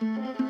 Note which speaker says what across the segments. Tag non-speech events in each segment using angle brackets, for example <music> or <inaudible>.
Speaker 1: Música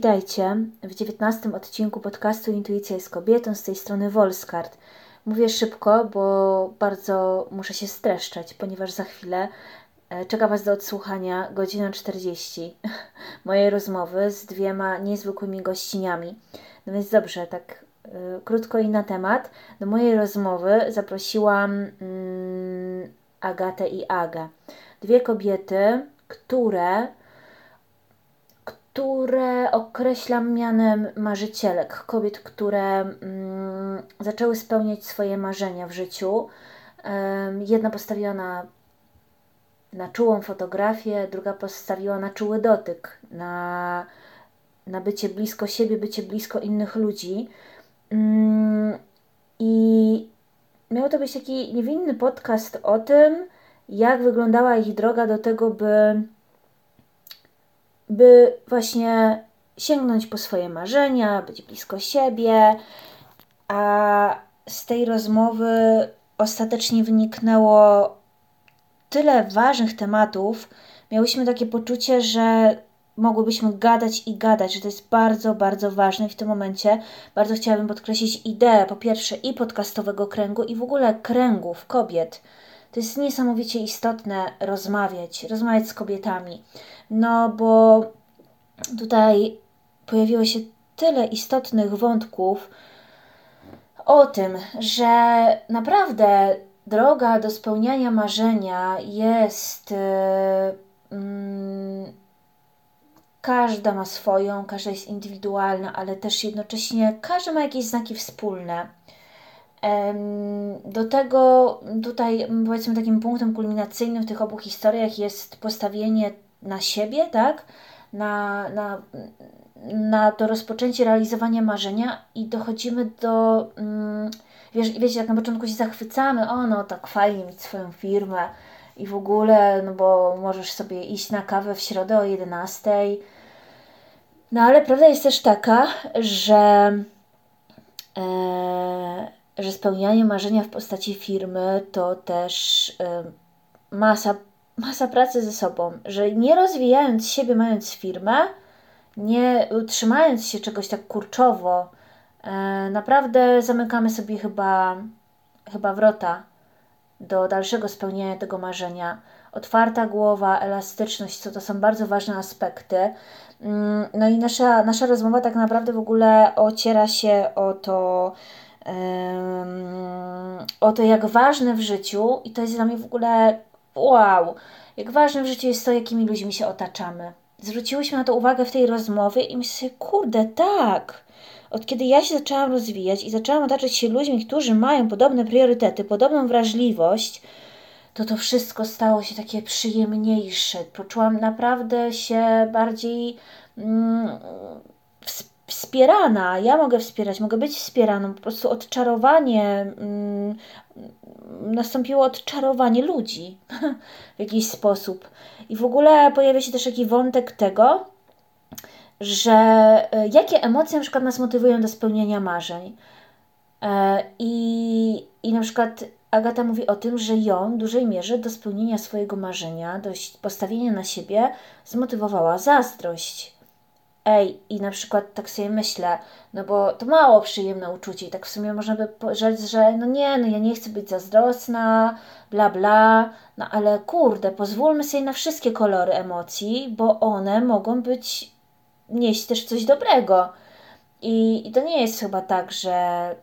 Speaker 1: Witajcie w dziewiętnastym odcinku podcastu Intuicja jest kobietą z tej strony Wolskart. Mówię szybko, bo bardzo muszę się streszczać, ponieważ za chwilę e, czeka Was do odsłuchania godzina 40 <laughs> mojej rozmowy z dwiema niezwykłymi gościniami. No więc dobrze, tak y, krótko i na temat. Do mojej rozmowy zaprosiłam y, Agatę i Agę. Dwie kobiety, które które określam mianem marzycielek, kobiet, które mm, zaczęły spełniać swoje marzenia w życiu. Jedna postawiła na, na czułą fotografię, druga postawiła na czuły dotyk, na, na bycie blisko siebie, bycie blisko innych ludzi. Mm, I miał to być taki niewinny podcast o tym, jak wyglądała ich droga do tego, by by właśnie sięgnąć po swoje marzenia, być blisko siebie, a z tej rozmowy ostatecznie wyniknęło tyle ważnych tematów. Miałyśmy takie poczucie, że mogłybyśmy gadać i gadać, że to jest bardzo, bardzo ważne. I w tym momencie bardzo chciałabym podkreślić ideę, po pierwsze, i podcastowego kręgu, i w ogóle kręgów kobiet. To jest niesamowicie istotne rozmawiać, rozmawiać z kobietami. No bo tutaj pojawiło się tyle istotnych wątków o tym, że naprawdę droga do spełniania marzenia jest. Yy, każda ma swoją, każda jest indywidualna, ale też jednocześnie każda ma jakieś znaki wspólne. Do tego tutaj powiedzmy takim punktem kulminacyjnym w tych obu historiach jest postawienie na siebie, tak? Na, na, na to rozpoczęcie realizowania marzenia i dochodzimy do, mm, wiesz, wiecie, jak na początku się zachwycamy, o no tak fajnie mieć swoją firmę i w ogóle, no bo możesz sobie iść na kawę w środę o 11. No ale prawda jest też taka, że e, że spełnianie marzenia w postaci firmy to też y, masa, masa pracy ze sobą, że nie rozwijając siebie, mając firmę, nie utrzymając się czegoś tak kurczowo, y, naprawdę zamykamy sobie chyba, chyba wrota do dalszego spełnienia tego marzenia. Otwarta głowa, elastyczność, co to są bardzo ważne aspekty. Mm, no i nasza, nasza rozmowa tak naprawdę w ogóle ociera się o to, o to, jak ważne w życiu, i to jest dla mnie w ogóle wow, jak ważne w życiu jest to, jakimi ludźmi się otaczamy. Zwróciłyśmy na to uwagę w tej rozmowie i myślę kurde, tak. Od kiedy ja się zaczęłam rozwijać i zaczęłam otaczać się ludźmi, którzy mają podobne priorytety, podobną wrażliwość, to to wszystko stało się takie przyjemniejsze. Poczułam naprawdę się bardziej mm, wspierana. Ja mogę wspierać, mogę być wspieraną. Po prostu odczarowanie, mm, nastąpiło odczarowanie ludzi <laughs> w jakiś sposób. I w ogóle pojawia się też taki wątek tego, że e, jakie emocje na przykład nas motywują do spełnienia marzeń. E, I, I na przykład Agata mówi o tym, że ją w dużej mierze do spełnienia swojego marzenia, do postawienia na siebie zmotywowała zazdrość. Ej, i na przykład tak sobie myślę, no bo to mało przyjemne uczucie i tak w sumie można by rzec, że no nie, no ja nie chcę być zazdrosna, bla bla, no ale kurde, pozwólmy sobie na wszystkie kolory emocji, bo one mogą być, nieść też coś dobrego. I, i to nie jest chyba tak, że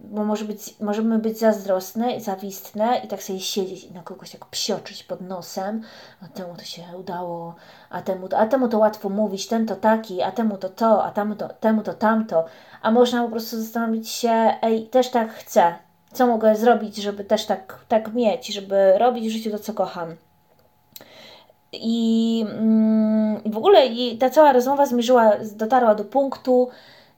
Speaker 1: bo może być, możemy być zazdrosne zawistne i tak sobie siedzieć i na kogoś tak psioczyć pod nosem, a temu to się udało, a temu a temu to łatwo mówić, ten to taki, a temu to to, a temu to, temu to tamto, a można po prostu zastanowić się, ej, też tak chcę, co mogę zrobić, żeby też tak, tak mieć, żeby robić w życiu to, co kocham. i mm, w ogóle i ta cała rozmowa zmierzyła, dotarła do punktu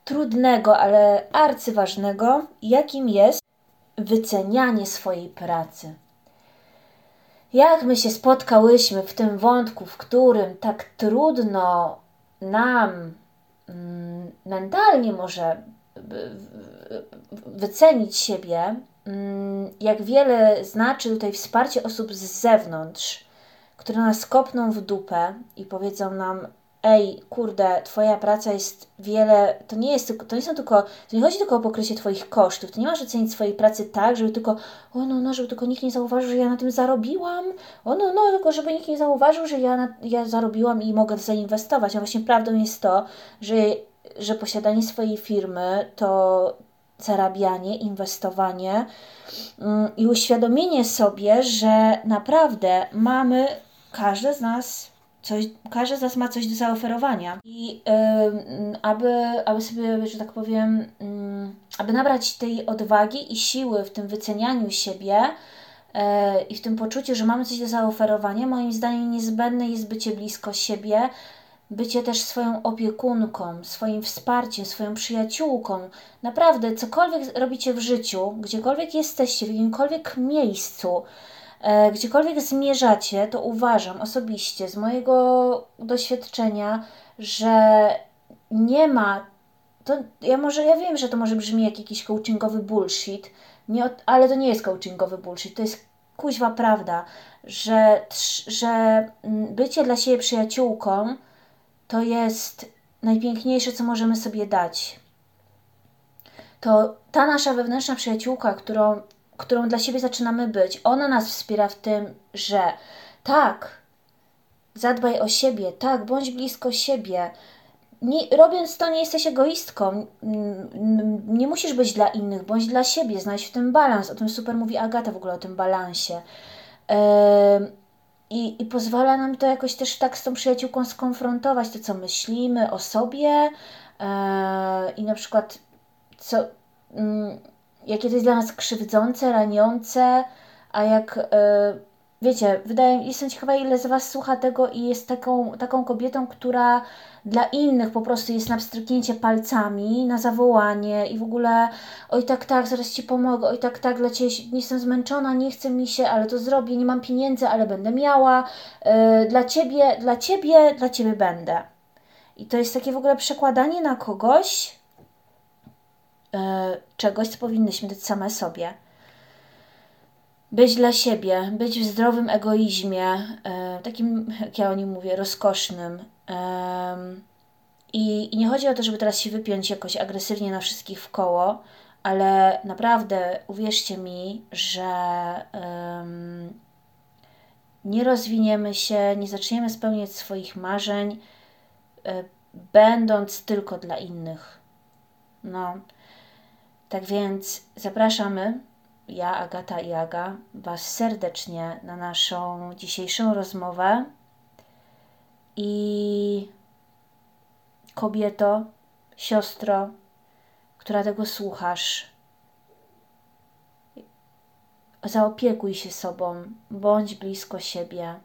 Speaker 1: trudnego, ale arcyważnego, jakim jest wycenianie swojej pracy. Jak my się spotkałyśmy w tym wątku, w którym tak trudno nam mm, mentalnie może wycenić siebie, mm, jak wiele znaczy tutaj wsparcie osób z zewnątrz, które nas kopną w dupę i powiedzą nam, ej, kurde, twoja praca jest wiele, to nie jest to nie są tylko, to nie chodzi tylko o pokrycie twoich kosztów, to nie masz ocenić swojej pracy tak, żeby tylko, o no, no, żeby tylko nikt nie zauważył, że ja na tym zarobiłam, o no, no, tylko żeby nikt nie zauważył, że ja, na, ja zarobiłam i mogę zainwestować, a właśnie prawdą jest to, że, że posiadanie swojej firmy to zarabianie, inwestowanie mm, i uświadomienie sobie, że naprawdę mamy, każdy z nas coś, każdy z nas ma coś do zaoferowania. I yy, aby, aby sobie, że tak powiem, yy, aby nabrać tej odwagi i siły w tym wycenianiu siebie, yy, i w tym poczuciu, że mamy coś do zaoferowania, moim zdaniem niezbędne jest bycie blisko siebie, bycie też swoją opiekunką, swoim wsparciem, swoją przyjaciółką. Naprawdę, cokolwiek robicie w życiu, gdziekolwiek jesteście, w jakimkolwiek miejscu, gdziekolwiek zmierzacie, to uważam osobiście z mojego doświadczenia, że nie ma. To ja może ja wiem, że to może brzmi jak jakiś coachingowy bullshit, nie, ale to nie jest coachingowy bullshit, to jest kuźwa prawda, że, że mm, bycie dla siebie przyjaciółką to jest najpiękniejsze, co możemy sobie dać. To ta nasza wewnętrzna przyjaciółka, którą którą dla siebie zaczynamy być. Ona nas wspiera w tym, że tak, zadbaj o siebie, tak, bądź blisko siebie. Nie, robiąc to, nie jesteś egoistką. Nie musisz być dla innych, bądź dla siebie, znajdź w tym balans. O tym super mówi Agata w ogóle, o tym balansie. I, I pozwala nam to jakoś też tak z tą przyjaciółką skonfrontować, to co myślimy o sobie i na przykład co, jakie to jest dla nas krzywdzące, raniące, a jak yy, wiecie, wydaje mi jestem ciekawa, ile z Was słucha tego i jest taką, taką kobietą, która dla innych po prostu jest na pstryknięcie palcami, na zawołanie i w ogóle oj tak, tak, zaraz Ci pomogę, oj tak, tak, dla Ciebie nie jestem zmęczona, nie chce mi się, ale to zrobię, nie mam pieniędzy, ale będę miała, yy, dla Ciebie, dla Ciebie, dla Ciebie będę. I to jest takie w ogóle przekładanie na kogoś, E, czegoś, co powinnyśmy dać same sobie. Być dla siebie, być w zdrowym egoizmie, e, takim, jak ja o nim mówię, rozkosznym. I, I nie chodzi o to, żeby teraz się wypiąć jakoś agresywnie na wszystkich w koło, ale naprawdę uwierzcie mi, że um, nie rozwiniemy się, nie zaczniemy spełniać swoich marzeń, y, będąc tylko dla innych. No, tak więc zapraszamy, ja, Agata i Aga, Was serdecznie na naszą dzisiejszą rozmowę. I kobieto, siostro, która tego słuchasz, zaopiekuj się sobą, bądź blisko siebie,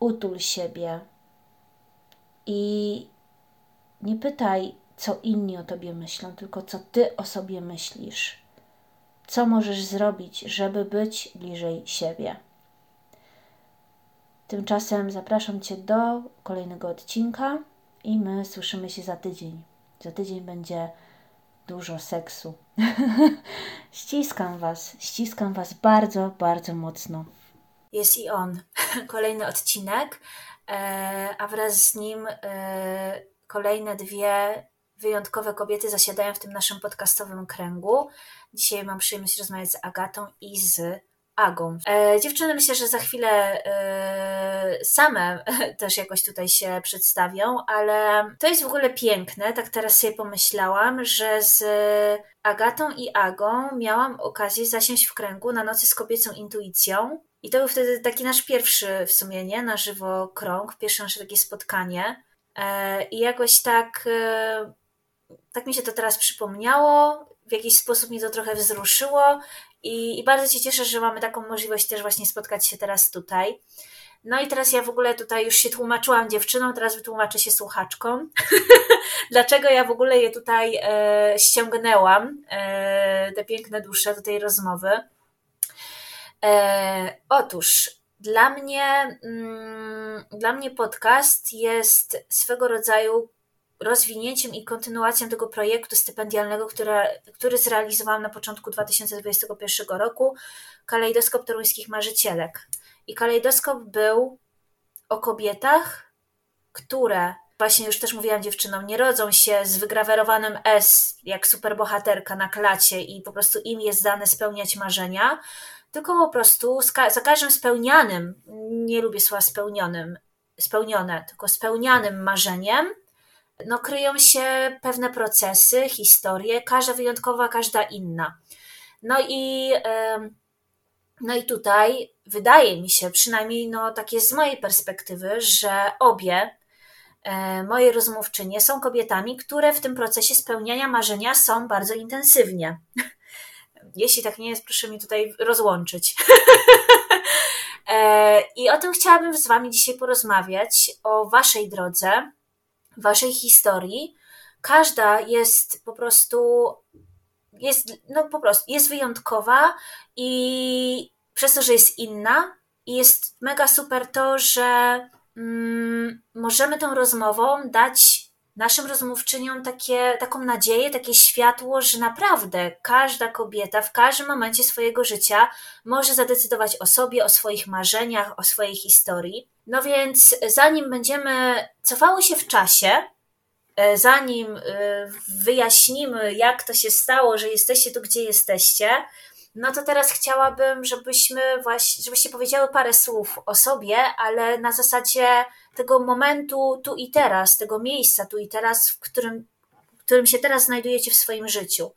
Speaker 1: utul siebie i nie pytaj, co inni o tobie myślą, tylko co ty o sobie myślisz. Co możesz zrobić, żeby być bliżej siebie. Tymczasem zapraszam Cię do kolejnego odcinka i my słyszymy się za tydzień. Za tydzień będzie dużo seksu. <laughs> ściskam Was, ściskam Was bardzo, bardzo mocno. Jest i on. <laughs> Kolejny odcinek, e, a wraz z nim e, kolejne dwie wyjątkowe kobiety zasiadają w tym naszym podcastowym kręgu. Dzisiaj mam przyjemność rozmawiać z Agatą i z Agą. E, dziewczyny myślę, że za chwilę e, same <laughs> też jakoś tutaj się przedstawią, ale to jest w ogóle piękne, tak teraz sobie pomyślałam, że z Agatą i Agą miałam okazję zasiąść w kręgu na nocy z kobiecą intuicją. I to był wtedy taki nasz pierwszy w sumie, nie? Na żywo krąg, pierwsze nasze takie spotkanie. E, I jakoś tak e, tak mi się to teraz przypomniało, w jakiś sposób mnie to trochę wzruszyło i, i bardzo się cieszę, że mamy taką możliwość też właśnie spotkać się teraz tutaj. No i teraz ja w ogóle tutaj już się tłumaczyłam dziewczyną, teraz wytłumaczę się słuchaczkom. <laughs> Dlaczego ja w ogóle je tutaj e, ściągnęłam, e, te piękne dusze do tej rozmowy. E, otóż dla mnie, mm, dla mnie podcast jest swego rodzaju rozwinięciem i kontynuacją tego projektu stypendialnego, które, który zrealizowałam na początku 2021 roku, Kalejdoskop Toruńskich Marzycielek. I kalejdoskop był o kobietach, które, właśnie już też mówiłam dziewczynom, nie rodzą się z wygrawerowanym S, jak superbohaterka na klacie i po prostu im jest dane spełniać marzenia, tylko po prostu za każdym spełnianym, nie lubię słowa spełnionym, spełnione, tylko spełnianym marzeniem, no kryją się pewne procesy, historie, każda wyjątkowa, każda inna. No i, no i tutaj wydaje mi się, przynajmniej no, tak jest z mojej perspektywy, że obie e, moje rozmówczynie są kobietami, które w tym procesie spełniania marzenia są bardzo intensywnie. <laughs> Jeśli tak nie jest, proszę mi tutaj rozłączyć. <laughs> E, I o tym chciałabym z Wami dzisiaj porozmawiać, o Waszej drodze, Waszej historii. Każda jest po prostu, jest, no po prostu, jest wyjątkowa i przez to, że jest inna, i jest mega super to, że mm, możemy tą rozmową dać naszym rozmówczyniom takie, taką nadzieję, takie światło, że naprawdę każda kobieta w każdym momencie swojego życia może zadecydować o sobie, o swoich marzeniach, o swojej historii. No więc zanim będziemy cofały się w czasie, e, zanim e, wyjaśnimy, jak to się stało, że jesteście tu, gdzie jesteście, no to teraz chciałabym, żebyśmy właśnie, żebyście powiedziały parę słów o sobie, ale na zasadzie tego momentu tu i teraz, tego miejsca tu i teraz, w którym, w którym się teraz znajdujecie w swoim życiu.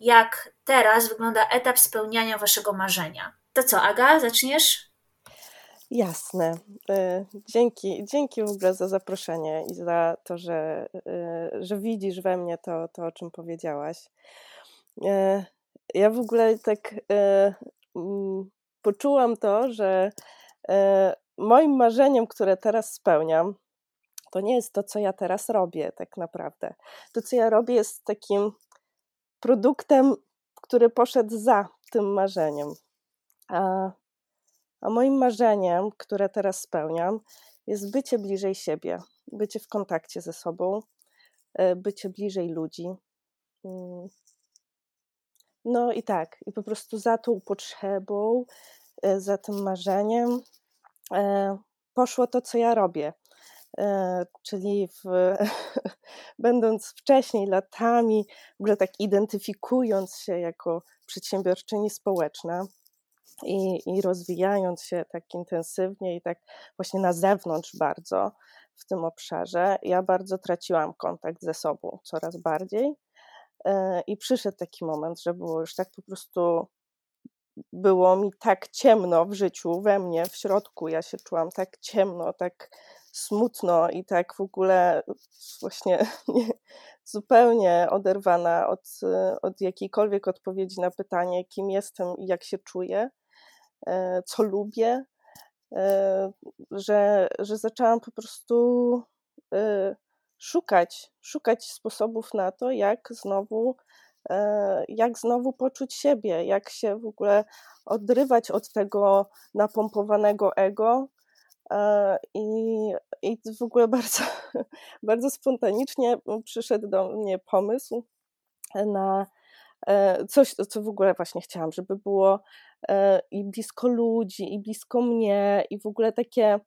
Speaker 1: Jak teraz wygląda etap spełniania waszego marzenia. To co, Aga, zaczniesz?
Speaker 2: Jasne. E, dzięki, dzięki w ogóle za zaproszenie i za to, że, e, że widzisz we mnie to, to, o czym powiedziałaś. E, ja w ogóle tak mm, poczułam to, że moim marzeniem, które teraz spełniam, to nie jest to, co ja teraz robię, tak naprawdę. To, co ja robię, jest takim produktem, który poszedł za tym marzeniem. A, a moim marzeniem, które teraz spełniam, jest bycie bliżej siebie, bycie w kontakcie ze sobą, e, bycie bliżej ludzi. No i tak, i po prostu za tą potrzebą, e, za tym marzeniem E, poszło to, co ja robię. E, czyli w, <laughs> będąc wcześniej latami, w ogóle tak identyfikując się jako przedsiębiorczyni społeczna i, i rozwijając się tak intensywnie i tak właśnie na zewnątrz bardzo w tym obszarze, ja bardzo traciłam kontakt ze sobą coraz bardziej. E, I przyszedł taki moment, że było już tak po prostu było mi tak ciemno w życiu, we mnie, w środku. Ja się czułam tak ciemno, tak smutno i tak w ogóle właśnie <laughs> nie, zupełnie oderwana od, od jakiejkolwiek odpowiedzi na pytanie, kim jestem i jak się czuję, e, co lubię, e, że, że zaczęłam po prostu szukać, szukać sposobów na to, jak znowu E, jak znowu poczuć siebie, jak się w ogóle odrywać od tego napompowanego ego. E, I, i w ogóle <laughs> bardzo, bardzo spontanicznie przyszedł do mnie pomysł na e, coś, co w ogóle właśnie chciałam, żeby było i blisko ludzi, i blisko mnie, i w ogóle takie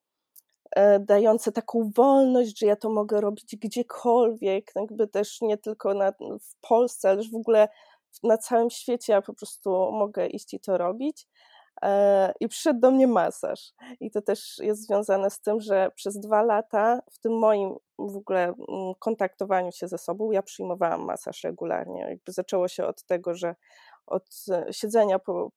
Speaker 2: dające taką wolność, że ja to mogę robić gdziekolwiek, jakby też nie tylko na, w Polsce, ale w ogóle na całym świecie ja po prostu mogę iść i to robić. E, I przyszedł do mnie masaż. I to też jest związane z tym, że przez dwa lata w tym moim w ogóle mm, kontaktowaniu się ze sobą ja przyjmowałam masaż regularnie. Jakby zaczęło się od tego, że od e, siedzenia po,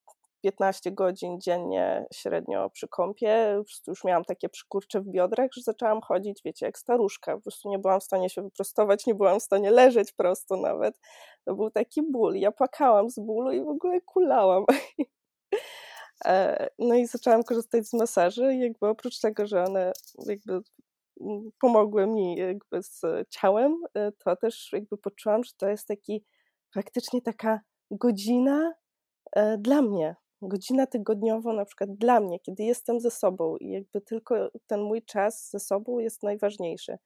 Speaker 2: 15 godzin dziennie średnio przy kąpie. Już miałam takie przykurcze w biodrach, że zaczęłam chodzić, wiecie, jak staruszka. Po prostu nie byłam w stanie się wyprostować, nie byłam w stanie leżeć prosto nawet. To był taki ból. Ja płakałam z bólu i w ogóle kulałam. <laughs> E, no i zaczęłam korzystać z masaży jakby oprócz tego, że one jakby mm, pomogły mi jakby z ciałem, e, to też jakby poczułam, że to jest taki faktycznie taka godzina e, dla mnie, godzina tygodniowo na przykład dla mnie, kiedy jestem ze sobą i jakby tylko ten mój czas ze sobą jest najważniejszy.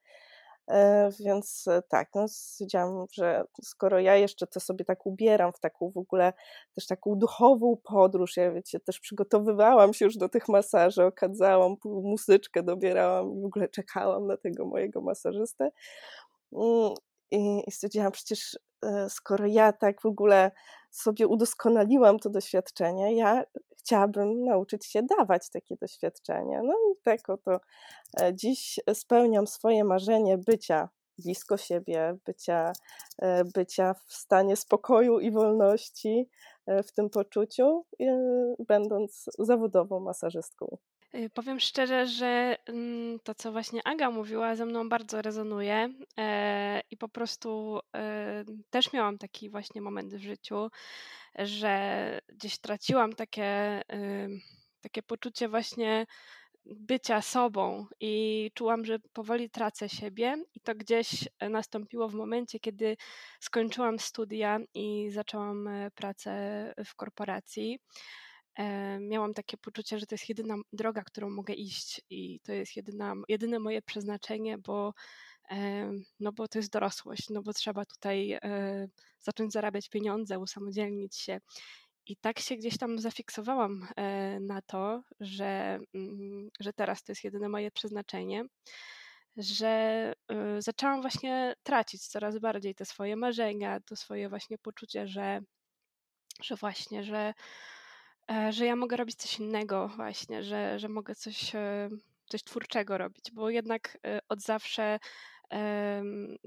Speaker 2: E, więc e, tak, no stwierdziłam, że skoro ja jeszcze to sobie tak ubieram w taką w ogóle też taką duchową podróż, ja wiecie, też przygotowywałam się już do tych masaży, okadzałam, muzyczkę dobierałam i w ogóle czekałam na tego mojego masażystę. Mm, I, i stwierdziłam, przecież e, skoro ja tak w ogóle sobie udoskonaliłam to doświadczenie, ja chciałabym nauczyć się dawać takie doświadczenia. No i tak oto e, dziś spełniam swoje marzenie bycia blisko siebie, bycia, e, bycia w stanie spokoju i wolności e, w tym poczuciu, będąc zawodową masażystką.
Speaker 3: Y, powiem szczerze, że mm, to, co właśnie Aga mówiła, ze mną bardzo rezonuje i po prostu też miałam taki właśnie moment w życiu, że gdzieś traciłam takie, takie poczucie właśnie bycia sobą i czułam, że powoli tracę siebie i to gdzieś nastąpiło w momencie, kiedy skończyłam studia i zaczęłam e, pracę w korporacji. E, miałam takie poczucie, że to jest jedyna droga, którą mogę iść i to jest jedyna, jedyne moje przeznaczenie, bo no bo to jest dorosłość, no bo trzeba tutaj e, zacząć zarabiać pieniądze, usamodzielnić się. I tak się gdzieś tam zafiksowałam e, na to, że, mm, że teraz to jest jedyne moje przeznaczenie, że e, zaczęłam właśnie tracić coraz bardziej te swoje marzenia, to swoje właśnie poczucie, że, że właśnie, że, że ja mogę robić coś innego właśnie, że, że mogę coś, coś twórczego robić, bo jednak od zawsze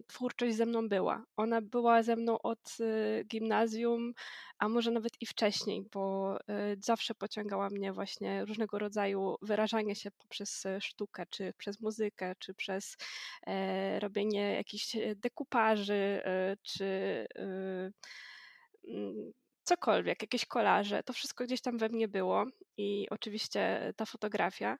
Speaker 3: twórczość ze mną była. Ona była ze mną od gimnazjum, a może nawet i wcześniej, bo zawsze pociągała mnie właśnie różnego rodzaju wyrażanie się poprzez sztukę, czy przez muzykę, czy przez e, robienie jakichś e, dekupaży, czy cokolwiek, jakieś kolaże. To wszystko gdzieś tam we mnie było i oczywiście ta fotografia.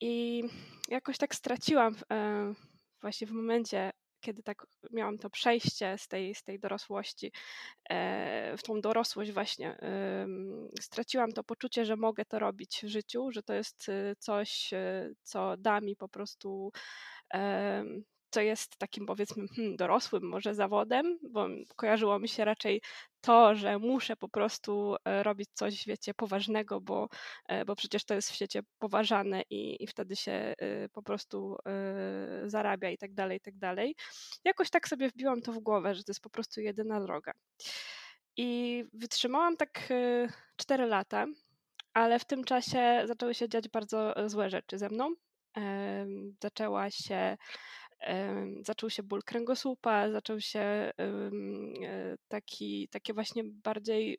Speaker 3: I jakoś tak straciłam e, właśnie w momencie, kiedy tak miałam to przejście z tej, z tej dorosłości e, w tą dorosłość właśnie, straciłam to poczucie, że mogę to robić w życiu, że to jest e, coś, co da mi po prostu co jest takim powiedzmy hmm, dorosłym może zawodem, bo kojarzyło mi się raczej to, że muszę po prostu e, robić coś, wiecie, poważnego, bo, e, bo przecież to jest w świecie poważane i, i wtedy się e, po prostu zarabia i tak dalej, i tak dalej. Jakoś tak sobie wbiłam to w głowę, że to jest po prostu jedyna droga. I wytrzymałam tak 4 lata, ale w tym czasie zaczęły się dziać bardzo złe rzeczy ze mną. Zaczęła się zaczął się ból kręgosłupa, zaczął się e, taki, takie właśnie bardziej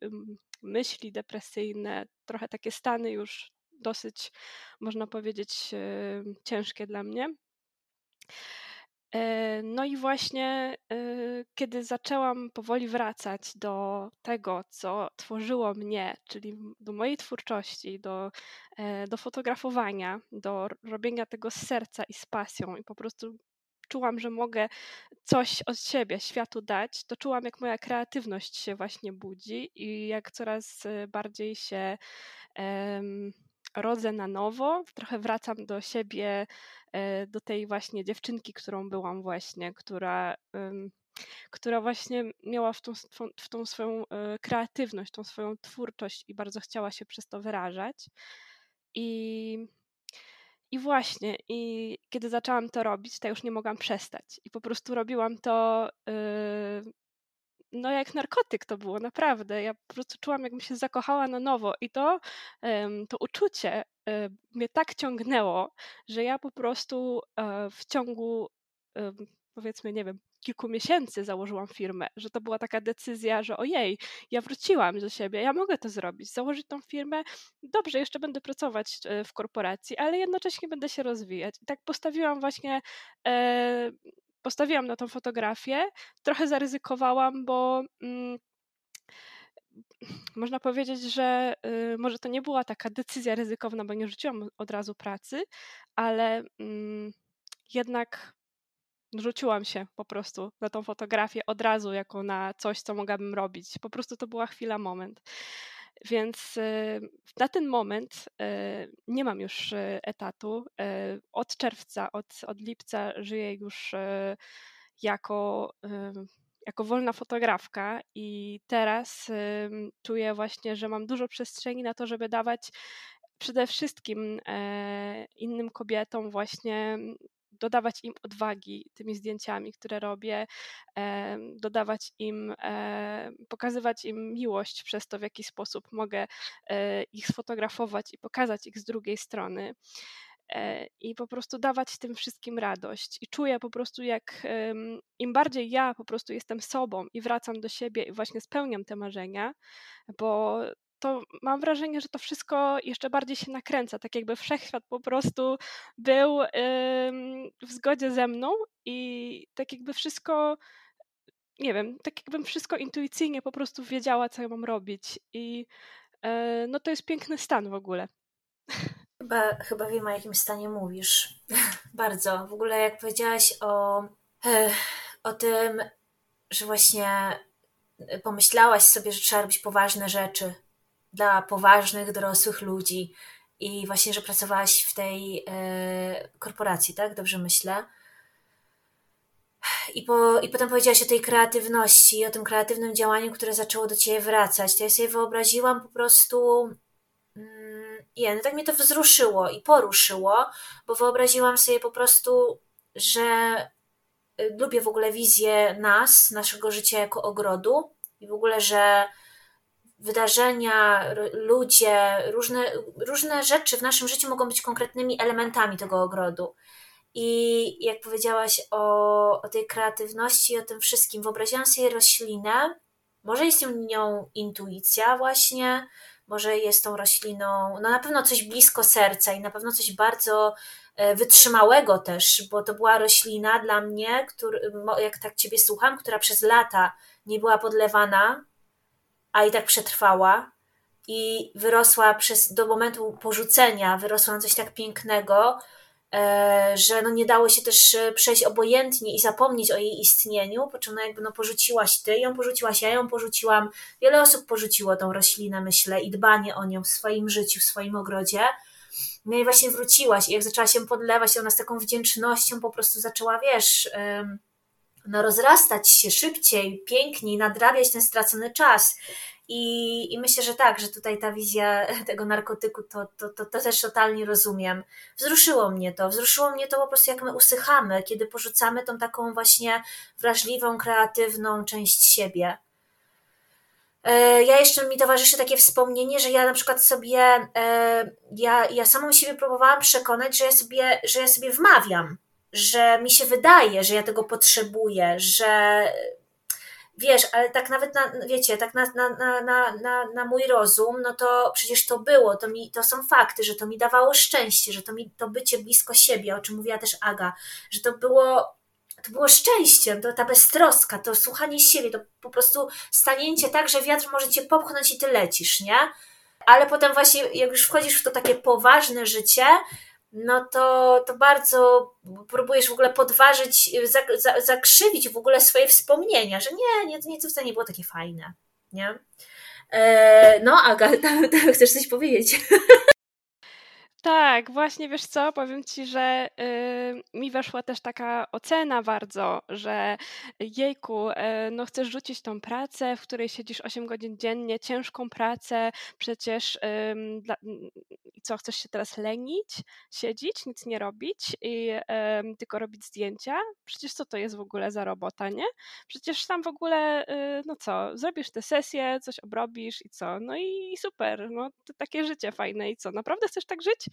Speaker 3: myśli depresyjne, trochę takie stany już dosyć, można powiedzieć, ciężkie dla mnie. E, no i właśnie, e, kiedy zaczęłam powoli wracać do tego, co tworzyło mnie, czyli do mojej twórczości, do, do fotografowania, do robienia tego z serca i z pasją, i po prostu czułam, że mogę coś od siebie światu dać, to czułam, jak moja kreatywność się właśnie budzi i jak coraz y, bardziej się um, rodzę na nowo, trochę wracam do siebie, e, do tej właśnie dziewczynki, którą byłam właśnie, która, która właśnie miała w tą, w tą swoją e, kreatywność, tą swoją twórczość i bardzo chciała się przez to wyrażać. I i właśnie, i kiedy zaczęłam to robić, to już nie mogłam przestać. I po prostu robiłam to, yy, no jak narkotyk to było, naprawdę. Ja po prostu czułam, jakbym się zakochała na nowo. I to, to uczucie yy, mnie tak ciągnęło, że ja po prostu e, w ciągu, powiedzmy, nie wiem, kilku miesięcy założyłam firmę, że to była taka decyzja, że ojej, ja wróciłam do siebie, ja mogę to zrobić, założyć tą firmę, dobrze, jeszcze będę pracować e, w korporacji, ale jednocześnie będę się rozwijać. I tak postawiłam właśnie, e, postawiłam na tą fotografię, trochę zaryzykowałam, bo mm, można powiedzieć, że y, może to nie była taka decyzja ryzykowna, bo nie rzuciłam od razu pracy, ale mm, jednak rzuciłam się po prostu na tą fotografię od razu, jako na coś, co mogłabym robić. Po prostu to była chwila, moment. Więc y, na ten moment y, nie mam już y, etatu. Od czerwca, od, od lipca żyję już jako, jako wolna fotografka i teraz czuję właśnie, że mam dużo przestrzeni na to, żeby dawać przede wszystkim innym kobietom właśnie dodawać im odwagi tymi zdjęciami, które robię, dodawać im, pokazywać im miłość przez to, w jaki sposób mogę e, ich sfotografować i pokazać ich z drugiej strony e, i po prostu dawać tym wszystkim radość. I czuję po prostu, jak im bardziej ja po prostu jestem sobą i wracam do siebie i właśnie spełniam te marzenia, bo to mam wrażenie, że to wszystko jeszcze bardziej się nakręca, tak jakby wszechświat po prostu był w zgodzie ze mną i tak jakby wszystko, nie wiem, tak jakbym wszystko intuicyjnie po prostu wiedziała, co ja mam robić i e, no to jest piękny stan w ogóle.
Speaker 1: Chyba, chyba wiem, o jakim stanie mówisz. <laughs> Bardzo. W ogóle jak powiedziałaś o, o tym, że właśnie pomyślałaś sobie, że trzeba robić poważne rzeczy, dla poważnych, dorosłych ludzi i właśnie, że pracowałaś w tej e, korporacji, tak? Dobrze myślę. I, po, I potem powiedziałaś o tej kreatywności, o tym kreatywnym działaniu, które zaczęło do ciebie wracać. To ja sobie wyobraziłam po prostu. Mm, no tak mnie to wzruszyło i poruszyło, bo wyobraziłam sobie po prostu, że y, lubię w ogóle wizję nas, naszego życia jako ogrodu i w ogóle, że wydarzenia, ludzie, różne, różne rzeczy w naszym życiu mogą być konkretnymi elementami tego ogrodu. I jak powiedziałaś o, o tej kreatywności i o tym wszystkim, wyobraziłam sobie roślinę. Może jest nią intuicja, właśnie, może jest tą rośliną, no na pewno coś blisko serca i na pewno coś bardzo e, wytrzymałego też, bo to była roślina dla mnie, który, jak tak Ciebie słucham, która przez lata nie była podlewana, a i tak przetrwała i wyrosła przez, do momentu porzucenia, wyrosła na coś tak pięknego, e, że no nie dało się też e, przejść obojętnie i zapomnieć o jej istnieniu, po czym no jakby no porzuciłaś ty, ją porzuciłaś, ja ją porzuciłam, wiele osób porzuciło tą roślinę, myślę, i dbanie o nią w swoim życiu, w swoim ogrodzie. No i właśnie wróciłaś i jak zaczęła się podlewać, ona z taką wdzięcznością po prostu zaczęła, wiesz, no, rozrastać się szybciej, piękniej, nadrabiać ten stracony czas. I, I myślę, że tak, że tutaj ta wizja tego narkotyku, to, to, to, to też totalnie rozumiem. Wzruszyło mnie to, wzruszyło mnie to po prostu, jak my usychamy, kiedy porzucamy tą taką właśnie wrażliwą, kreatywną część siebie. E, ja jeszcze mi towarzyszy takie wspomnienie, że ja na przykład sobie, e, ja, ja samą siebie próbowałam przekonać, że ja sobie, że ja sobie wmawiam, że mi się wydaje, że ja tego potrzebuję, że wiesz, ale tak nawet na, wiecie, tak na, na, na, na, na mój rozum, no to przecież to było, to, mi, to są fakty, że to mi dawało szczęście, że to mi to bycie blisko siebie, o czym mówiła też Aga, że to było to było szczęście, to ta beztroska, to słuchanie siebie, to po prostu stanięcie tak, że wiatr może cię popchnąć i ty lecisz, nie? Ale potem właśnie, jak już wchodzisz w to takie poważne życie, no to, to bardzo próbujesz w ogóle podważyć, zakrzywić w ogóle swoje wspomnienia, że nie, nie, nie to wcale nie było takie fajne, nie? E, no, Aga, <laughs> chcesz coś powiedzieć?
Speaker 3: Tak, właśnie wiesz co, powiem ci, że y, mi weszła też taka ocena bardzo, że jejku, y, no chcesz rzucić tą pracę, w której siedzisz 8 godzin dziennie, ciężką pracę, przecież y, dla, co, chcesz się teraz lenić, siedzieć, nic nie robić i tylko robić zdjęcia? Przecież co to jest w ogóle za robota, nie? Przecież tam w ogóle, y, no co, zrobisz tę sesję, coś obrobisz i co? No i super, no to takie życie fajne i co, naprawdę chcesz tak żyć?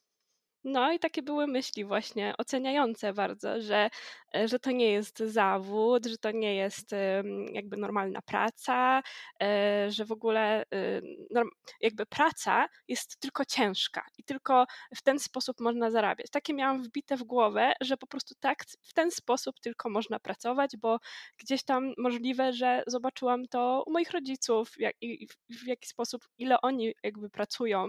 Speaker 3: No i takie były myśli właśnie oceniające bardzo, że, e, że to nie jest zawód, że to nie jest jakby normalna praca, e, że w ogóle y, jakby praca jest tylko ciężka i tylko w ten sposób można zarabiać. Takie miałam wbite w głowę, że po prostu tak w ten sposób tylko można pracować, bo gdzieś tam możliwe, że zobaczyłam to u moich rodziców, jak, i w jaki sposób, ile oni jakby pracują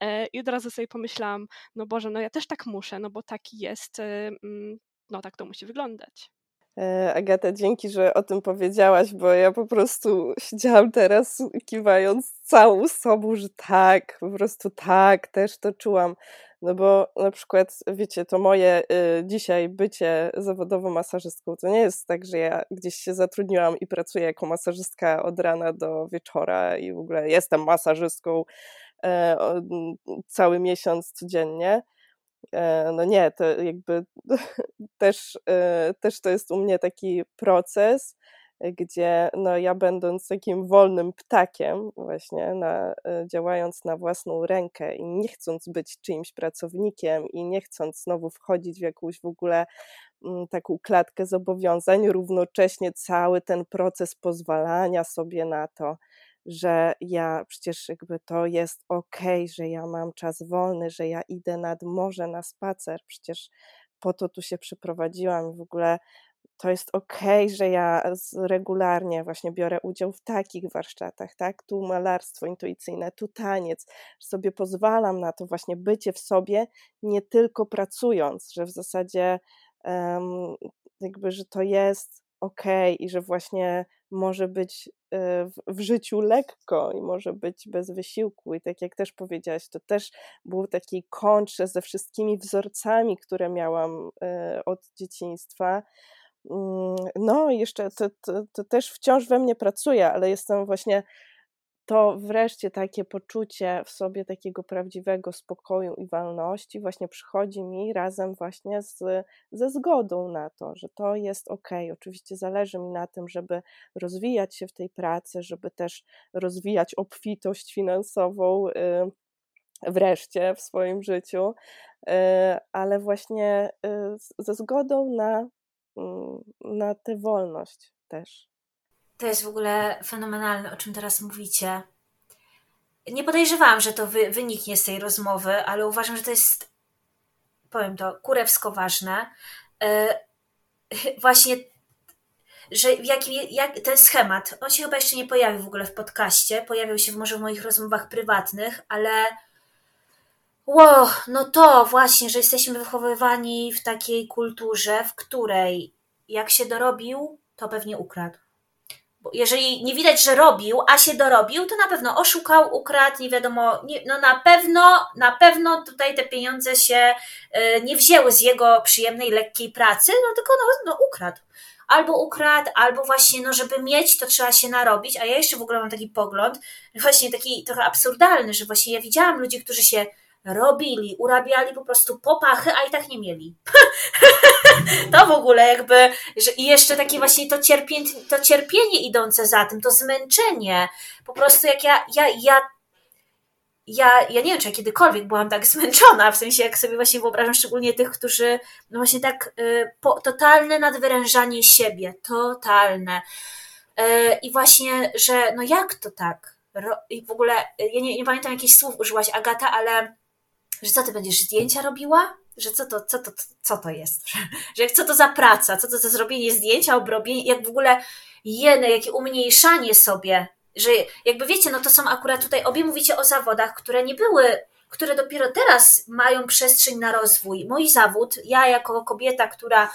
Speaker 3: e, i od razu sobie pomyślałam, no Boże, no ja też tak muszę, no bo taki jest, y, mm, no tak to musi wyglądać.
Speaker 2: E, Agata, dzięki, że o tym powiedziałaś, bo ja po prostu siedziałam teraz kiwając całą sobą, że tak, po prostu tak, też to czułam. No bo na przykład, wiecie, to moje y, dzisiaj bycie zawodową masażystką, to nie jest tak, że ja gdzieś się zatrudniłam i pracuję jako masażystka od rana do wieczora i w ogóle jestem masażystką cały miesiąc codziennie. E, no nie, to jakby <laughs> też, e, też to jest u mnie taki proces, gdzie no ja będąc takim wolnym ptakiem właśnie, na, e, działając na własną rękę i nie chcąc być czyimś pracownikiem i nie chcąc znowu wchodzić w jakąś w ogóle mm, taką klatkę zobowiązań, równocześnie cały ten proces pozwalania sobie na to, że ja przecież jakby to jest okej, okay, że ja mam czas wolny, że ja idę nad morze na spacer, przecież po to tu się przyprowadziłam w ogóle to jest okej, okay, że ja regularnie właśnie biorę udział w takich warsztatach, tak? Tu malarstwo intuicyjne, tu taniec, że sobie pozwalam na to właśnie bycie w sobie, nie tylko pracując, że w zasadzie um, jakby, że to jest okej okay i że właśnie może być e, w, życiu lekko i może być bez wysiłku. I tak jak też powiedziałaś, to też był taki kontrze ze wszystkimi wzorcami, które miałam e, od dzieciństwa. Mm, no, jeszcze to, to, to też wciąż we mnie pracuje, ale jestem właśnie to wreszcie takie poczucie w sobie takiego prawdziwego spokoju i wolności właśnie przychodzi mi razem właśnie z, ze zgodą na to, że to jest ok. Oczywiście zależy mi na tym, żeby rozwijać się w tej pracy, żeby też rozwijać obfitość finansową y, wreszcie w swoim życiu, y, ale właśnie y, ze zgodą na, mm, na tę wolność też.
Speaker 1: To jest w ogóle fenomenalne, o czym teraz mówicie. Nie podejrzewałam, że to wy, wyniknie z tej rozmowy, ale uważam, że to jest, powiem to, kurewsko ważne. Yy, <laughs> właśnie, że jaki, jak, ten schemat, on się chyba jeszcze nie pojawił w ogóle w podcaście, pojawił się może w moich rozmowach prywatnych, ale wow, no to właśnie, że jesteśmy wychowywani w takiej kulturze, w której jak się dorobił, to pewnie ukradł. Jeżeli nie widać, że robił, a się dorobił, to na pewno oszukał, ukradł, nie wiadomo, nie, no na pewno, na pewno tutaj te pieniądze się y, nie wzięły z jego przyjemnej, lekkiej pracy, no tylko no, no ukradł. Albo ukradł, albo właśnie, no żeby mieć, to trzeba się narobić, a ja jeszcze w ogóle mam taki pogląd, właśnie taki trochę absurdalny, że właśnie ja widziałam ludzi, którzy się robili, urabiali po prostu popachy, a i tak nie mieli. <laughs> to w ogóle jakby, że, i jeszcze takie właśnie to cierpienie, to cierpienie idące za tym, to zmęczenie. Po prostu jak ja, ja, ja ja, ja nie wiem, czy ja kiedykolwiek byłam tak zmęczona, w sensie jak sobie właśnie wyobrażam, szczególnie tych, którzy, no właśnie tak, y, po, totalne nadwyrężanie siebie, totalne. Y, I właśnie, że no jak to tak? I w ogóle, ja nie, nie pamiętam jakich słów użyłaś, Agata, ale że co ty będziesz zdjęcia robiła? Że co to, co to, co to jest? <laughs> Że co to za praca? Co to za zrobienie zdjęcia, obrobienie? Jak w ogóle jene, jakie umniejszanie sobie, że jakby wiecie, no to są akurat tutaj, obie mówicie o zawodach, które nie były, które dopiero teraz mają przestrzeń na rozwój. Mój zawód, ja jako kobieta, która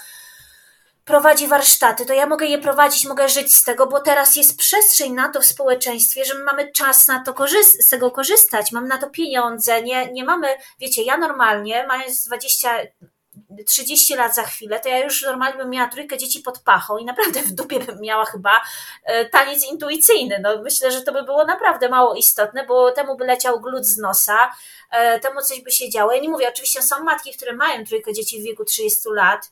Speaker 1: prowadzi warsztaty, to ja mogę je prowadzić, mogę żyć z tego, bo teraz jest przestrzeń na to w społeczeństwie, że my mamy czas na to korzyst- z tego korzystać, mamy na to pieniądze, nie, nie mamy, wiecie, ja normalnie, mając 20, 30 lat za chwilę, to ja już normalnie bym miała trójkę dzieci pod pachą i naprawdę w dupie bym miała chyba e, taniec intuicyjny. No, myślę, że to by było naprawdę mało istotne, bo temu by leciał glut z nosa, e, temu coś by się działo. Ja nie mówię, oczywiście są matki, które mają trójkę dzieci w wieku 30 lat,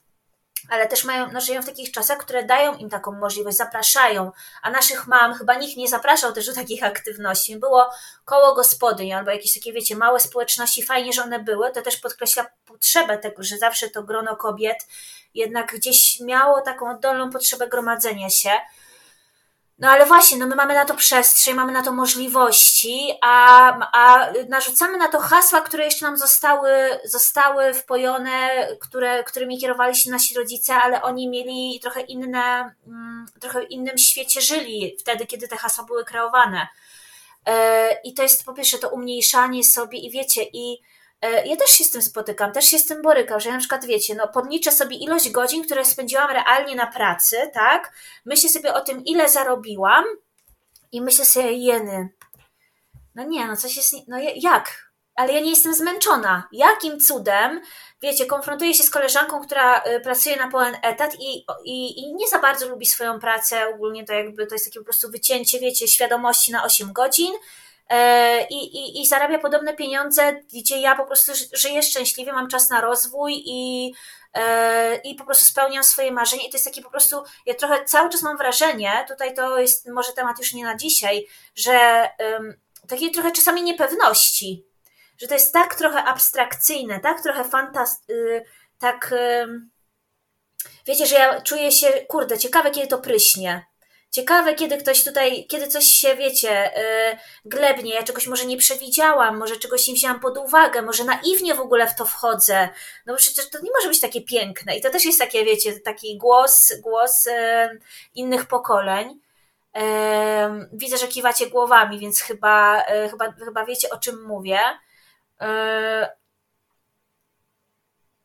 Speaker 1: ale też mają, no, żyją w takich czasach, które dają im taką możliwość, zapraszają, a naszych mam chyba nikt nie zapraszał też do takich aktywności. Było koło gospodyń albo jakieś takie, wiecie, małe społeczności, fajnie, że one były, to też podkreśla potrzebę tego, że zawsze to grono kobiet jednak gdzieś miało taką oddolną potrzebę gromadzenia się, no ale właśnie, no my mamy na to przestrzeń, mamy na to możliwości, a, a narzucamy na to hasła, które jeszcze nam zostały, zostały wpojone, które, którymi kierowali się nasi rodzice, ale oni mieli trochę inne, mm, trochę innym świecie żyli wtedy, kiedy te hasła były kreowane. E, I to jest po pierwsze to umniejszanie sobie i wiecie, i ja też się z tym spotykam, też się z tym borykam, że ja na przykład wiecie, no podliczę sobie ilość godzin, które spędziłam realnie na pracy, tak? Myślę sobie o tym, ile zarobiłam i myślę sobie, jeny. No nie, no coś jest, no jak? Ale ja nie jestem zmęczona. Jakim cudem, wiecie, konfrontuję się z koleżanką, która y, pracuje na pełen etat i, i, i nie za bardzo lubi swoją pracę, ogólnie to jakby to jest takie po prostu wycięcie, wiecie, świadomości na 8 godzin, E, i, i, i zarabia podobne pieniądze, gdzie ja po prostu żyję szczęśliwie, mam czas na rozwój i, e, i po prostu spełniam swoje marzenia. I to jest takie po prostu, ja trochę cały czas mam wrażenie, tutaj to jest może temat już nie na dzisiaj, że um, takiej trochę czasami niepewności, że to jest tak trochę abstrakcyjne, tak trochę fantast, y, tak. Wiecie, że ja czuję się, kurde, ciekawe, kiedy to pryśnie Ciekawe, kiedy ktoś tutaj, kiedy coś się, wiecie, yy, glebnie, ja czegoś może nie przewidziałam, może czegoś nie wzięłam pod uwagę, może naiwnie w ogóle w to wchodzę. No bo przecież to nie może być takie piękne. I to też jest takie, wiecie, taki głos, głos yy, innych pokoleń. Yy, widzę, że kiwacie głowami, więc chyba, yy, chyba, chyba wiecie, o czym mówię. Yy,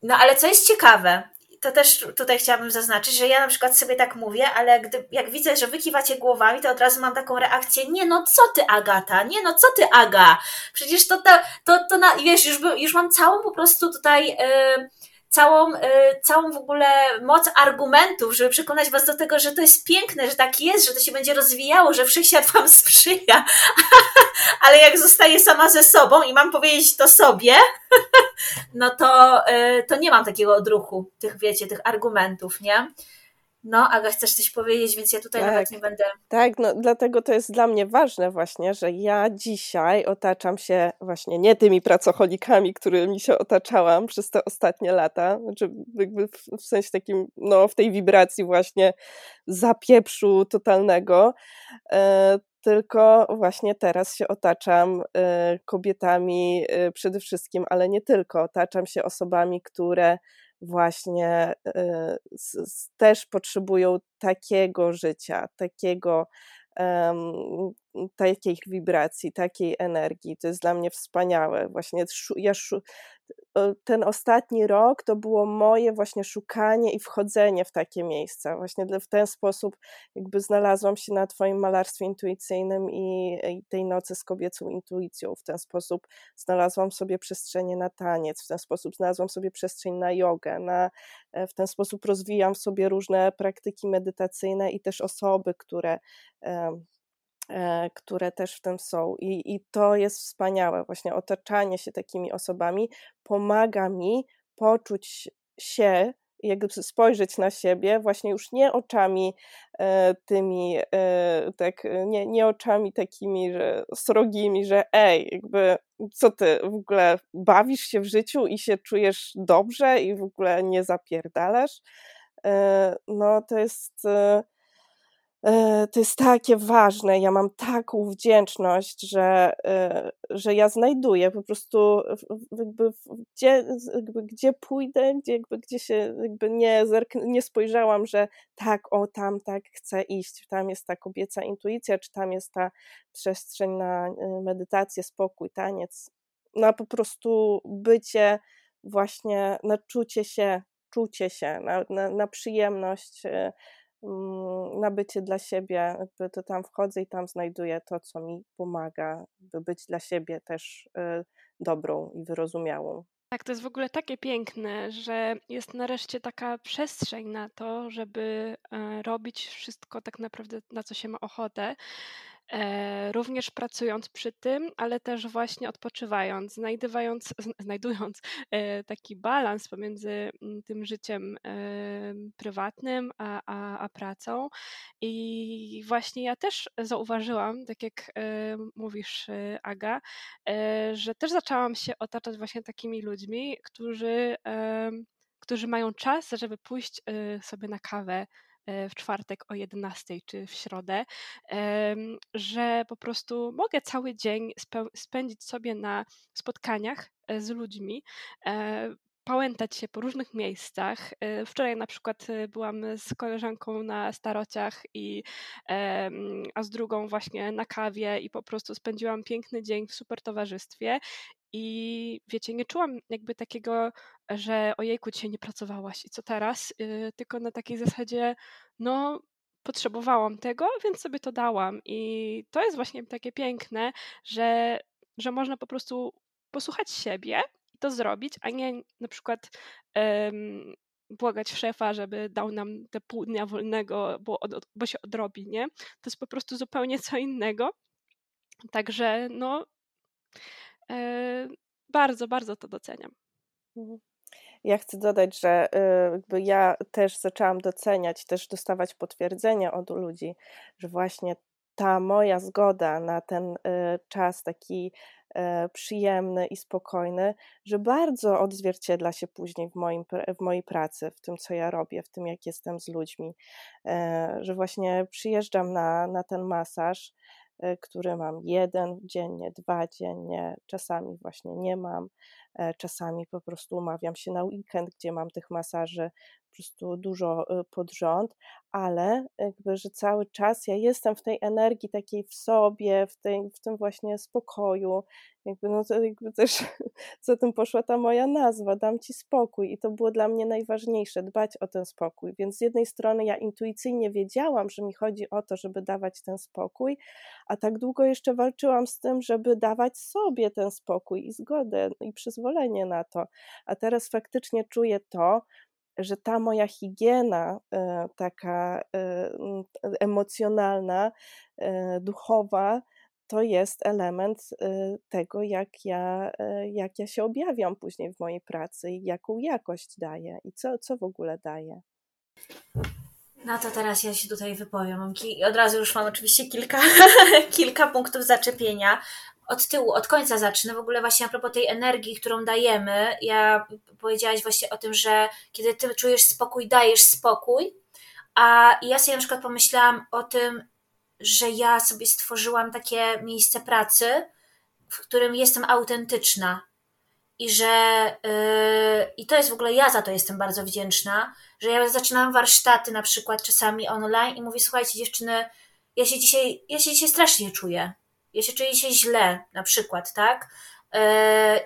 Speaker 1: no ale co jest ciekawe, to też tutaj chciałabym zaznaczyć, że ja na przykład sobie tak mówię, ale gdy, jak widzę, że wy kiwacie głowami, to od razu mam taką reakcję, nie no co ty Agata, nie no co ty Aga, przecież to, to, to, to na, wiesz, już, już mam całą po prostu tutaj... Yy, całą, y, całą w ogóle moc argumentów, żeby przekonać Was do tego, że to jest piękne, że tak jest, że to się będzie rozwijało, że wszechświat Wam sprzyja. <laughs> Ale jak zostaję sama ze sobą i mam powiedzieć to sobie, <laughs> no to, y, to nie mam takiego odruchu, tych wiecie, tych argumentów, nie? No, Aga, chcesz coś powiedzieć, więc ja tutaj tak, nawet nie będę.
Speaker 2: Tak, no dlatego to jest dla mnie ważne właśnie, że ja dzisiaj otaczam się właśnie nie tymi pracocholikami, którymi się otaczałam przez te ostatnie lata, znaczy jakby w, w sensie takim, no w tej wibracji właśnie zapieprzu totalnego, e, tylko właśnie teraz się otaczam e, kobietami e, przede wszystkim, ale nie tylko, otaczam się osobami, które właśnie y, też potrzebują takiego życia, takiego, takiej wibracji, takiej energii. To jest dla mnie wspaniałe. Właśnie ja ten ostatni rok to było moje właśnie szukanie i wchodzenie w takie miejsca. Właśnie w ten sposób jakby znalazłam się na Twoim malarstwie intuicyjnym i, tej nocy z kobiecą intuicją. W ten sposób znalazłam sobie przestrzenie na taniec, w ten sposób znalazłam sobie przestrzeń na jogę, na, e, w ten sposób rozwijam sobie różne praktyki medytacyjne i też osoby, które E, które też w tym są. I, I to jest wspaniałe, właśnie otaczanie się takimi osobami pomaga mi poczuć się, jakby spojrzeć na siebie, właśnie już nie oczami e, tymi, e, tak, nie, nie oczami takimi, że srogimi, że ej, jakby co ty w ogóle bawisz się w życiu i się czujesz dobrze i w ogóle nie zapierdalasz. E, no to jest e, E, to jest takie ważne. Ja mam taką wdzięczność, że, e, że ja znajduję po prostu, jakby, gdzie, jakby, gdzie pójdę, gdzie, jakby, gdzie się jakby nie, nie spojrzałam, że tak, o tam tak chcę iść, tam jest ta kobieca intuicja, czy tam jest ta przestrzeń na e, medytację, spokój, taniec, na po prostu bycie właśnie, na czucie się, czucie się, na, na, na przyjemność Mm, na bycie dla siebie, jakby to tam wchodzę i tam znajduję to, co mi pomaga, by być dla siebie też y, dobrą i wyrozumiałą.
Speaker 3: Tak, to jest w ogóle takie piękne, że jest nareszcie taka przestrzeń na to, żeby e, robić wszystko tak naprawdę, na co się ma ochotę. E, również pracując przy tym, ale też właśnie odpoczywając, znajdywając, <laughs> znajdując e, taki balans pomiędzy mm, tym życiem prywatnym a, a, a pracą. I właśnie ja też zauważyłam, tak jak mówisz, Aga, że też zaczęłam się otaczać właśnie takimi ludźmi, którzy, którzy mają czas, żeby pójść sobie na kawę E, w czwartek o 11 czy w środę, że po prostu mogę cały dzień spędzić sobie na spotkaniach e, z ludźmi, e, pałętać się po różnych miejscach. Wczoraj na przykład byłam z koleżanką na starociach, i, a z drugą właśnie na kawie i po prostu spędziłam piękny dzień w super towarzystwie. I wiecie, nie czułam jakby takiego, że ojejku, dzisiaj nie pracowałaś i co teraz, yy, tylko na takiej zasadzie, no potrzebowałam tego, więc sobie to dałam. I to jest właśnie takie piękne, że, że można po prostu posłuchać siebie i to zrobić, a nie na przykład błagać szefa, żeby dał nam te pół dnia wolnego, bo, bo się odrobi, nie? To jest po prostu zupełnie co innego. Także no, bardzo, bardzo to doceniam.
Speaker 2: Mhm. Ja chcę dodać, że y, jakby ja też zaczęłam doceniać, też dostawać potwierdzenia od ludzi, że właśnie ta moja zgoda na ten y, czas taki y, przyjemny i spokojny, że bardzo odzwierciedla się później w, moim, w mojej pracy, w tym, co ja robię, w tym, jak jestem z ludźmi, że właśnie przyjeżdżam na, na ten masaż E, który mam jeden dziennie, dwa dziennie, czasami właśnie nie mam, e, czasami po prostu umawiam się na weekend, gdzie mam tych masaży po prostu dużo e, pod rząd, ale jakby, że cały czas ja jestem w tej energii takiej w sobie, w, tej, w tym właśnie spokoju, jakby, no to jakby <laughs> też za tym poszła ta moja nazwa, dam ci spokój. I to było dla mnie najważniejsze, dbać o ten spokój, więc z jednej strony ja intuicyjnie wiedziałam, że mi chodzi o to, żeby dawać ten spokój, a tak długo jeszcze walczyłam z tym, żeby dawać sobie ten spokój i zgodę i przyzwolenie na to, a teraz faktycznie czuję to, że ta moja higiena e, taka e, emocjonalna, e, duchowa, to jest element tego, jak ja, jak ja się objawiam później w mojej pracy i jaką jakość daję i co, co w ogóle daję.
Speaker 1: No to teraz ja się tutaj wypowiem. Od razu już mam oczywiście kilka, <laughs> kilka punktów zaczepienia. Od tyłu, od końca zacznę. W ogóle właśnie a propos tej energii, którą dajemy. Ja powiedziałaś właśnie o tym, że kiedy ty czujesz spokój, dajesz spokój. A ja sobie na przykład pomyślałam o tym, że ja sobie stworzyłam takie miejsce pracy, w którym jestem autentyczna. I że yy, i to jest w ogóle ja za to jestem bardzo wdzięczna, że ja zaczynam warsztaty na przykład czasami online i mówię, słuchajcie dziewczyny, ja się dzisiaj, ja się dzisiaj strasznie czuję. Ja się czuję dzisiaj źle, na przykład, tak? Yy,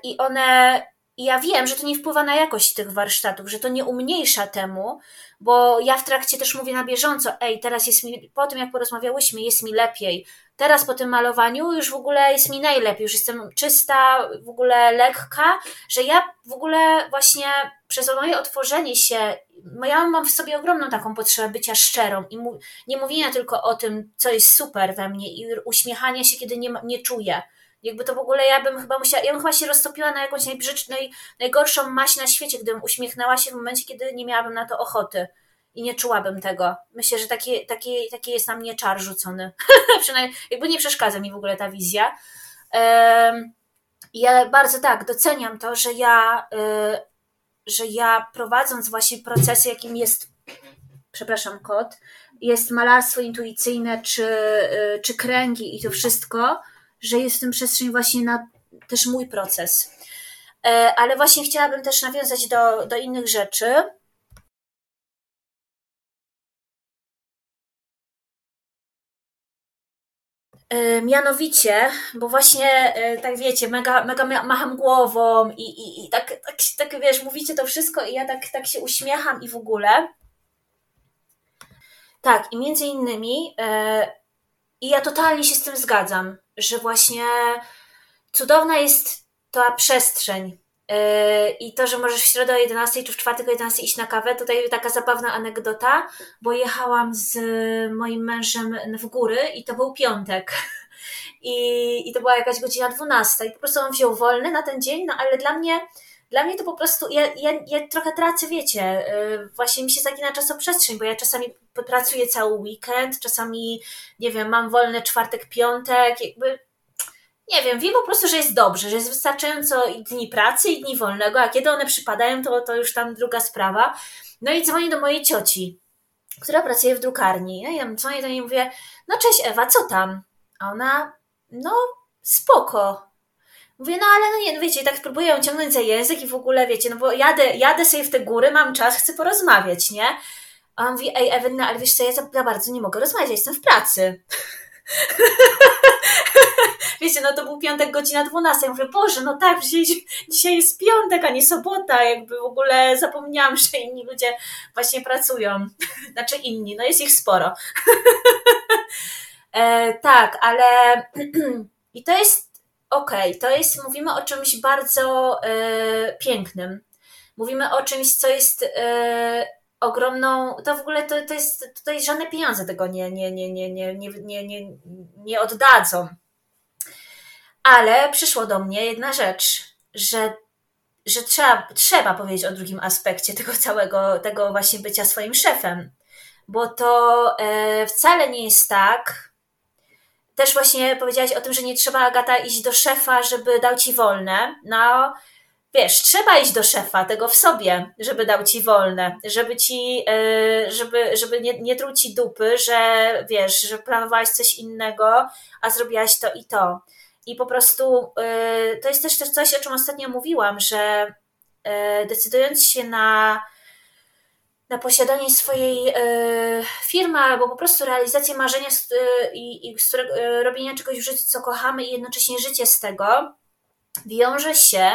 Speaker 1: I one i ja wiem, że to nie wpływa na jakość tych warsztatów, że to nie umniejsza temu, bo ja w trakcie też mówię na bieżąco, ej, teraz jest mi, po tym jak porozmawiałyśmy, jest mi lepiej. Teraz po tym malowaniu już w ogóle jest mi najlepiej, już jestem czysta, w ogóle lekka, że ja w ogóle właśnie przez moje otworzenie się, ja mam w sobie ogromną taką potrzebę bycia szczerą i mu, nie mówienia tylko o tym, co jest super we mnie i uśmiechania się, kiedy nie, nie czuję jakby to w ogóle ja bym chyba musiała, ja bym chyba się roztopiła na jakąś najbrzydszej, najgorszą maść na świecie, gdybym uśmiechnęła się w momencie, kiedy nie miałabym na to ochoty i nie czułabym tego. Myślę, że taki, taki, taki jest na mnie czar rzucony. <laughs> Przynajmniej jakby nie przeszkadza mi w ogóle ta wizja. Um, ja bardzo tak, doceniam to, że ja, y, że ja prowadząc właśnie procesy, jakim jest, przepraszam, kot, jest malarstwo intuicyjne, czy, y, czy kręgi i to wszystko, że jest w tym przestrzeń właśnie na też mój proces. E, ale właśnie chciałabym też nawiązać do, do innych rzeczy. E, mianowicie, bo właśnie, e, tak wiecie, mega, mega macham głową i, i, i tak, tak, tak, wiesz, mówicie to wszystko i ja tak, tak się uśmiecham i w ogóle. Tak, i między innymi, i ja totalnie się z tym zgadzam, że właśnie cudowna jest ta przestrzeń, Yy, I to, że możesz w środę o 11 czy w czwartek o 11 iść na kawę, tutaj taka zabawna anegdota, bo jechałam z moim mężem w góry i to był piątek. <laughs> I, i to była jakaś godzina 12 i po prostu on wziął wolny na ten dzień, no ale dla mnie dla mnie to po prostu, ja, ja, ja trochę tracę, wiecie, yy, właśnie mi się zagina czasoprzestrzeń, bo ja czasami pracuję cały weekend, czasami, nie wiem, mam wolny czwartek, piątek, jakby nie wiem, wiem po prostu, że jest dobrze, że jest wystarczająco i dni pracy i dni wolnego, a kiedy one przypadają, to, to już tam druga sprawa. No i dzwonię do mojej cioci, która pracuje w drukarni. I tam dzwonię do niej i mówię, no cześć Ewa, co tam? A ona, no spoko. Mówię, no ale no nie, no wiecie, tak próbuję ciągnąć za język i w ogóle, wiecie, no bo jadę, jadę sobie w te góry, mam czas, chcę porozmawiać, nie? A on mówi, ej Ewelina, ale wiesz co, ja za, za bardzo nie mogę rozmawiać, ja jestem w pracy. <laughs> wiecie, no to był piątek, godzina 12. Ja mówię, Boże, no tak, dzisiaj, dzisiaj jest piątek, a nie sobota. Jakby w ogóle zapomniałam, że inni ludzie właśnie pracują. <laughs> Znaczy inni, no jest ich sporo. <laughs> e, tak, ale <clears throat> i to jest okej, okay, to jest, mówimy o czymś bardzo e, pięknym. Mówimy o czymś, co jest e, ogromną, to w ogóle to, to jest, tutaj żadne pieniądze tego nie, nie, nie, nie, nie, nie, nie, nie, nie oddadzą. Ale przyszło do mnie jedna rzecz, że, że trzeba, trzeba powiedzieć o drugim aspekcie tego całego, tego właśnie bycia swoim szefem. Bo to e, wcale nie jest tak. Też właśnie powiedziałaś o tym, że nie trzeba Agata iść do szefa, żeby dał ci wolne. No, wiesz, trzeba iść do szefa, tego w sobie, żeby dał ci wolne, żeby ci, e, żeby, żeby nie, nie ci dupy, że wiesz, że planowałaś coś innego, a zrobiłaś to i to. I po prostu y, to jest też coś, o czym ostatnio mówiłam, że y, decydując się na, na posiadanie swojej y, firmy albo po prostu realizację marzenia i, i robienia czegoś w życiu, co kochamy i jednocześnie życie z tego, wiąże się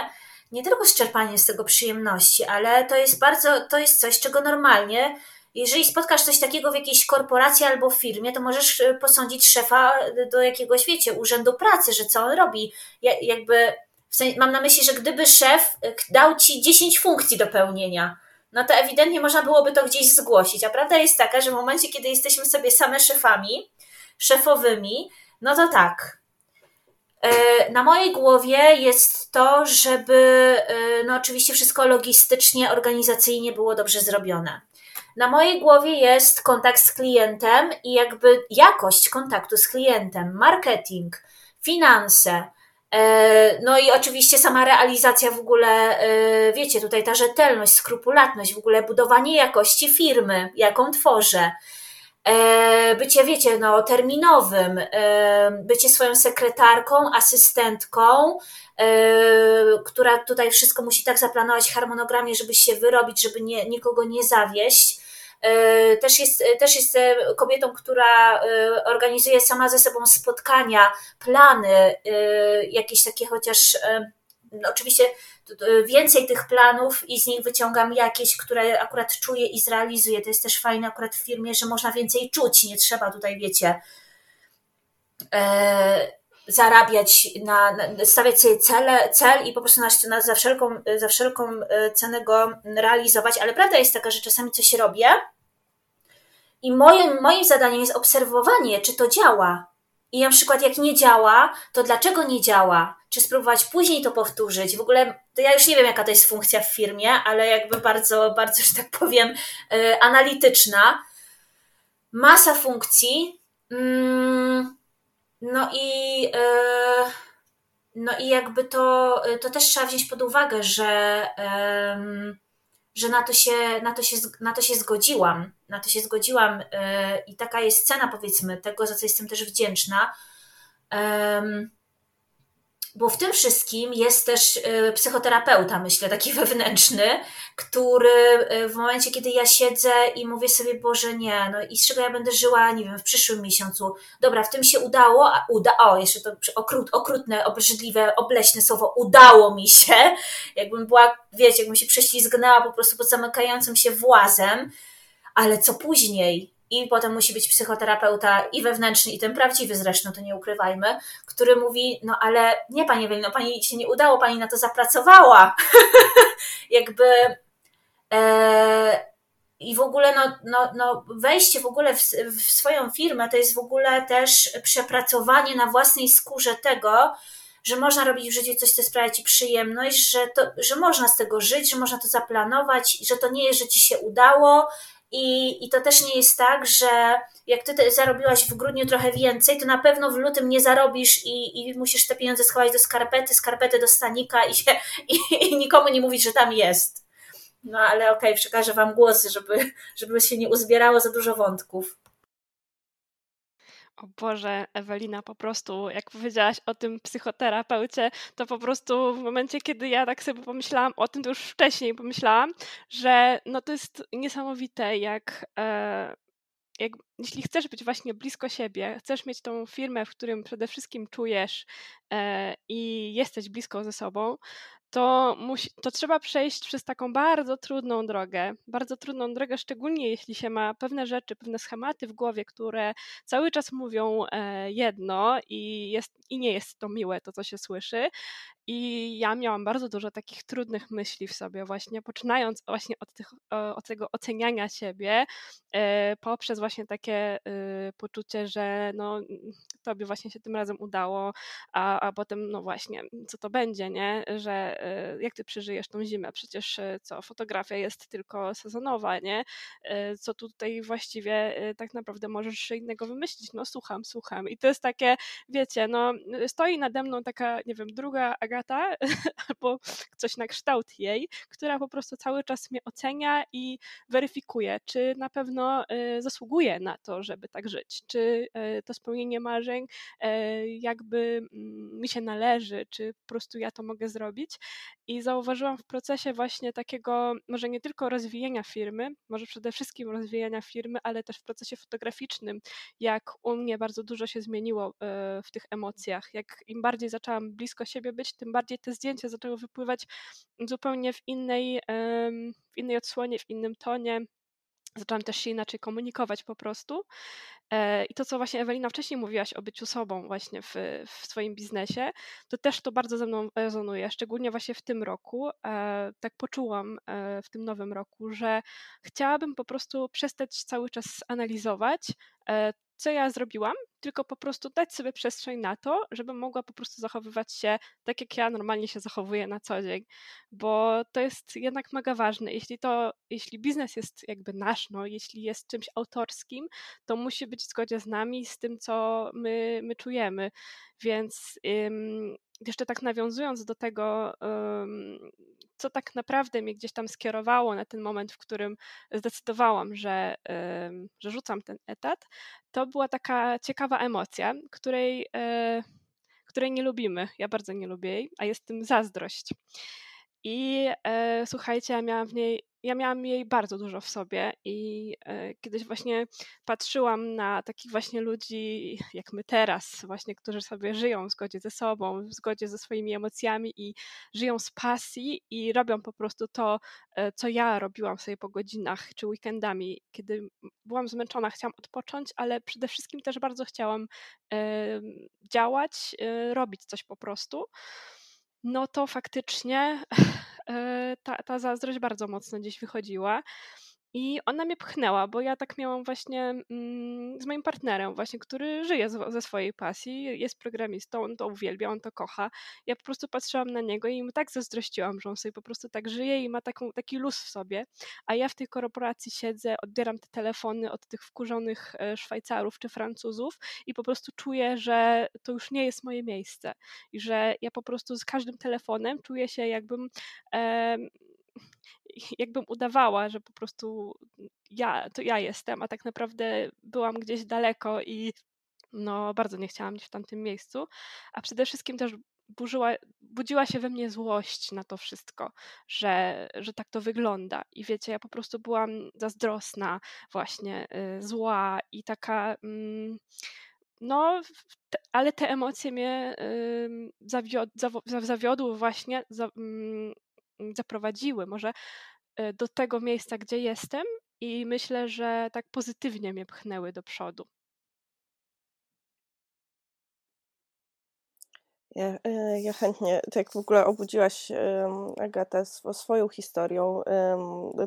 Speaker 1: nie tylko z czerpaniem z tego przyjemności, ale to jest bardzo, to jest coś, czego normalnie jeżeli spotkasz coś takiego w jakiejś korporacji albo firmie, to możesz e, posądzić szefa do jakiegoś, wiecie, urzędu pracy, że co on robi. Ja, jakby, w sensie, mam na myśli, że gdyby szef e, dał ci 10 funkcji do pełnienia, no to ewidentnie można byłoby to gdzieś zgłosić. A prawda jest taka, że w momencie, kiedy jesteśmy sobie same szefami, szefowymi, no to tak. E, na mojej głowie jest to, żeby, no oczywiście wszystko logistycznie, organizacyjnie było dobrze zrobione na mojej głowie jest kontakt z klientem i jakby jakość kontaktu z klientem, marketing, finanse. E, no i oczywiście sama realizacja w ogóle, e, wiecie, tutaj ta rzetelność, skrupulatność, w ogóle budowanie jakości firmy, jaką tworzę. E, bycie, wiecie, no, terminowym, bycie swoją sekretarką, asystentką, która tutaj wszystko musi tak zaplanować w harmonogramie, żeby się wyrobić, żeby nie, nikogo nie zawieść. E, też jest, też jest e, kobietą, która e, organizuje sama ze sobą spotkania, plany, jakieś takie chociaż no oczywiście więcej tych planów i z nich wyciągam jakieś, które akurat czuję i zrealizuję. To jest też fajne akurat w firmie, że można więcej czuć, nie trzeba tutaj, wiecie, zarabiać, na, stawiać sobie cele, cel i po prostu na, na, za, wszelką, za wszelką e, cenę go realizować, ale prawda jest taka, że czasami coś robię i moim, moim zadaniem jest obserwowanie, czy to działa. I na przykład jak nie działa, to dlaczego nie działa? Czy spróbować później to powtórzyć? W ogóle ja już nie wiem, jaka to jest funkcja w firmie, ale jakby bardzo, bardzo, że tak powiem, yy, analityczna. Masa funkcji. Yy, no i, e, no i jakby to, to też trzeba wziąć pod uwagę, że, że na, to się, na, to się, na to się zgodziłam. Na to się zgodziłam e, i taka jest cena, powiedzmy, tego, za co jestem też wdzięczna bo w tym wszystkim jest też y, psychoterapeuta, myślę, taki <laughs> wewnętrzny, który y, w momencie, kiedy ja siedzę i mówię sobie, Boże, nie, no i z czego ja będę żyła, nie wiem, w przyszłym miesiącu. Dobra, w tym się udało, a uda, o, jeszcze to okrut, okrutne, obrzydliwe, obleśne słowo, udało mi się. <laughs> Jakbym była, wiecie, jakbym się prześlizgnęła po prostu pod zamykającym się włazem, ale co później? I potem musi być psychoterapeuta i wewnętrzny, i ten prawdziwy zresztą, to nie ukrywajmy, który mówi, no ale nie Pani Ewelino, Pani się nie udało, Pani na to zapracowała. <laughs> Jakby e, i w ogóle no, no, no wejście w ogóle w, w swoją firmę to jest w ogóle też przepracowanie na własnej skórze tego, że można robić w życiu coś, co sprawia ci przyjemność, że, to, że można z tego żyć, że można to zaplanować, że to nie jest, że ci się udało. I, I to też nie jest tak, że jak ty zarobiłaś w grudniu trochę więcej, to na pewno w lutym nie zarobisz i, i musisz te pieniądze schować do skarpety, skarpety do stanika i, się, i, i nikomu nie mówić, że tam jest. No ale okej, okay, przekażę Wam głos, żeby, żeby się nie uzbierało za dużo wątków.
Speaker 3: O Boże, Ewelina, po prostu, jak powiedziałaś o tym psychoterapeucie, to po prostu w momencie, kiedy ja tak sobie pomyślałam o tym, to już wcześniej pomyślałam, że no to jest niesamowite, jak, e, jak jeśli chcesz być właśnie blisko siebie, chcesz mieć tą firmę, w którym przede wszystkim czujesz e, i jesteś blisko ze sobą, to, musi, to trzeba przejść przez taką bardzo trudną drogę. Bardzo trudną drogę, szczególnie jeśli się ma pewne rzeczy, pewne schematy w głowie, które cały czas mówią e, jedno i, jest, i nie jest to miłe, to co się słyszy. I ja miałam bardzo dużo takich trudnych myśli w sobie, właśnie poczynając właśnie od, tych, od tego oceniania siebie, e, poprzez właśnie takie e, poczucie, że no, tobie właśnie się tym razem udało, a, a potem no właśnie, co to będzie, nie? Że e, jak ty przeżyjesz tą zimę? Przecież co, fotografia jest tylko sezonowa, nie? Co tutaj właściwie tak naprawdę możesz innego wymyślić? No słucham, słucham. I to jest takie, wiecie, no stoi nade mną taka, nie wiem, druga Agata <laughs> albo coś na kształt jej, która po prostu cały czas mnie ocenia i weryfikuje, czy na pewno y, zasługuje na to, żeby tak żyć, czy y, to spełnienie marzeń y, jakby mm, mi się należy, czy po prostu ja to mogę zrobić. I zauważyłam w procesie właśnie takiego, może nie tylko rozwijania firmy, może przede wszystkim rozwijania firmy, ale też w procesie fotograficznym, jak u mnie bardzo dużo się zmieniło w tych emocjach. Jak im bardziej zaczęłam blisko siebie być, tym bardziej te zdjęcia zaczęły wypływać zupełnie w innej, w innej odsłonie, w innym tonie. Zaczęłam też się inaczej komunikować po prostu. E, I to, co właśnie Ewelina wcześniej mówiłaś o byciu sobą właśnie w, w swoim biznesie, to też to bardzo ze mną rezonuje, szczególnie właśnie w tym roku. E, tak poczułam e, w tym nowym roku, że chciałabym po prostu przestać cały czas analizować co ja zrobiłam, tylko po prostu dać sobie przestrzeń na to, żebym mogła po prostu zachowywać się tak, jak ja normalnie się zachowuję na co dzień, bo to jest jednak mega ważne. Jeśli to, jeśli biznes jest jakby nasz, no, jeśli jest czymś autorskim, to musi być w zgodzie z nami, z tym, co my, my czujemy. Więc ym, jeszcze tak nawiązując do tego, co tak naprawdę mnie gdzieś tam skierowało na ten moment, w którym zdecydowałam, że, że rzucam ten etat, to była taka ciekawa emocja, której, e, której nie lubimy. Ja bardzo nie lubię jej, a jest tym zazdrość. I e, słuchajcie, ja miałam w niej ja miałam jej bardzo dużo w sobie i e, kiedyś właśnie patrzyłam na takich właśnie ludzi jak my teraz, właśnie, którzy sobie żyją w zgodzie ze sobą, w zgodzie ze swoimi emocjami i żyją z pasji i robią po prostu to, e, co ja robiłam sobie po godzinach czy weekendami, kiedy byłam zmęczona, chciałam odpocząć, ale przede wszystkim też bardzo chciałam e, działać, robić coś po prostu. No to faktycznie e, ta, ta zazdrość bardzo mocno gdzieś wychodziła. I ona mnie pchnęła, bo ja tak miałam właśnie mm, z moim partnerem, właśnie, który żyje z, ze swojej pasji, jest programistą, on to uwielbia, on to kocha. Ja po prostu patrzyłam na niego i mu tak zazdrościłam, że on sobie po prostu tak żyje i ma taką, taki luz w sobie. A ja w tej korporacji siedzę, odbieram te telefony od tych wkurzonych e, Szwajcarów czy Francuzów i po prostu czuję, że to już nie jest moje miejsce i że ja po prostu z każdym telefonem czuję się jakbym. <laughs> jakbym udawała, że po prostu ja, to ja jestem, a tak naprawdę byłam gdzieś daleko i no bardzo nie chciałam być w tamtym miejscu, a przede wszystkim też burzyła, budziła się we mnie złość na to wszystko, że, że tak to wygląda. I wiecie, ja po prostu byłam zazdrosna, właśnie y, zła i taka. Mm, no, te, ale te emocje mnie y, zawiod, zawiodły właśnie, za, mm, zaprowadziły może e, do tego miejsca, gdzie jestem i myślę, że tak pozytywnie mnie pchnęły do przodu.
Speaker 2: Ja, e, ja chętnie, tak w ogóle obudziłaś Agatę swoją historią.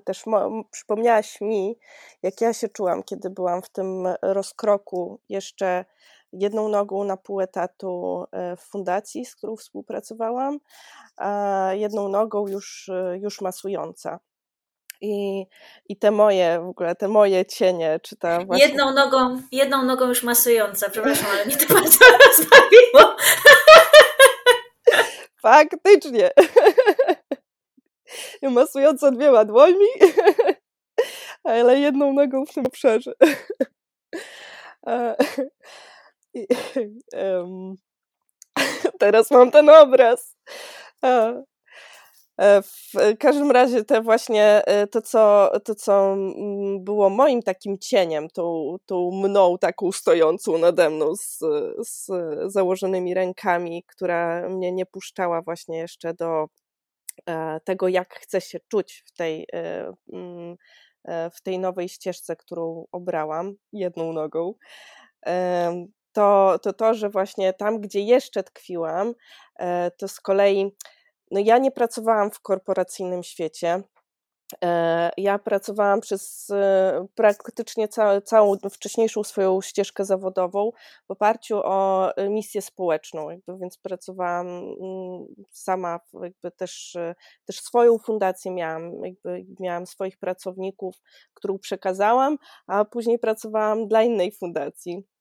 Speaker 2: Też przypomniałaś mi, jak ja się czułam, kiedy byłam w tym rozkroku jeszcze jedną nogą na pół etatu e, w fundacji, z którą współpracowałam, a jedną nogą już, e, już masująca. I, I te moje, w ogóle te moje cienie, czy ta
Speaker 1: właśnie... Jedną nogą, jedną nogą już masująca, przepraszam, ale mnie to <laughs> bardzo rozbawiło.
Speaker 2: Faktycznie. <laughs> Masująca dwiema dłońmi, <laughs> ale jedną nogą w tym obszarze. <laughs> <laughs> Teraz mam ten obraz. E, w każdym razie te właśnie e, to, co, to, co było moim takim cieniem, tą, tą mną taką stojącą nade mną z, z założonymi rękami, która mnie nie puszczała właśnie jeszcze do e, tego, jak chcę się czuć w tej, w tej nowej ścieżce, którą obrałam jedną nogą to, to to, że właśnie tam, gdzie jeszcze tkwiłam, to z kolei no ja nie pracowałam w korporacyjnym świecie. E, ja pracowałam przez e, praktycznie całą, całą wcześniejszą swoją ścieżkę zawodową w oparciu o e, misję społeczną, jakby, więc pracowałam mm, sama, jakby też, też swoją fundację miałam, jakby miałam swoich pracowników, którą przekazałam, a później pracowałam dla innej fundacji.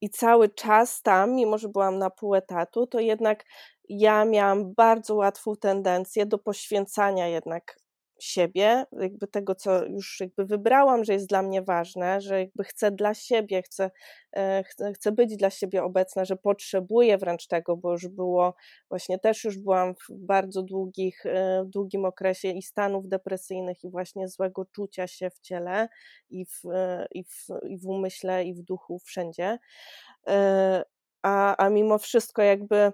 Speaker 2: I cały czas tam, mimo że byłam na pół etatu, to jednak ja miałam bardzo łatwą tendencję do poświęcania jednak siebie, jakby tego, co już jakby wybrałam, że jest dla mnie ważne, że jakby chcę dla siebie, chcę, e, chcę, chcę być dla siebie obecna, że potrzebuję wręcz tego, bo już było, właśnie też już byłam w bardzo długich, e, długim okresie i stanów depresyjnych i właśnie złego czucia się w ciele i w, e, i w, i w umyśle i w duchu, wszędzie. A, a mimo wszystko jakby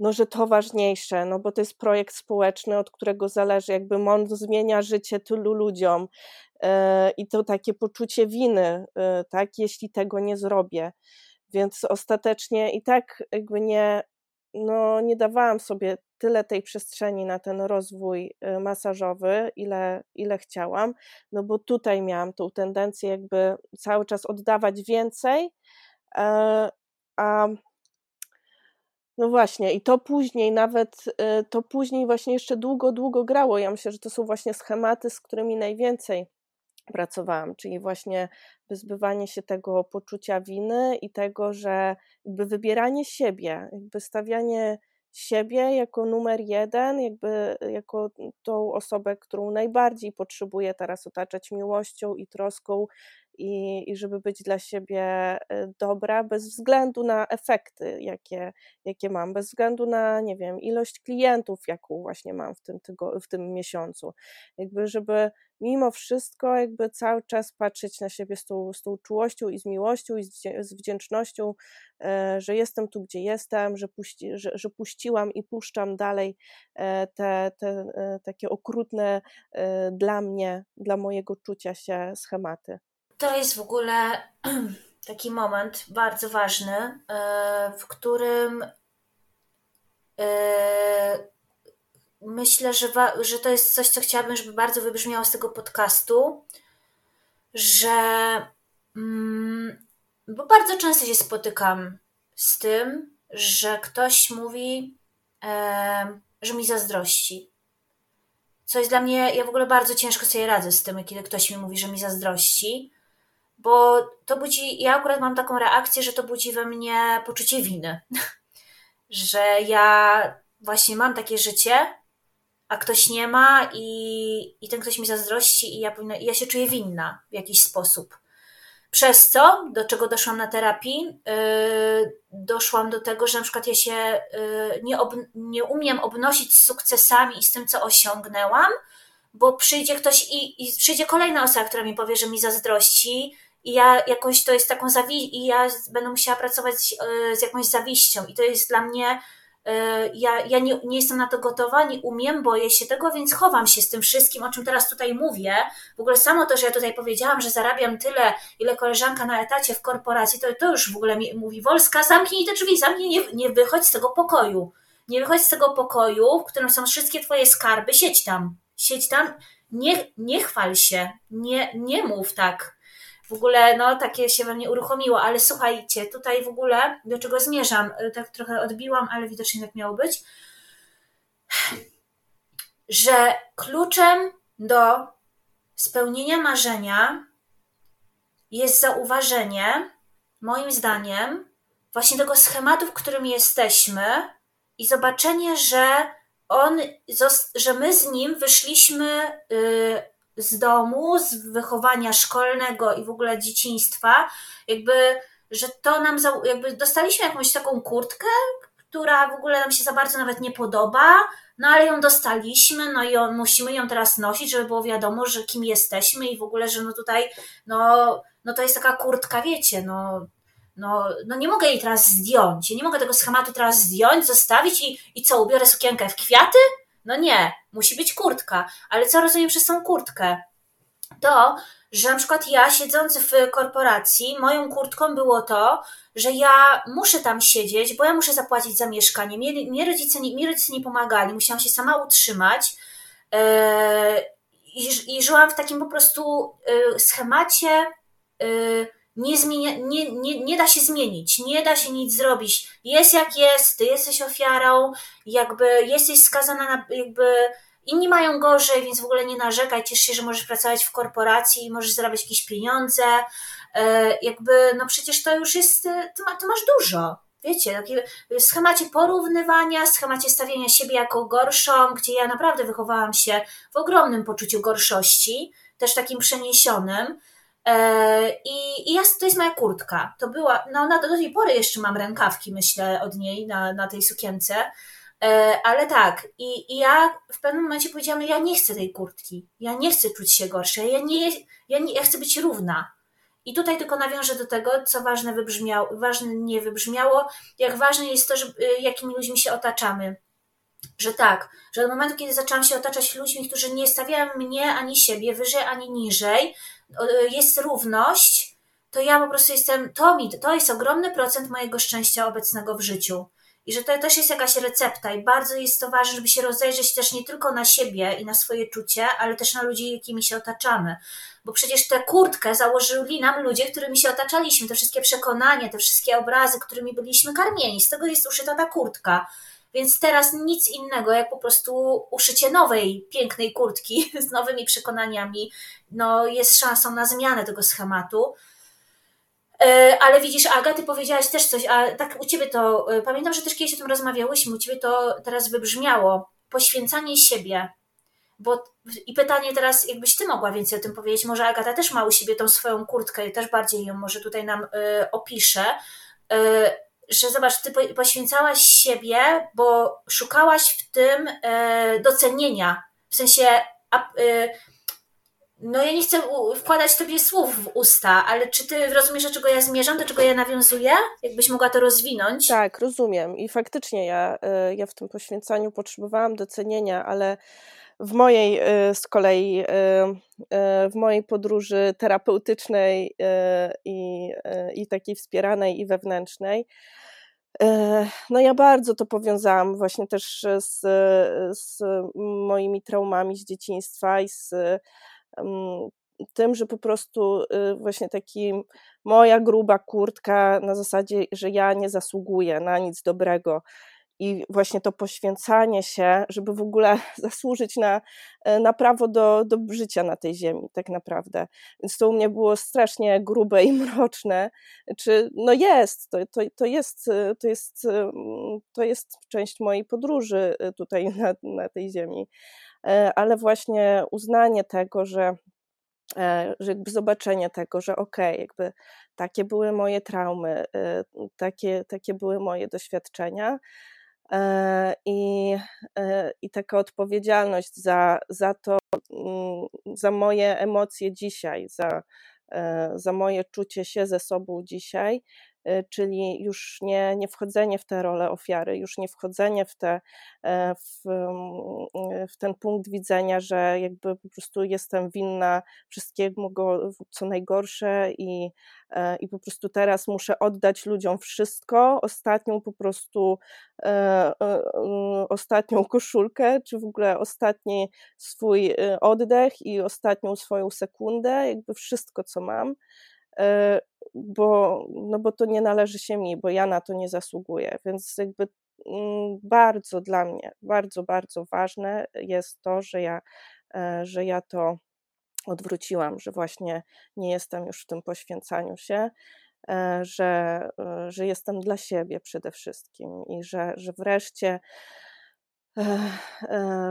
Speaker 2: no, że to ważniejsze, no bo to jest projekt społeczny, od którego zależy, jakby on zmienia życie tylu ludziom yy, i to takie poczucie winy, yy, tak, jeśli tego nie zrobię. Więc ostatecznie i tak jakby nie, no, nie dawałam sobie tyle tej przestrzeni na ten rozwój e, masażowy, ile, ile chciałam, no bo tutaj miałam tą tendencję, jakby cały czas oddawać więcej, a no właśnie, i to później, nawet y, to później właśnie jeszcze długo, długo grało. Ja myślę, że to są właśnie schematy, z którymi najwięcej pracowałam, czyli właśnie wyzbywanie się tego poczucia winy i tego, że jakby wybieranie siebie, jakby stawianie siebie jako numer jeden, jakby jako tą osobę, którą najbardziej potrzebuję teraz otaczać miłością i troską i, i żeby być dla siebie y, dobra, bez względu na efekty, jakie, jakie mam, bez względu na, nie wiem, ilość klientów, jaką właśnie mam w tym, tygo, w tym miesiącu. Jakby, żeby mimo wszystko jakby cały czas patrzeć na siebie z tą, z tą czułością i z miłością i z wdzięcznością, e, że jestem tu, gdzie jestem, że, puści, że, że puściłam i puszczam dalej e, te, te e, takie okrutne dla mnie, dla mojego czucia się schematy
Speaker 1: to jest w ogóle <clears throat> taki moment bardzo ważny, e, w którym e, myślę, że, że to jest coś, co chciałabym, żeby bardzo wybrzmiało z tego podcastu, że mm, bo bardzo często się spotykam z tym, że ktoś mówi, e, że mi zazdrości. Co jest dla mnie, ja w ogóle bardzo ciężko sobie radzę z tym, kiedy ktoś mi mówi, że mi zazdrości, bo to budzi, ja akurat mam taką reakcję, że to budzi we mnie poczucie winy, <laughs> że ja właśnie mam takie życie, a ktoś nie ma i, i ten ktoś mi zazdrości i ja, powinna, i ja się czuję winna w jakiś sposób. Przez co, do czego doszłam na terapii, yy, doszłam do tego, że na przykład ja się yy, nie, ob, nie umiem obnosić z sukcesami i z tym, co osiągnęłam, bo przyjdzie ktoś i, i przyjdzie kolejna osoba, która mi powie, że mi zazdrości, i ja jakoś to jest taką zawi i ja będę musiała pracować z, e, z jakąś zawiścią i to jest dla mnie E, ja, ja nie, nie jestem na to gotowa, nie umiem, boję się tego, więc chowam się z tym wszystkim, o czym teraz tutaj mówię. W ogóle samo to, że ja tutaj powiedziałam, że zarabiam tyle, ile koleżanka na etacie w korporacji, to, to już w ogóle mi, mówi Wolska, zamknij te drzwi, zamknij, nie, nie wychodź z tego pokoju. Nie wychodź z tego pokoju, w którym są wszystkie twoje skarby, siedź tam, siedź tam, nie, nie chwal się, nie, nie mów tak w ogóle no takie się we mnie uruchomiło, ale słuchajcie, tutaj w ogóle do czego zmierzam, y, tak trochę odbiłam, ale widocznie tak miało być, że kluczem do spełnienia marzenia jest zauważenie, moim zdaniem, właśnie tego schematu, w którym jesteśmy i zobaczenie, że on, że my z nim wyszliśmy y, z domu, z wychowania szkolnego i w ogóle dzieciństwa, jakby, że to nam, za, jakby dostaliśmy jakąś taką kurtkę, która w ogóle nam się za bardzo nawet nie podoba, no ale ją dostaliśmy, no i on, musimy ją teraz nosić, żeby było wiadomo, że kim jesteśmy i w ogóle, że no tutaj, no, no to jest taka kurtka, wiecie, no, no, no nie mogę jej teraz zdjąć, ja nie mogę tego schematu teraz zdjąć, zostawić i, i co, ubiorę sukienkę w kwiaty? No nie, musi być kurtka. Ale co rozumiem przez tą kurtkę? To, że na przykład ja siedząc w korporacji, moją kurtką było to, że ja muszę tam siedzieć, bo ja muszę zapłacić za mieszkanie. Mnie, mnie, rodzice, mnie rodzice nie pomagali, musiałam się sama utrzymać. Yy, i, I żyłam w takim po prostu yy, schemacie. Yy, nie, zmienia, nie, nie, nie da się zmienić, nie da się nic zrobić. Jest jak jest, ty jesteś ofiarą, jakby jesteś skazana na, jakby inni mają gorzej, więc w ogóle nie narzekaj, ciesz się, że możesz pracować w korporacji i możesz zarabiać jakieś pieniądze, e, jakby, no przecież to już jest, e, ty, ma, masz dużo. Wiecie, w schemacie porównywania, schemacie stawiania siebie jako gorszą, gdzie ja naprawdę wychowałam się w ogromnym poczuciu gorszości, też takim przeniesionym, I, i jest, to jest moja kurtka. To była, no na, do tej pory jeszcze mam rękawki, myślę, od niej na, na tej sukience. E, ale tak, i, i ja w pewnym momencie powiedziałam, ja nie chcę tej kurtki. Ja nie chcę czuć się gorsza. Ja, nie, ja, nie, ja chcę być równa. I tutaj tylko nawiążę do tego, co ważne, wybrzmiało, ważne nie wybrzmiało, jak ważne jest to, że, y, jakimi ludźmi się otaczamy. Że tak, że od momentu, kiedy zaczęłam się otaczać ludźmi, którzy nie stawiają mnie ani siebie wyżej, ani niżej, jest równość, to ja po prostu jestem, to mi, to jest ogromny procent mojego szczęścia obecnego w życiu. I że to też jest jakaś recepta i bardzo jest to ważne, żeby się rozejrzeć też nie tylko na siebie i na swoje czucie, ale też na ludzi, jakimi się otaczamy. Bo przecież tę kurtkę założyli nam ludzie, którymi się otaczaliśmy, te wszystkie przekonania, te wszystkie obrazy, którymi byliśmy karmieni. Z tego jest uszyta ta kurtka. Więc teraz nic innego, jak po prostu uszycie nowej, pięknej kurtki <laughs> z nowymi przekonaniami, no jest szansą na zmianę tego schematu. E, ale widzisz, Aga, ty powiedziałaś też coś, a tak u ciebie to, e, pamiętam, że też kiedyś o tym rozmawiałyśmy, u ciebie to teraz wybrzmiało, poświęcanie siebie. Bo i pytanie teraz, jakbyś ty mogła więcej o tym powiedzieć, może Agata też ma u siebie tą swoją kurtkę i też bardziej ją może tutaj nam y, opisze. Że zobacz, ty poświęcałaś siebie, bo szukałaś w tym e, docenienia. W sensie, e, no ja nie chcę wkładać tobie słów w usta, ale czy ty rozumiesz, do czego ja zmierzam, do czego ja nawiązuję? Jakbyś mogła to rozwinąć?
Speaker 2: Tak, rozumiem. I faktycznie ja, e, ja w tym poświęcaniu potrzebowałam docenienia, ale w mojej z kolei, w mojej podróży terapeutycznej i, i takiej wspieranej i wewnętrznej, no ja bardzo to powiązałam właśnie też z, z moimi traumami z dzieciństwa i z tym, że po prostu właśnie taki moja gruba kurtka na zasadzie, że ja nie zasługuję na nic dobrego, i właśnie to poświęcanie się, żeby w ogóle <laughs> zasłużyć na, e, na prawo do, do życia na tej ziemi, tak naprawdę. Więc to u mnie było strasznie grube i <laughs> mroczne. Czy, no jest, to, to, to, jest, e, to, jest, e, to jest część mojej podróży tutaj <laughs> na, na tej ziemi. Ale właśnie uznanie tego, że że jakby zobaczenie tego, że okej, okay, jakby takie były moje traumy, takie, takie były moje doświadczenia, I, e, i taka odpowiedzialność za, za to, mm, za moje emocje dzisiaj, za, e, za moje czucie się ze sobą dzisiaj, czyli już nie, nie wchodzenie w tę rolę ofiary, już nie wchodzenie w, te, e, w, mm, w ten punkt widzenia, że jakby po prostu jestem winna wszystkiego, co najgorsze i, e, i po prostu teraz muszę oddać ludziom wszystko, ostatnią po prostu e, ostatnią koszulkę, czy w ogóle ostatni swój oddech i ostatnią swoją sekundę, jakby wszystko, co mam bo, no bo to nie należy się mi, bo ja na to nie zasługuję. Więc jakby mm, bardzo dla mnie, bardzo, bardzo ważne jest to, że ja, e, że ja to odwróciłam, że właśnie nie jestem już w tym poświęcaniu się, e, że, e, że jestem dla siebie przede wszystkim i że, że wreszcie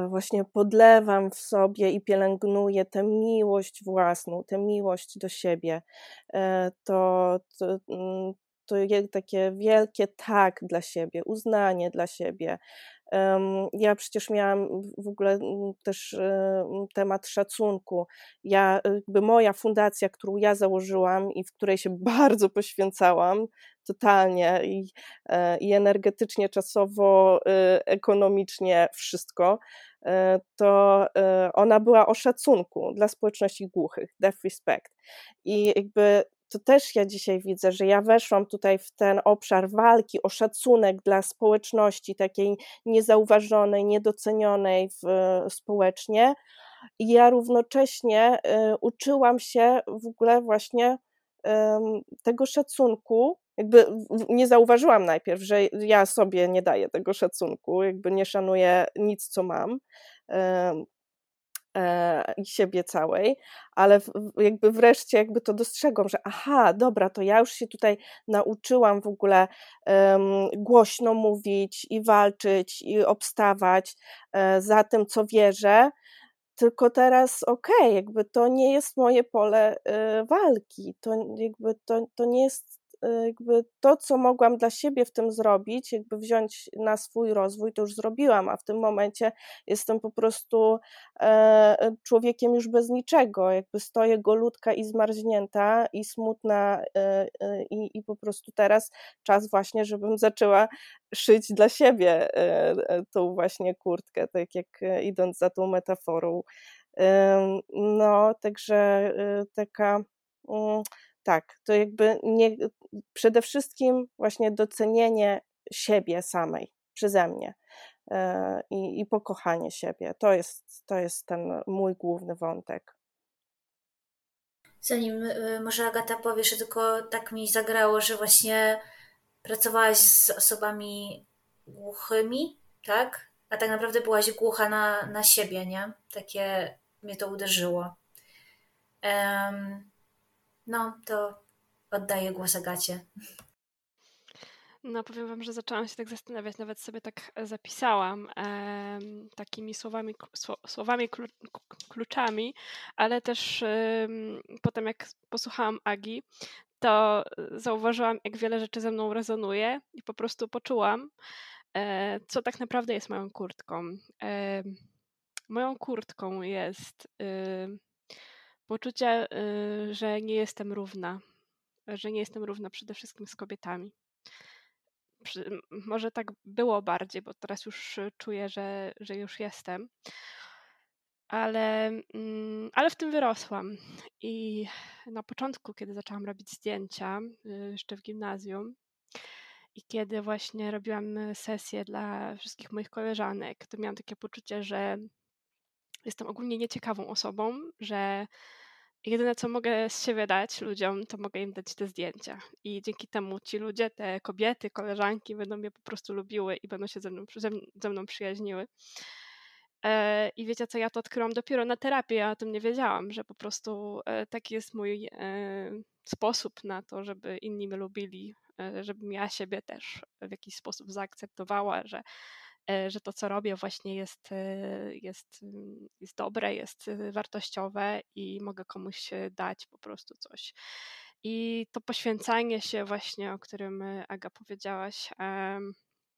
Speaker 2: właśnie podlewam w sobie i pielęgnuję tę miłość własną, tę miłość do siebie, e, to, to, mm, to takie wielkie tak dla siebie, uznanie dla siebie, ja przecież miałam w ogóle też e, temat szacunku. Ja, jakby moja fundacja, którą ja założyłam i w której się <laughs> bardzo poświęcałam, totalnie i, e, i energetycznie, czasowo, e, ekonomicznie, wszystko, to ona była o szacunku dla społeczności głuchych, deaf respect. I jakby to też ja dzisiaj widzę, że ja weszłam tutaj w ten obszar walki o szacunek dla społeczności, takiej niezauważonej, niedocenionej w, społecznie. I ja równocześnie y, uczyłam się w ogóle właśnie tego szacunku. Jakby nie zauważyłam najpierw, że ja sobie nie daję tego szacunku, jakby nie szanuję nic, co mam i siebie całej, ale jakby wreszcie jakby to dostrzegłam, że aha, dobra, to ja już się tutaj nauczyłam w ogóle um, głośno mówić i walczyć i obstawać um, za tym, co wierzę, tylko teraz okej, okay, jakby to nie jest moje pole y, walki, to jakby to, to nie jest jakby to, co mogłam dla siebie w tym zrobić, jakby wziąć na swój rozwój, to już zrobiłam, a w tym momencie jestem po prostu e, człowiekiem już bez niczego, jakby stoję golutka i zmarznięta i smutna e, e, i, i po prostu teraz czas właśnie, żebym zaczęła szyć dla siebie tą właśnie kurtkę, tak jak idąc za tą metaforą. No, także taka mm, tak, to jakby nie, przede wszystkim właśnie docenienie siebie samej przeze mnie e, i, i pokochanie siebie. To jest, to jest ten mój główny wątek.
Speaker 1: Zanim e, może Agata powiesz, tylko tak mi zagrało, że właśnie pracowałaś z osobami głuchymi, tak? A tak naprawdę byłaś głucha na, na siebie, nie? Takie mnie to uderzyło. Um, no, to oddaję głos Agacie.
Speaker 3: No, powiem Wam, że zaczęłam się tak zastanawiać, nawet sobie tak zapisałam e, takimi słowami, słowami kluczami, ale też e, potem jak posłuchałam Agi, to zauważyłam, jak wiele rzeczy ze mną rezonuje i po prostu poczułam, e, co tak naprawdę jest moją kurtką. Moją kurtką jest poczucie, y, że nie jestem równa, że nie jestem równa przede wszystkim z kobietami. Może tak było bardziej, bo teraz już czuję, że, że już jestem. Ale, mm, ale w tym wyrosłam. I na początku, kiedy zaczęłam robić zdjęcia, y, jeszcze w gimnazjum, i kiedy właśnie robiłam sesję dla wszystkich moich koleżanek, to miałam takie poczucie, że jestem ogólnie nieciekawą osobą, że jedyne co mogę z siebie dać ludziom, to mogę im dać te zdjęcia. I dzięki temu ci ludzie, te kobiety, koleżanki będą mnie po prostu lubiły i będą się ze mną, ze mną przyjaźniły. E, I wiecie co, ja to odkryłam dopiero na terapii, ja o tym nie wiedziałam, że po prostu e, taki jest mój e, sposób na to, żeby inni mnie lubili, żebym ja siebie też w jakiś sposób zaakceptowała, że że to, co robię, właśnie jest, e, jest, mm, jest dobre, jest e, wartościowe i mogę komuś dać po prostu coś. I to poświęcanie się, właśnie, o którym Aga powiedziałaś,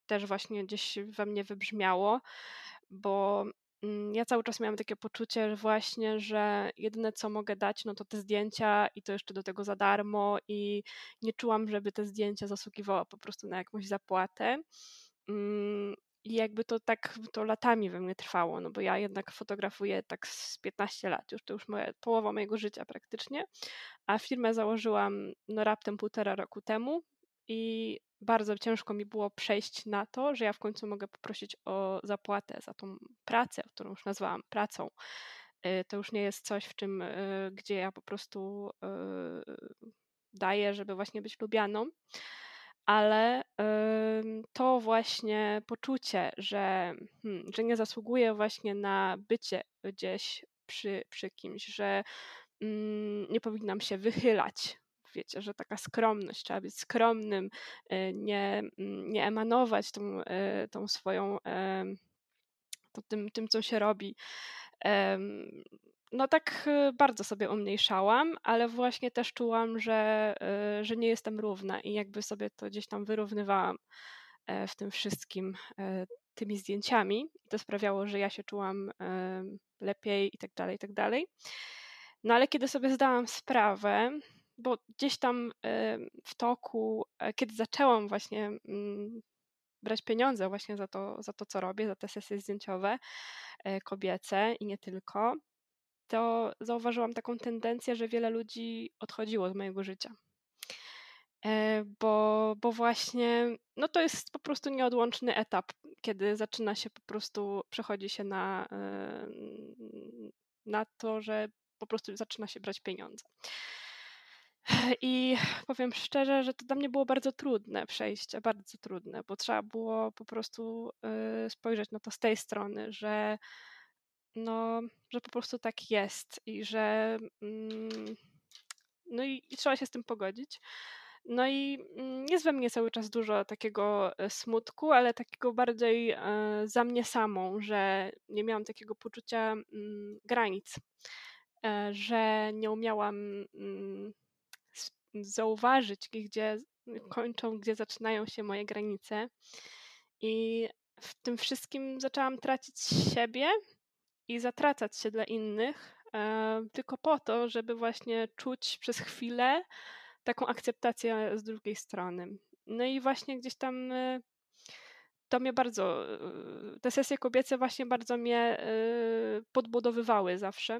Speaker 3: też właśnie gdzieś we mnie wybrzmiało, bo mm, ja cały czas miałam takie poczucie właśnie, że jedyne co mogę dać, no to te zdjęcia i to jeszcze do tego za darmo i nie czułam, żeby te zdjęcia zasługiwało po prostu na jakąś zapłatę. I jakby to tak to latami we mnie trwało, no bo ja jednak fotografuję tak z 15 lat, już to już moja, połowa mojego życia praktycznie, a firmę założyłam no raptem półtora roku temu i bardzo ciężko mi było przejść na to, że ja w końcu mogę poprosić o zapłatę za tą pracę, którą już nazwałam pracą. Y, to już nie jest coś, w czym, y, gdzie ja po prostu y, daję, żeby właśnie być lubianą, ale to właśnie poczucie, że, hmm, że nie zasługuję właśnie na bycie gdzieś przy, przy kimś, że mm, nie powinnam się wychylać wiecie, że taka skromność, trzeba być skromnym, e, nie, mm, nie emanować tą, e, tą swoją, to tym, tym, co się robi. No tak e, bardzo sobie umniejszałam, ale właśnie też czułam, że, że nie jestem równa i jakby sobie to gdzieś tam wyrównywałam w tym wszystkim tymi zdjęciami. To sprawiało, że ja się czułam lepiej i tak dalej, i tak dalej. No ale kiedy sobie zdałam sprawę, bo gdzieś tam w toku, e, kiedy zaczęłam właśnie mm, brać pieniądze właśnie za to, za to, co robię, za te sesje zdjęciowe e, kobiece i nie tylko, to zauważyłam taką tendencję, że wiele ludzi odchodziło z mojego życia. E, bo, bo właśnie no to jest po prostu nieodłączny etap, kiedy zaczyna się po prostu, przechodzi się na, na to, że po prostu zaczyna się brać pieniądze. I powiem szczerze, że to dla mnie było bardzo trudne przejście, bardzo trudne, bo trzeba było po prostu y, spojrzeć na to z tej strony, że no, że po prostu tak jest i że mm, no i, i trzeba się z tym pogodzić. No i mm, jest we mnie cały czas dużo takiego e, smutku, ale takiego bardziej e, za mnie samą, że nie miałam takiego poczucia mm, granic, e, że nie umiałam zauważyć, gdzie kończą, gdzie zaczynają się moje granice. I w tym wszystkim zaczęłam tracić siebie i zatracać się dla innych, tylko po to, żeby właśnie czuć przez chwilę taką akceptację z drugiej strony. No i właśnie gdzieś tam e, to mnie bardzo, e, te sesje kobiece właśnie bardzo mnie podbudowywały zawsze.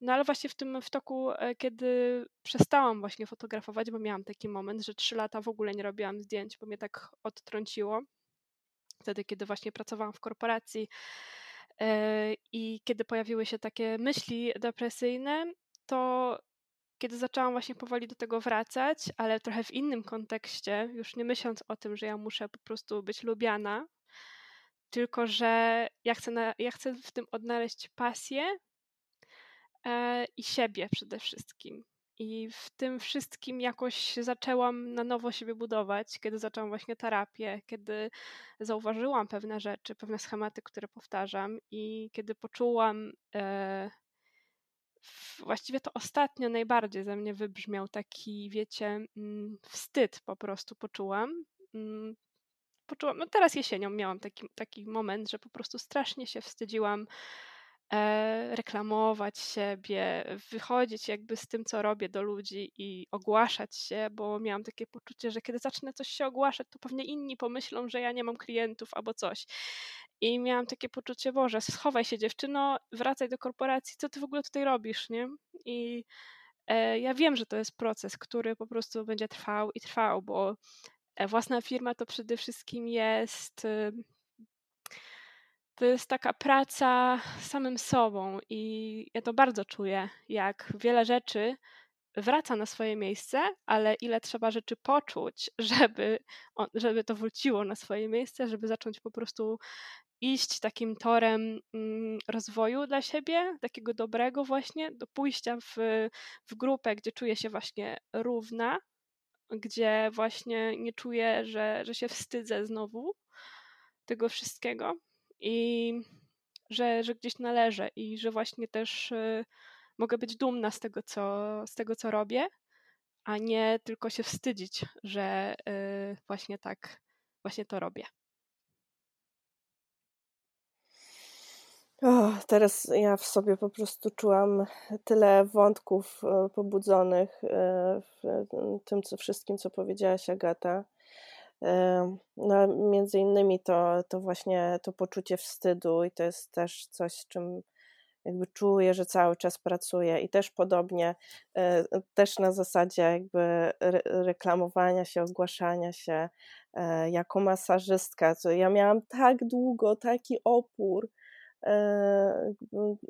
Speaker 3: No ale właśnie w tym w toku, e, kiedy przestałam właśnie fotografować, bo miałam taki moment, że trzy lata w ogóle nie robiłam zdjęć, bo mnie tak odtrąciło. Wtedy, kiedy właśnie pracowałam w korporacji e, i kiedy pojawiły się takie myśli depresyjne, to kiedy zaczęłam właśnie powoli do tego wracać, ale trochę w innym kontekście, już nie myśląc o tym, że ja muszę po prostu być lubiana, tylko że ja chcę, na, ja chcę w tym odnaleźć pasję E, i siebie przede wszystkim. I w tym wszystkim jakoś zaczęłam na nowo siebie budować, kiedy zaczęłam właśnie terapię, kiedy zauważyłam pewne rzeczy, pewne schematy, które powtarzam, i kiedy poczułam, e, właściwie to ostatnio najbardziej ze mnie wybrzmiał taki, wiecie, mm, wstyd po prostu poczułam. Mm, poczułam, no teraz jesienią miałam taki, taki moment, że po prostu strasznie się wstydziłam reklamować siebie, wychodzić jakby z tym, co robię do ludzi i ogłaszać się, bo miałam takie poczucie, że kiedy zacznę coś się ogłaszać, to pewnie inni pomyślą, że ja nie mam klientów albo coś. I miałam takie poczucie, Boże, schowaj się dziewczyno, wracaj do korporacji, co ty w ogóle tutaj robisz, nie? I e, ja wiem, że to jest proces, który po prostu będzie trwał i trwał, bo e, własna firma to przede wszystkim jest to jest taka praca samym sobą i ja to bardzo czuję, jak wiele rzeczy wraca na swoje miejsce, ale ile trzeba rzeczy poczuć, <laughs> żeby, żeby to wróciło na swoje miejsce, żeby zacząć po prostu iść takim torem mm, rozwoju dla siebie, takiego dobrego właśnie, do pójścia w, w grupę, gdzie czuję się właśnie równa, gdzie właśnie nie czuję, że, że się wstydzę znowu tego wszystkiego i że, że gdzieś należę i że właśnie też y, mogę być dumna z tego, co, z tego, co robię, a nie tylko się wstydzić, że y, właśnie tak, właśnie to robię.
Speaker 2: O, teraz ja w sobie po prostu czułam tyle wątków e, pobudzonych w tym co wszystkim, co powiedziałaś Agata. E, no, między innymi to, to właśnie to poczucie wstydu i to jest też coś, z czym jakby czuję, że cały czas pracuję i też podobnie, też na zasadzie jakby reklamowania się, ogłaszania się jako masażystka. Ja miałam tak długo taki opór, E,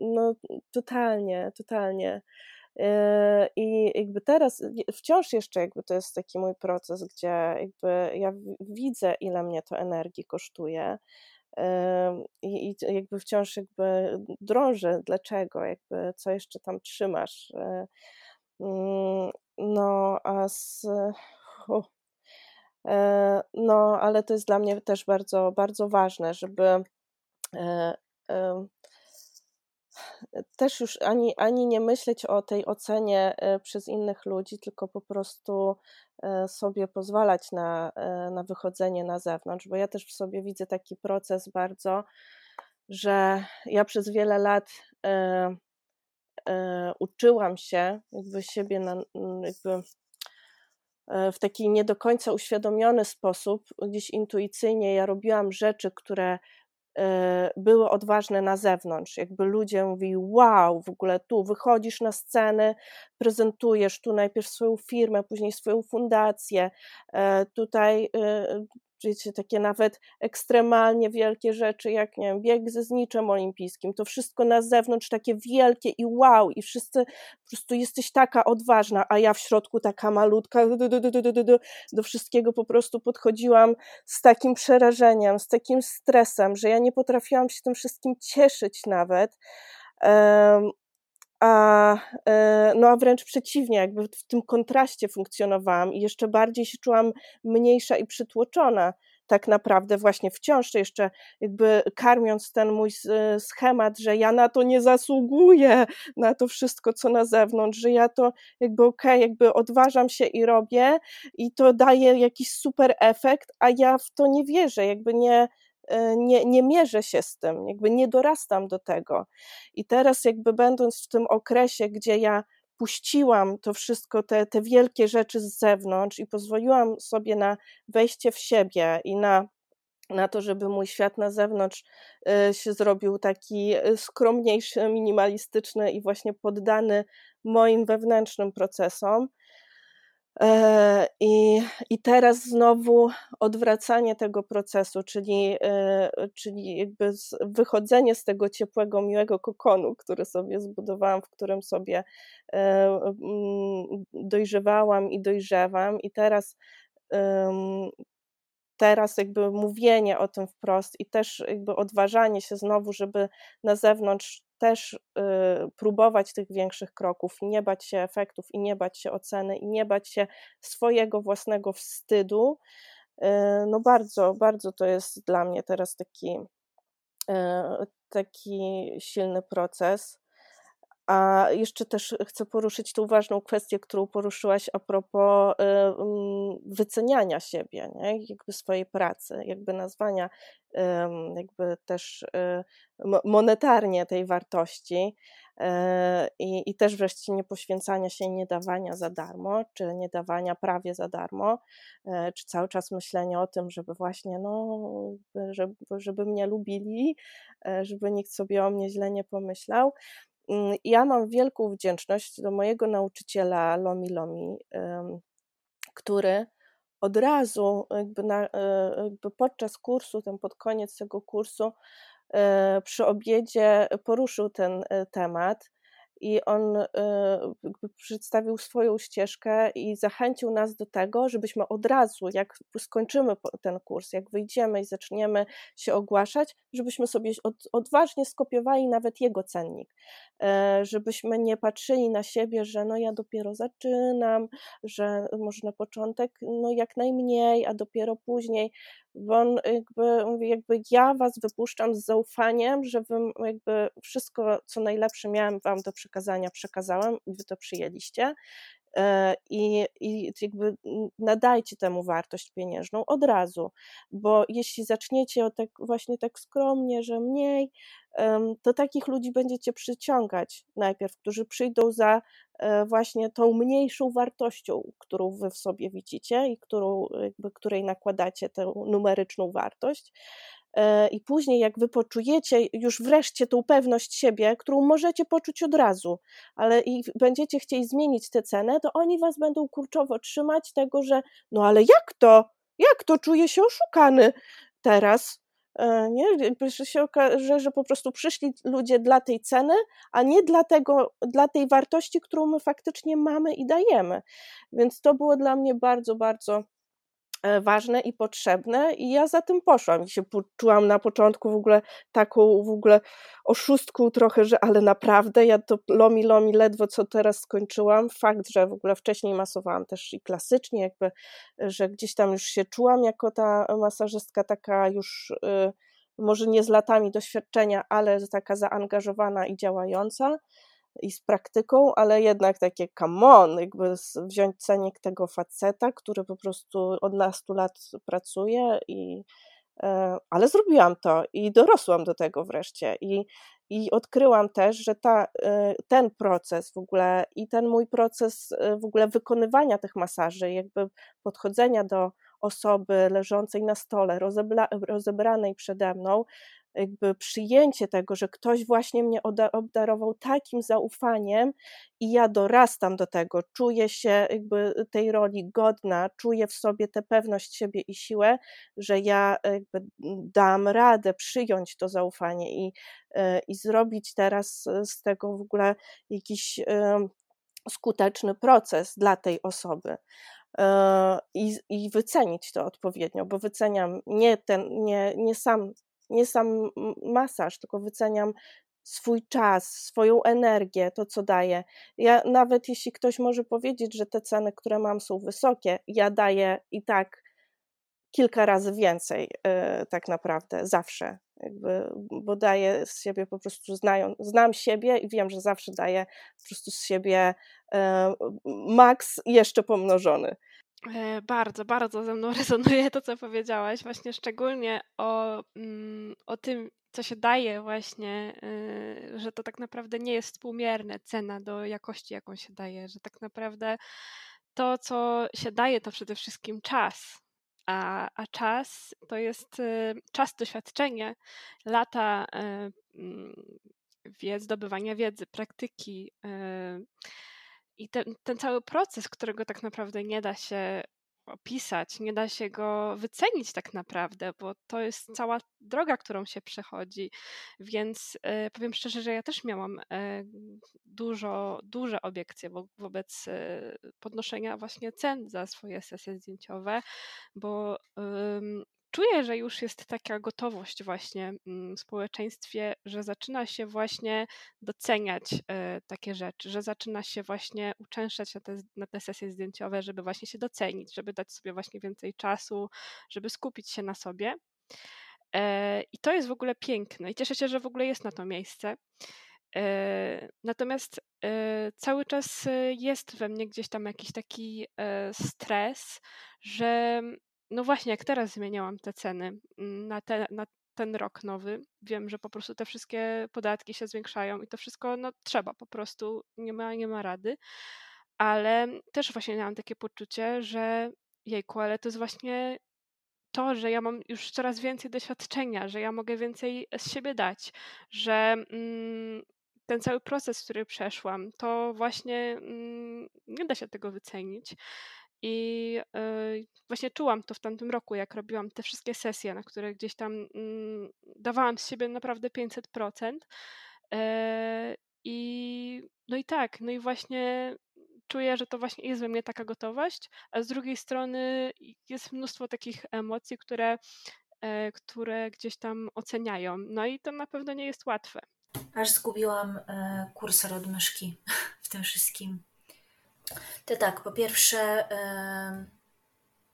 Speaker 2: no, totalnie, totalnie. E, I jakby teraz wciąż jeszcze jakby to jest taki mój proces, gdzie jakby ja widzę, ile mnie to energii kosztuje. E, I, jakby wciąż jakby drążę, dlaczego, jakby co jeszcze tam trzymasz. Mm, no, a z. No, ale to jest dla mnie też bardzo, bardzo ważne, żeby też już ani, ani nie myśleć o tej ocenie e, przez innych ludzi, tylko po prostu e, sobie pozwalać na, e, na wychodzenie na zewnątrz, bo ja też w sobie widzę taki proces bardzo, że ja przez wiele lat uczyłam się jakby siebie na, jakby w taki nie do końca uświadomiony sposób, gdzieś intuicyjnie ja robiłam rzeczy, które były odważne na zewnątrz. Jakby ludzie mówili, wow, w ogóle tu wychodzisz na scenę, prezentujesz tu najpierw swoją firmę, później swoją fundację, e, tutaj wiecie, takie nawet ekstremalnie wielkie rzeczy, jak nie wiem, bieg ze zniczem olimpijskim, to wszystko na zewnątrz takie wielkie i wow, i wszyscy po prostu jesteś taka odważna, a ja w środku taka malutka, do, do, do, do wszystkiego po prostu podchodziłam z takim przerażeniem, z takim stresem, że ja nie potrafiłam się tym wszystkim cieszyć nawet. Um, a, e, no a wręcz przeciwnie, jakby w tym kontraście funkcjonowałam i jeszcze bardziej się czułam mniejsza i przytłoczona tak naprawdę właśnie wciąż jeszcze jakby karmiąc ten mój schemat, że ja na to nie zasługuję, na to wszystko, co na zewnątrz, że ja to jakby okej, okay, jakby odważam się i robię i to daje jakiś super efekt, a ja w to nie wierzę, jakby nie, E, nie, nie mierzę się z tym, jakby nie dorastam do tego. I teraz, jakby będąc w tym okresie, gdzie ja puściłam to wszystko, te, te wielkie rzeczy z zewnątrz i pozwoliłam sobie na wejście w siebie i na, na to, żeby mój świat na zewnątrz e, się zrobił taki e, skromniejszy, minimalistyczny i właśnie poddany moim wewnętrznym procesom I, I teraz znowu odwracanie tego procesu, czyli, e, czyli jakby wychodzenie z tego ciepłego, miłego kokonu, który sobie zbudowałam, w którym sobie e, dojrzewałam i dojrzewam, i teraz teraz jakby mówienie o tym wprost i też jakby odważanie się znowu, żeby na zewnątrz też y, próbować tych większych kroków i nie bać się efektów, i nie bać się oceny, i nie bać się swojego własnego wstydu. Y, no bardzo, bardzo to jest dla mnie teraz taki, y, taki silny proces. A jeszcze też chcę poruszyć tą ważną kwestię, którą poruszyłaś a propos wyceniania siebie, nie? jakby swojej pracy, jakby nazwania jakby też y, monetarnie tej wartości e, i, i też wreszcie nie poświęcania się nie dawania za darmo, czy nie dawania prawie za darmo, e, czy cały czas myślenie o tym, żeby właśnie, no, żeby, żeby mnie lubili, e, żeby nikt sobie o mnie źle nie pomyślał. Mm, ja mam wielką wdzięczność do mojego nauczyciela Lomi Lomi, który od razu jakby, na, e, jakby podczas kursu, ten pod koniec tego kursu, e, przy obiedzie poruszył ten e, temat i on y, przedstawił swoją ścieżkę i zachęcił nas do tego, żebyśmy od razu, jak skończymy ten kurs, jak wyjdziemy i zaczniemy się ogłaszać, żebyśmy sobie odważnie skopiowali nawet jego cennik, e, żebyśmy nie patrzyli na siebie, że no ja dopiero zaczynam, że może na początek no jak najmniej, a dopiero później, bo on jakby mówi, jakby ja was wypuszczam z zaufaniem, że jakby wszystko, co najlepsze miałem wam do przekazania, przekazałem i wy to przyjęliście. e, i, i jakby nadajcie temu wartość pieniężną od razu, bo jeśli zaczniecie o tak właśnie tak skromnie, że mniej, to takich ludzi będziecie przyciągać najpierw, którzy przyjdą za e, właśnie tą mniejszą wartością, którą wy w sobie widzicie i którą, jakby, której nakładacie tę numeryczną wartość. E, I później, jak wy poczujecie już wreszcie tą pewność siebie, którą możecie poczuć od razu, ale i będziecie chcieli zmienić tę cenę, to oni was będą kurczowo trzymać tego, że no ale jak to? Jak to? Czuję się oszukany teraz. E, nie? Się okaże, że po prostu przyszli ludzie dla tej ceny, a nie dla, tego, dla tej wartości, którą my faktycznie mamy i dajemy. Więc to było dla mnie bardzo, bardzo ważne i potrzebne i ja za tym poszłam i się poczułam na początku w ogóle taką w ogóle oszustką trochę, że ale naprawdę ja to lomi lomi ledwo co teraz skończyłam. Fakt, że w ogóle wcześniej masowałam też i klasycznie jakby, że gdzieś tam już się czułam jako ta masażystka taka już y, może nie z latami doświadczenia, ale taka zaangażowana i działająca i z praktyką, ale jednak takie come on, jakby wziąć cenik tego faceta, który po prostu od nastu lat pracuje i e, ale zrobiłam to i dorosłam do tego wreszcie. I, i odkryłam też, że ta, e, ten proces w ogóle i ten mój proces e, w ogóle wykonywania tych masaży, jakby podchodzenia do osoby leżącej na stole, rozebranej przede mną, jakby przyjęcie tego, że ktoś właśnie mnie obdarował takim zaufaniem i ja dorastam do tego, czuję się jakby tej roli godna, czuję w sobie tę pewność siebie i siłę, że ja jakby dam radę przyjąć to zaufanie i, e, i zrobić teraz z tego w ogóle jakiś skuteczny proces dla tej osoby. E, I, i wycenić to odpowiednio, bo wyceniam nie, ten, nie, nie sam nie sam masaż, tylko wyceniam swój czas, swoją energię, to co daję. Ja nawet jeśli ktoś może powiedzieć, że te ceny, które mam są wysokie, ja daję i tak kilka razy więcej yy, tak naprawdę, zawsze. Jakby, bo daję z siebie po prostu, znają, znam siebie i wiem, że zawsze daję po prostu z siebie yy, maks jeszcze pomnożony.
Speaker 3: E, bardzo, bardzo ze mną <laughs> rezonuje to, co powiedziałaś, właśnie szczególnie o, mm, o tym, co się daje właśnie, e, że to tak naprawdę nie jest współmierne cena do jakości, jaką się daje, że tak naprawdę to, co się daje, to przede wszystkim czas. A, a czas to jest e, czas doświadczenia, lata mm, wiedzy, zdobywania wiedzy, praktyki i ten, ten cały proces, którego tak naprawdę nie da się opisać, nie da się go wycenić tak naprawdę, bo to jest cała droga, którą się przechodzi. Więc e, powiem szczerze, że ja też miałam e, dużo, duże obiekcje wo wobec e, podnoszenia właśnie cen za swoje sesje zdjęciowe, bo czuję, że już jest taka gotowość właśnie mm, w społeczeństwie, że zaczyna się właśnie doceniać e, takie rzeczy, że zaczyna się właśnie uczęszczać na te, na te sesje zdjęciowe, żeby właśnie się docenić, żeby dać sobie właśnie więcej czasu, żeby skupić się na sobie. E, I to jest w ogóle piękne i cieszę się, że w ogóle jest na to miejsce. E, natomiast cały czas jest we mnie gdzieś tam jakiś taki stres, że no właśnie, jak teraz zmieniałam te ceny mm, na, te, na ten rok nowy, wiem, że po prostu te wszystkie podatki się zwiększają i to wszystko no, trzeba po prostu, nie ma, nie ma rady. Ale też właśnie miałam takie poczucie, że jejku, ale to jest właśnie to, że ja mam już coraz więcej doświadczenia, że ja mogę więcej z siebie dać, że mm, ten cały proces, który przeszłam, to właśnie mm, nie da się tego wycenić. I y, właśnie czułam to w tamtym roku, jak robiłam te wszystkie sesje, na które gdzieś tam mm, dawałam z siebie naprawdę 500%. E, I no i tak, no i właśnie czuję, że to właśnie jest we mnie taka gotowość, a z drugiej strony jest mnóstwo takich emocji, które, e, które gdzieś tam oceniają. No i to na pewno nie jest łatwe.
Speaker 1: Aż zgubiłam e, kursor od myszki w tym wszystkim. To tak, po pierwsze,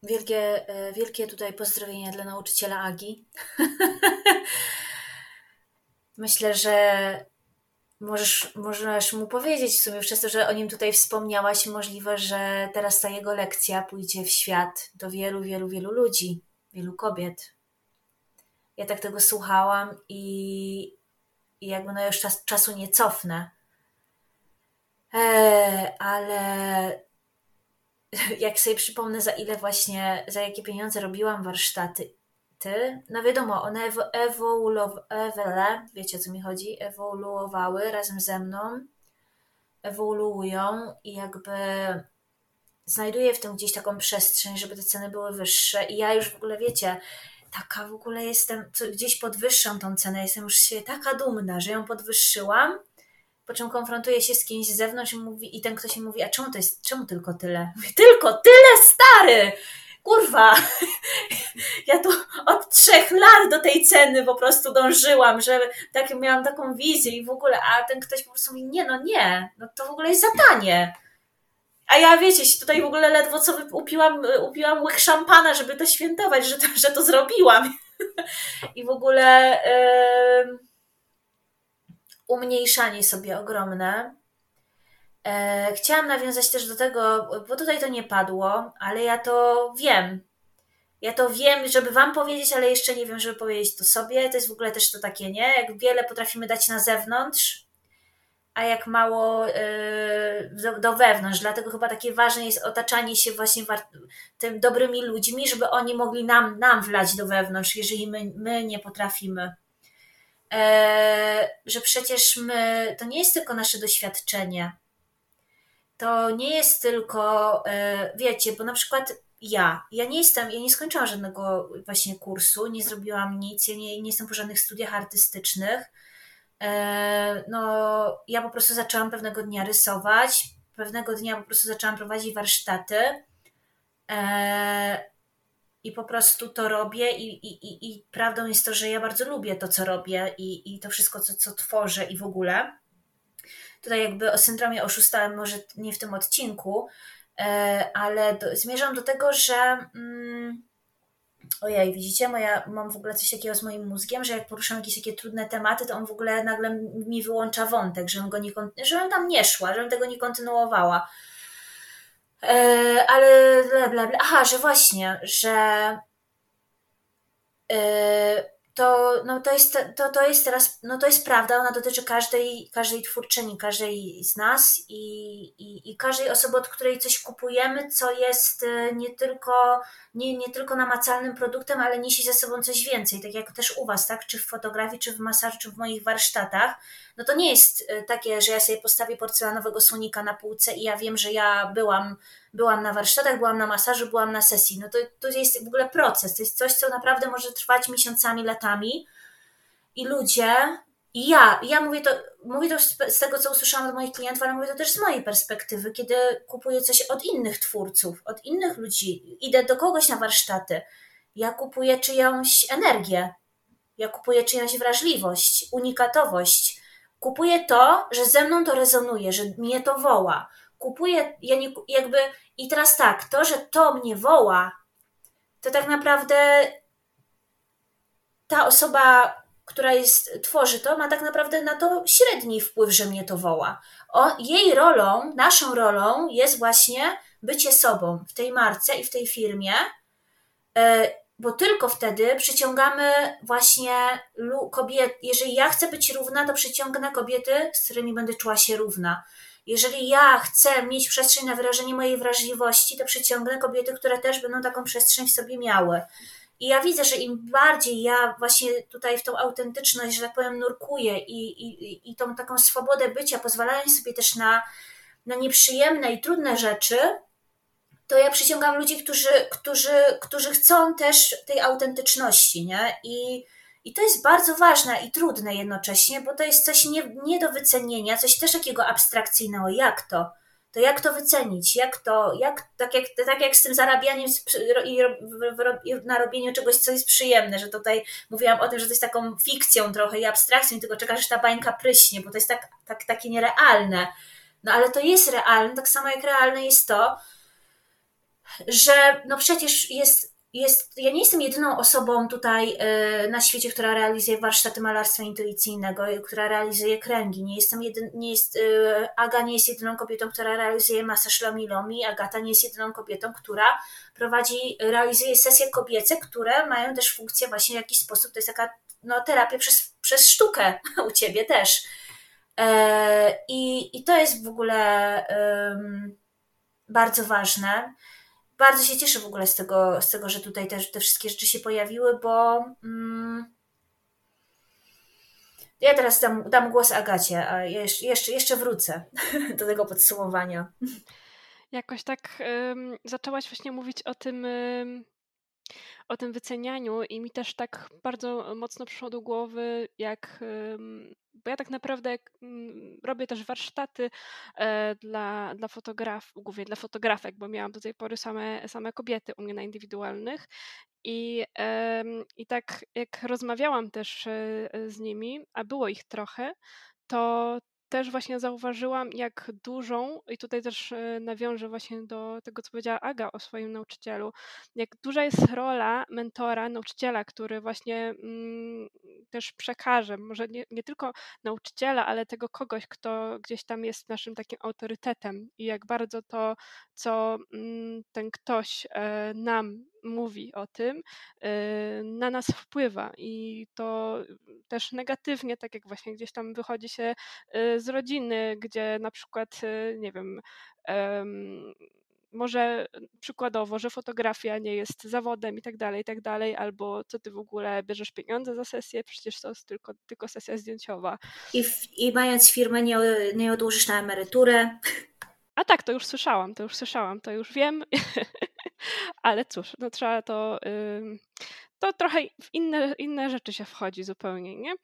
Speaker 1: wielkie, e, wielkie tutaj pozdrowienia dla nauczyciela Agi. <laughs> Myślę, że możesz, możesz mu powiedzieć w sumie przez to, że o nim tutaj wspomniałaś, możliwe, że teraz ta jego lekcja pójdzie w świat do wielu, wielu, wielu ludzi, wielu kobiet. Ja tak tego słuchałam i, i jakby no już czas, czasu nie cofnę. Eee, ale jak sobie przypomnę, za ile właśnie, za jakie pieniądze robiłam warsztaty, ty, no wiadomo, one ewo, ewoluowały, wiecie o co mi chodzi, ewoluowały razem ze mną, ewoluują i jakby znajduję w tym gdzieś taką przestrzeń, żeby te ceny były wyższe. I ja już w ogóle, wiecie, taka w ogóle jestem, gdzieś podwyższam tą cenę, jestem już się taka dumna, że ją podwyższyłam, po czym konfrontuję się z kimś z zewnątrz i, mówi, i ten ktoś mi mówi, a czemu to jest, czemu tylko tyle? <laughs> Mówię, tylko tyle, stary! Kurwa! <laughs> Ja tu od trzech lat do tej ceny po prostu dążyłam, że tak, miałam taką wizję i w ogóle, a ten ktoś po prostu mówi, nie, no nie, no to w ogóle jest za tanie. A ja wiecie, tutaj w ogóle ledwo co upiłam, upiłam łyk szampana, żeby to świętować, że to, że to zrobiłam. <laughs> I w ogóle yy, umniejszanie sobie ogromne. Yy, chciałam nawiązać też do tego, bo tutaj to nie padło, ale ja to wiem. Ja to wiem, żeby Wam powiedzieć, ale jeszcze nie wiem, żeby powiedzieć to sobie. To jest w ogóle też to takie, nie? Jak wiele potrafimy dać na zewnątrz, a jak mało yy, do, do, wewnątrz. Dlatego chyba takie ważne jest otaczanie się właśnie tym dobrymi ludźmi, żeby oni mogli nam, nam wlać do wewnątrz, jeżeli my, my nie potrafimy. E, że przecież my, to nie jest tylko nasze doświadczenie. To nie jest tylko, e, wiecie, bo na przykład ja, ja nie jestem, ja nie skończyłam żadnego właśnie kursu, nie zrobiłam nic, ja nie, nie jestem po żadnych studiach artystycznych E, no, ja po prostu zaczęłam pewnego dnia rysować, pewnego dnia po prostu zaczęłam prowadzić warsztaty i po prostu to robię i, i, i, i prawdą jest to, że ja bardzo lubię to, co robię i, i to wszystko, co, co tworzę i w ogóle. Tutaj jakby o syndromie oszustałem może nie w tym odcinku, e, ale do, zmierzam do tego, że... Mm, Ojej, widzicie, moja, mam w ogóle coś takiego z moim mózgiem, że jak poruszam jakieś takie trudne tematy, to on w ogóle nagle mi wyłącza wątek, żebym go nie, żebym tam nie szła, żebym tego nie kontynuowała. E, ale bla, bla, bla. Aha, że właśnie, że e, to, no to, jest, to, to jest teraz, no to jest prawda, ona dotyczy każdej, każdej twórczyni, każdej z nas i, i, i każdej osoby, od której coś kupujemy, co jest e, nie tylko, nie, nie tylko namacalnym produktem, ale niesie ze sobą coś więcej, tak jak też u Was, tak, czy w fotografii, czy w masażu, czy w moich warsztatach, no to nie jest e, takie, że ja sobie postawię porcelanowego słonika na półce i ja wiem, że ja byłam byłam na warsztatach, byłam na masażu, byłam na sesji. No to, to jest w ogóle proces, to jest coś, co naprawdę może trwać miesiącami, latami. I ludzie, i ja, ja mówię to, mówię to z tego, co usłyszałam od moich klientów, ale mówię to też z mojej perspektywy, kiedy kupuję coś od innych twórców, od innych ludzi, idę do kogoś na warsztaty, ja kupuję czyjąś energię, ja kupuję czyjąś wrażliwość, unikatowość, kupuję to, że ze mną to rezonuje, że mnie to woła kupuję, ja nie, jakby, i teraz tak, to, że to mnie woła, to tak naprawdę ta osoba, która jest, tworzy to, ma tak naprawdę na to średni wpływ, że mnie to woła. O, jej rolą, naszą rolą jest właśnie bycie sobą w tej marce i w tej firmie, e, bo tylko wtedy przyciągamy właśnie kobiety. Jeżeli ja chcę być równa, to przyciągnę kobiety, z którymi będę czuła się równa. Jeżeli ja chcę mieć przestrzeń na wyrażenie mojej wrażliwości, to przyciągnę kobiety, które też będą taką przestrzeń w sobie miały. I ja widzę, że im bardziej ja właśnie tutaj w tą autentyczność, że tak powiem, nurkuję i, i, i tą taką swobodę bycia, pozwalając sobie też na, na nieprzyjemne i trudne rzeczy, to ja przyciągam ludzi, którzy, którzy, którzy chcą też tej autentyczności, nie? I, i to jest bardzo ważne i trudne jednocześnie, bo to jest coś nie, nie do wycenienia, coś też takiego abstrakcyjnego. Jak to? To jak to wycenić? Jak to, jak, tak, jak, tak jak z tym zarabianiem i, i na robieniu czegoś, co jest przyjemne, że tutaj mówiłam o tym, że to jest taką fikcją trochę i abstrakcją, tylko czekasz, że ta bańka pryśnie, bo to jest tak, tak, takie nierealne. No ale to jest realne, tak samo jak realne jest to, że no przecież jest jest, ja nie jestem jedyną osobą tutaj y, na świecie, która realizuje warsztaty malarstwa intuicyjnego, która realizuje kręgi. Nie jestem jedyn, nie jest, y, Aga nie jest jedyną kobietą, która realizuje masaż lomi lomi. Agata nie jest jedyną kobietą, która prowadzi, realizuje sesje kobiece, które mają też funkcję właśnie w jakiś sposób, to jest taka no, terapia przez, przez sztukę <laughs> u ciebie też. E, I, I to jest w ogóle bardzo ważne bardzo się cieszę w ogóle z tego, z tego że tutaj też te wszystkie rzeczy się pojawiły, bo mm, ja teraz dam, dam głos Agacie, a jeszcze, jeszcze, wrócę <laughs> do tego podsumowania.
Speaker 3: Jakoś tak um, zaczęłaś właśnie mówić o tym, um, o tym wycenianiu i mi też tak bardzo mocno przyszło do głowy, jak bo ja tak naprawdę mm, robię też warsztaty e, dla, dla fotografów, głównie dla fotografek, bo miałam do tej pory same, same kobiety u mnie na indywidualnych. I, i tak jak rozmawiałam też e, z nimi, a było ich trochę, to też właśnie zauważyłam, jak dużą, i tutaj też e, nawiążę właśnie do tego, co powiedziała Aga o swoim nauczycielu, jak duża jest rola mentora, nauczyciela, który właśnie mm, też przekaże, może nie, nie tylko nauczyciela, ale tego kogoś, kto gdzieś tam jest naszym takim autorytetem i jak bardzo to, co mm, ten ktoś e, nam mówi o tym, y, na nas wpływa i to też negatywnie, tak jak właśnie gdzieś tam wychodzi się y, z rodziny, gdzie na przykład, y, nie wiem, może przykładowo, że fotografia nie jest zawodem i tak dalej, i tak dalej, albo co ty w ogóle bierzesz pieniądze za sesję, przecież to jest tylko, tylko sesja zdjęciowa.
Speaker 1: I, w, i mając firmę nie, nie odłożysz na emeryturę.
Speaker 3: A tak, to już słyszałam, to już słyszałam, to już wiem. <laughs> Ale cóż, no trzeba to. To trochę w inne, inne rzeczy się wchodzi zupełnie, nie?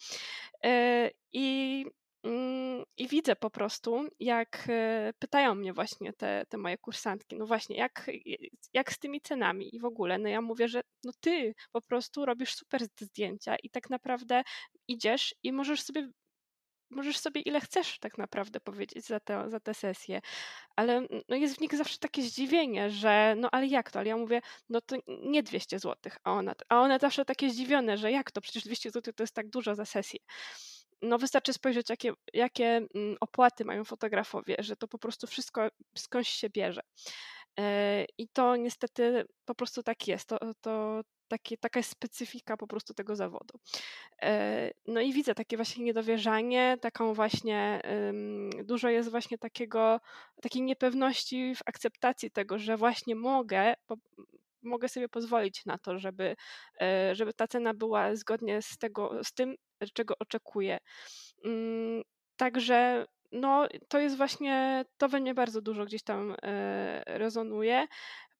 Speaker 3: E, I mm, i widzę po prostu, jak e, pytają mnie właśnie te, te moje kursantki, no właśnie, jak, jak z tymi cenami i w ogóle. No ja mówię, że no ty po prostu robisz super zdjęcia i tak naprawdę idziesz i możesz sobie możesz sobie ile chcesz tak naprawdę powiedzieć za tę, za tę sesję, ale no jest w nich zawsze takie zdziwienie, że no ale jak to? Ale ja mówię, no to nie 200 zł, a one, a one zawsze takie zdziwione, że jak to? Przecież 200 zł to jest tak dużo za sesję. No wystarczy spojrzeć, jakie, jakie mm, opłaty mają fotografowie, że to po prostu wszystko skądś się bierze. E, I to niestety po prostu tak jest. To, to, taka jest specyfika po prostu tego zawodu. E, no i widzę takie właśnie niedowierzanie, taką właśnie, dużo jest właśnie takiego, takiej niepewności w akceptacji tego, że właśnie mogę, mogę sobie pozwolić na to, żeby, e, żeby ta cena była zgodnie z, tego, z tym, czego oczekuję. Mm, także no, to jest właśnie, to we mnie bardzo dużo gdzieś tam e, rezonuje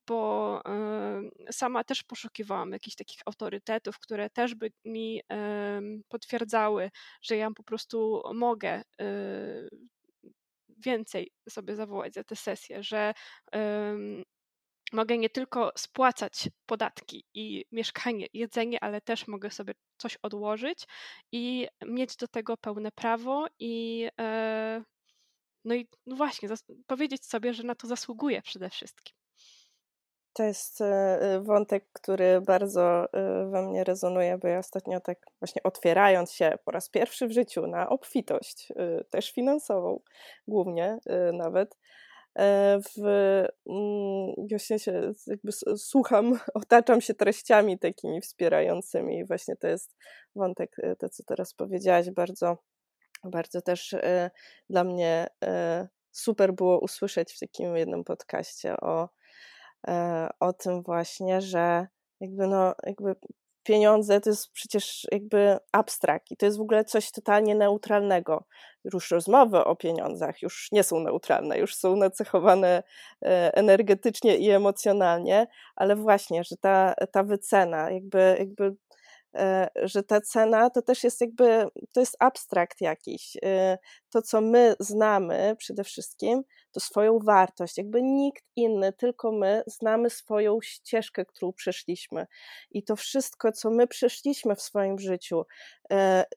Speaker 3: bo sama też poszukiwałam jakichś takich autorytetów, które też by mi potwierdzały, że ja po prostu mogę y, więcej sobie zawołać za tę sesję, że mogę nie tylko spłacać podatki i mieszkanie, jedzenie, ale też mogę sobie coś odłożyć i mieć do tego pełne prawo i e, no i no właśnie, powiedzieć sobie, że na to zasługuję przede wszystkim.
Speaker 2: To jest e, e, wątek, który bardzo e, we mnie rezonuje, bo ja ostatnio tak właśnie otwierając się po raz pierwszy w życiu na obfitość, też finansową głównie nawet, w, mm, właśnie się jakby słucham, <laughs> otaczam się treściami takimi wspierającymi i właśnie to jest wątek, to co teraz powiedziałaś, bardzo, bardzo też dla mnie super było usłyszeć w takim jednym podcaście o E, o tym właśnie, że jakby no, jakby pieniądze to jest przecież jakby abstrakt i to jest w ogóle coś totalnie neutralnego. Już rozmowy o pieniądzach już nie są neutralne, już są nacechowane e, energetycznie i emocjonalnie, ale właśnie, że ta, ta wycena, jakby, jakby e, że ta cena to też jest jakby, to jest abstrakt jakiś. E, to, co my znamy przede wszystkim, to swoją wartość. Jakby nikt inny, tylko my znamy swoją ścieżkę, którą przeszliśmy. I to wszystko, co my przeszliśmy w swoim życiu,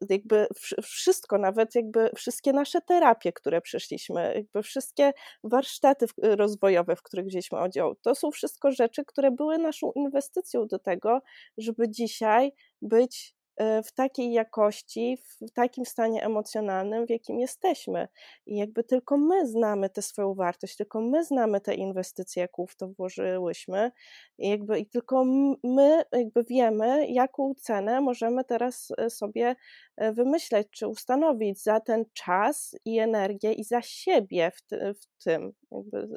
Speaker 2: jakby wszystko, nawet jakby wszystkie nasze terapie, które przeszliśmy, jakby wszystkie warsztaty rozwojowe, w których wzięliśmy udział, to są wszystko rzeczy, które były naszą inwestycją do tego, żeby dzisiaj być e, w takiej jakości, w takim stanie emocjonalnym, w jakim jesteśmy. I jakby tylko my znamy tę swoją wartość, tylko my znamy te inwestycje, jaką w to włożyłyśmy, i, jakby, i tylko my jakby wiemy, jaką cenę możemy teraz e, sobie e, wymyśleć, czy ustanowić za ten czas i energię i za siebie w, ty, w tym. Jakby,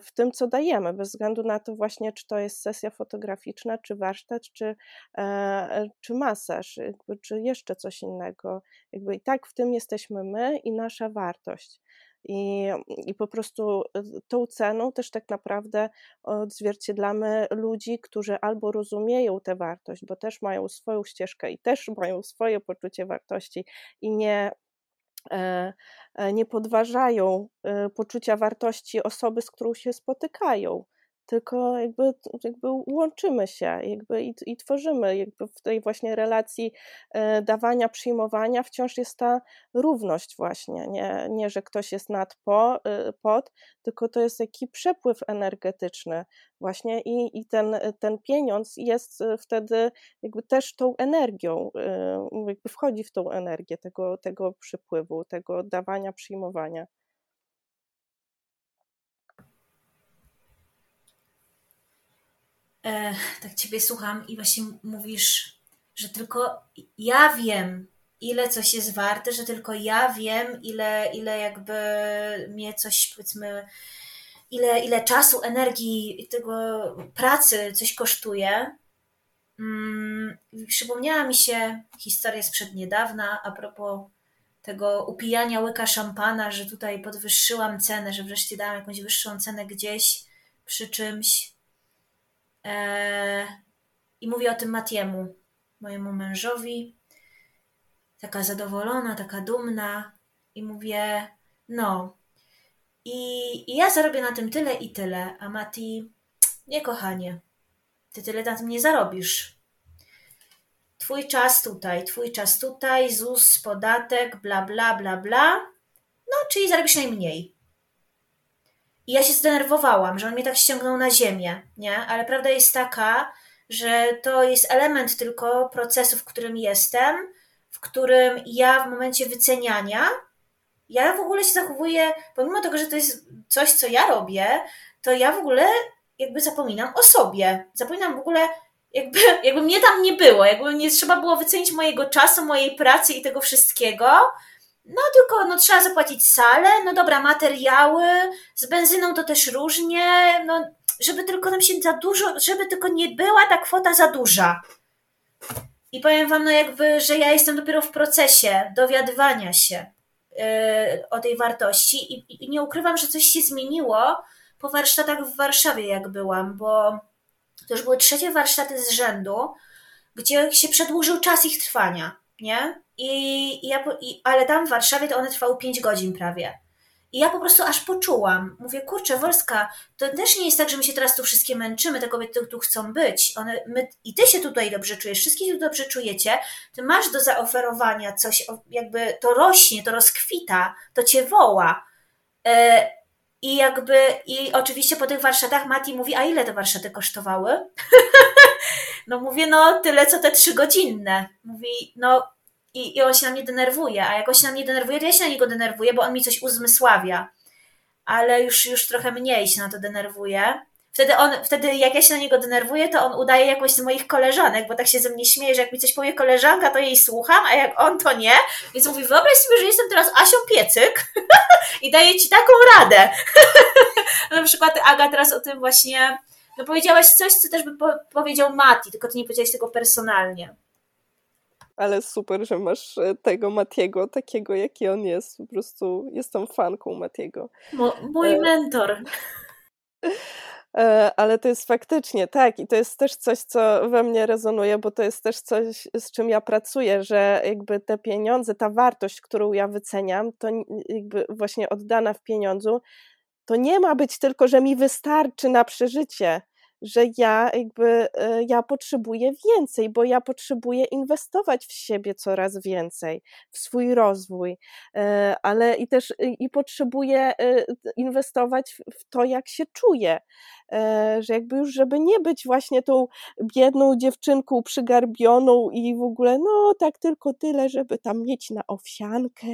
Speaker 2: w tym, co dajemy, bez względu na to właśnie, czy to jest sesja fotograficzna, czy warsztat, czy, e, czy masaż, czy jeszcze coś innego. Jakby I tak w tym jesteśmy my i nasza wartość. I, I po prostu e, tą ceną też tak naprawdę odzwierciedlamy ludzi, którzy albo rozumieją tę wartość, bo też mają swoją ścieżkę i też mają swoje poczucie wartości i nie E, e, nie podważają e, poczucia wartości osoby, z którą się spotykają tylko jakby, jakby łączymy się jakby i, i tworzymy jakby w tej właśnie relacji e, dawania, przyjmowania wciąż jest ta równość właśnie, nie, nie że ktoś jest nad, po, e, pod, tylko to jest taki przepływ energetyczny właśnie i, i ten, ten pieniądz jest e, wtedy jakby też tą energią, jakby wchodzi w tą energię tego, tego przepływu, tego dawania, przyjmowania.
Speaker 1: E, tak ciebie słucham i właśnie mówisz, że tylko ja wiem, ile coś jest warte, że tylko ja wiem, ile, ile jakby mnie coś, powiedzmy, ile, ile czasu, energii, tego pracy coś kosztuje. Hmm, przypomniała mi się historia sprzed niedawna a propos tego upijania łyka szampana, że tutaj podwyższyłam cenę, że wreszcie dałam jakąś wyższą cenę gdzieś przy czymś. Eee, I mówię o tym Matiemu, mojemu mężowi. Taka zadowolona, taka dumna. I mówię, no. I, I ja zarobię na tym tyle i tyle. A Mati, nie kochanie, ty tyle na tym nie zarobisz. Twój czas tutaj, twój czas tutaj, ZUS, podatek, bla, bla, bla, bla. No, czyli zarobisz najmniej. I ja się zdenerwowałam, że on mnie tak ściągnął na ziemię, nie? Ale prawda jest taka, że to jest element tylko procesu, w którym jestem, w którym ja w momencie wyceniania, ja w ogóle się zachowuję, pomimo tego, że to jest coś, co ja robię, to ja w ogóle jakby zapominam o sobie. Zapominam w ogóle, jakby, <laughs> jakby mnie tam nie było, jakby nie trzeba było wycenić mojego czasu, mojej pracy i tego wszystkiego, no tylko no, trzeba zapłacić salę, no dobra, materiały, z benzyną to też różnie, no żeby tylko nam się za dużo, żeby tylko nie była ta kwota za duża. I powiem wam, no jakby, że ja jestem dopiero w procesie dowiadywania się yy, o tej wartości i, i nie ukrywam, że coś się zmieniło po warsztatach w Warszawie, jak byłam, bo to już były trzecie warsztaty z rzędu, gdzie się przedłużył czas ich trwania nie? I, i ja, i, ale tam w Warszawie to one trwały 5 godzin prawie. I ja po prostu aż poczułam. Mówię, kurczę, Wolska, to też nie jest tak, że my się teraz tu wszystkie męczymy, te kobiety tu chcą być. One, my, I ty się tutaj dobrze czujesz, wszystkie tu dobrze czujecie. Ty masz do zaoferowania coś, jakby to rośnie, to rozkwita, to cię woła. E, I jakby, i oczywiście po tych warsztatach Mati mówi, a ile te warsztaty kosztowały? <laughs> No mówię, no tyle co te trzy godzinne. Mówi, no i, i on się na mnie denerwuje, a jak on się na mnie denerwuje, to ja się na niego denerwuję, bo on mi coś uzmysławia. Ale już, już trochę mniej się na to denerwuje. Wtedy, on, wtedy jak ja się na niego denerwuję, to on udaje jakąś z moich koleżanek, bo tak się ze mnie śmieje, że jak mi coś powie koleżanka, to jej słucham, a jak on, to nie. Więc mówi, wyobraź sobie, że jestem teraz Asią Piecyk <laughs> i daję ci taką radę. <laughs> na przykład Aga teraz o tym właśnie no powiedziałaś coś, co też by po powiedział Mati, tylko ty nie powiedziałaś tego personalnie.
Speaker 2: Ale super, że masz e, tego Matiego, takiego jaki on jest. Po prostu jestem fanką Matiego.
Speaker 1: Mo mój e... mentor.
Speaker 2: E, ale to jest faktycznie tak i to jest też coś, co we mnie rezonuje, bo to jest też coś, z czym ja pracuję, że jakby te pieniądze, ta wartość, którą ja wyceniam, to jakby właśnie oddana w pieniądzu, to nie ma być tylko, że mi wystarczy na przeżycie, że ja jakby e, ja potrzebuję więcej, bo ja potrzebuję inwestować w siebie coraz więcej, w swój rozwój, e, ale i też i potrzebuję e, inwestować w to, jak się czuję, że jakby już, żeby nie być właśnie tą biedną dziewczynką przygarbioną i w ogóle, no tak tylko tyle, żeby tam mieć na owsiankę,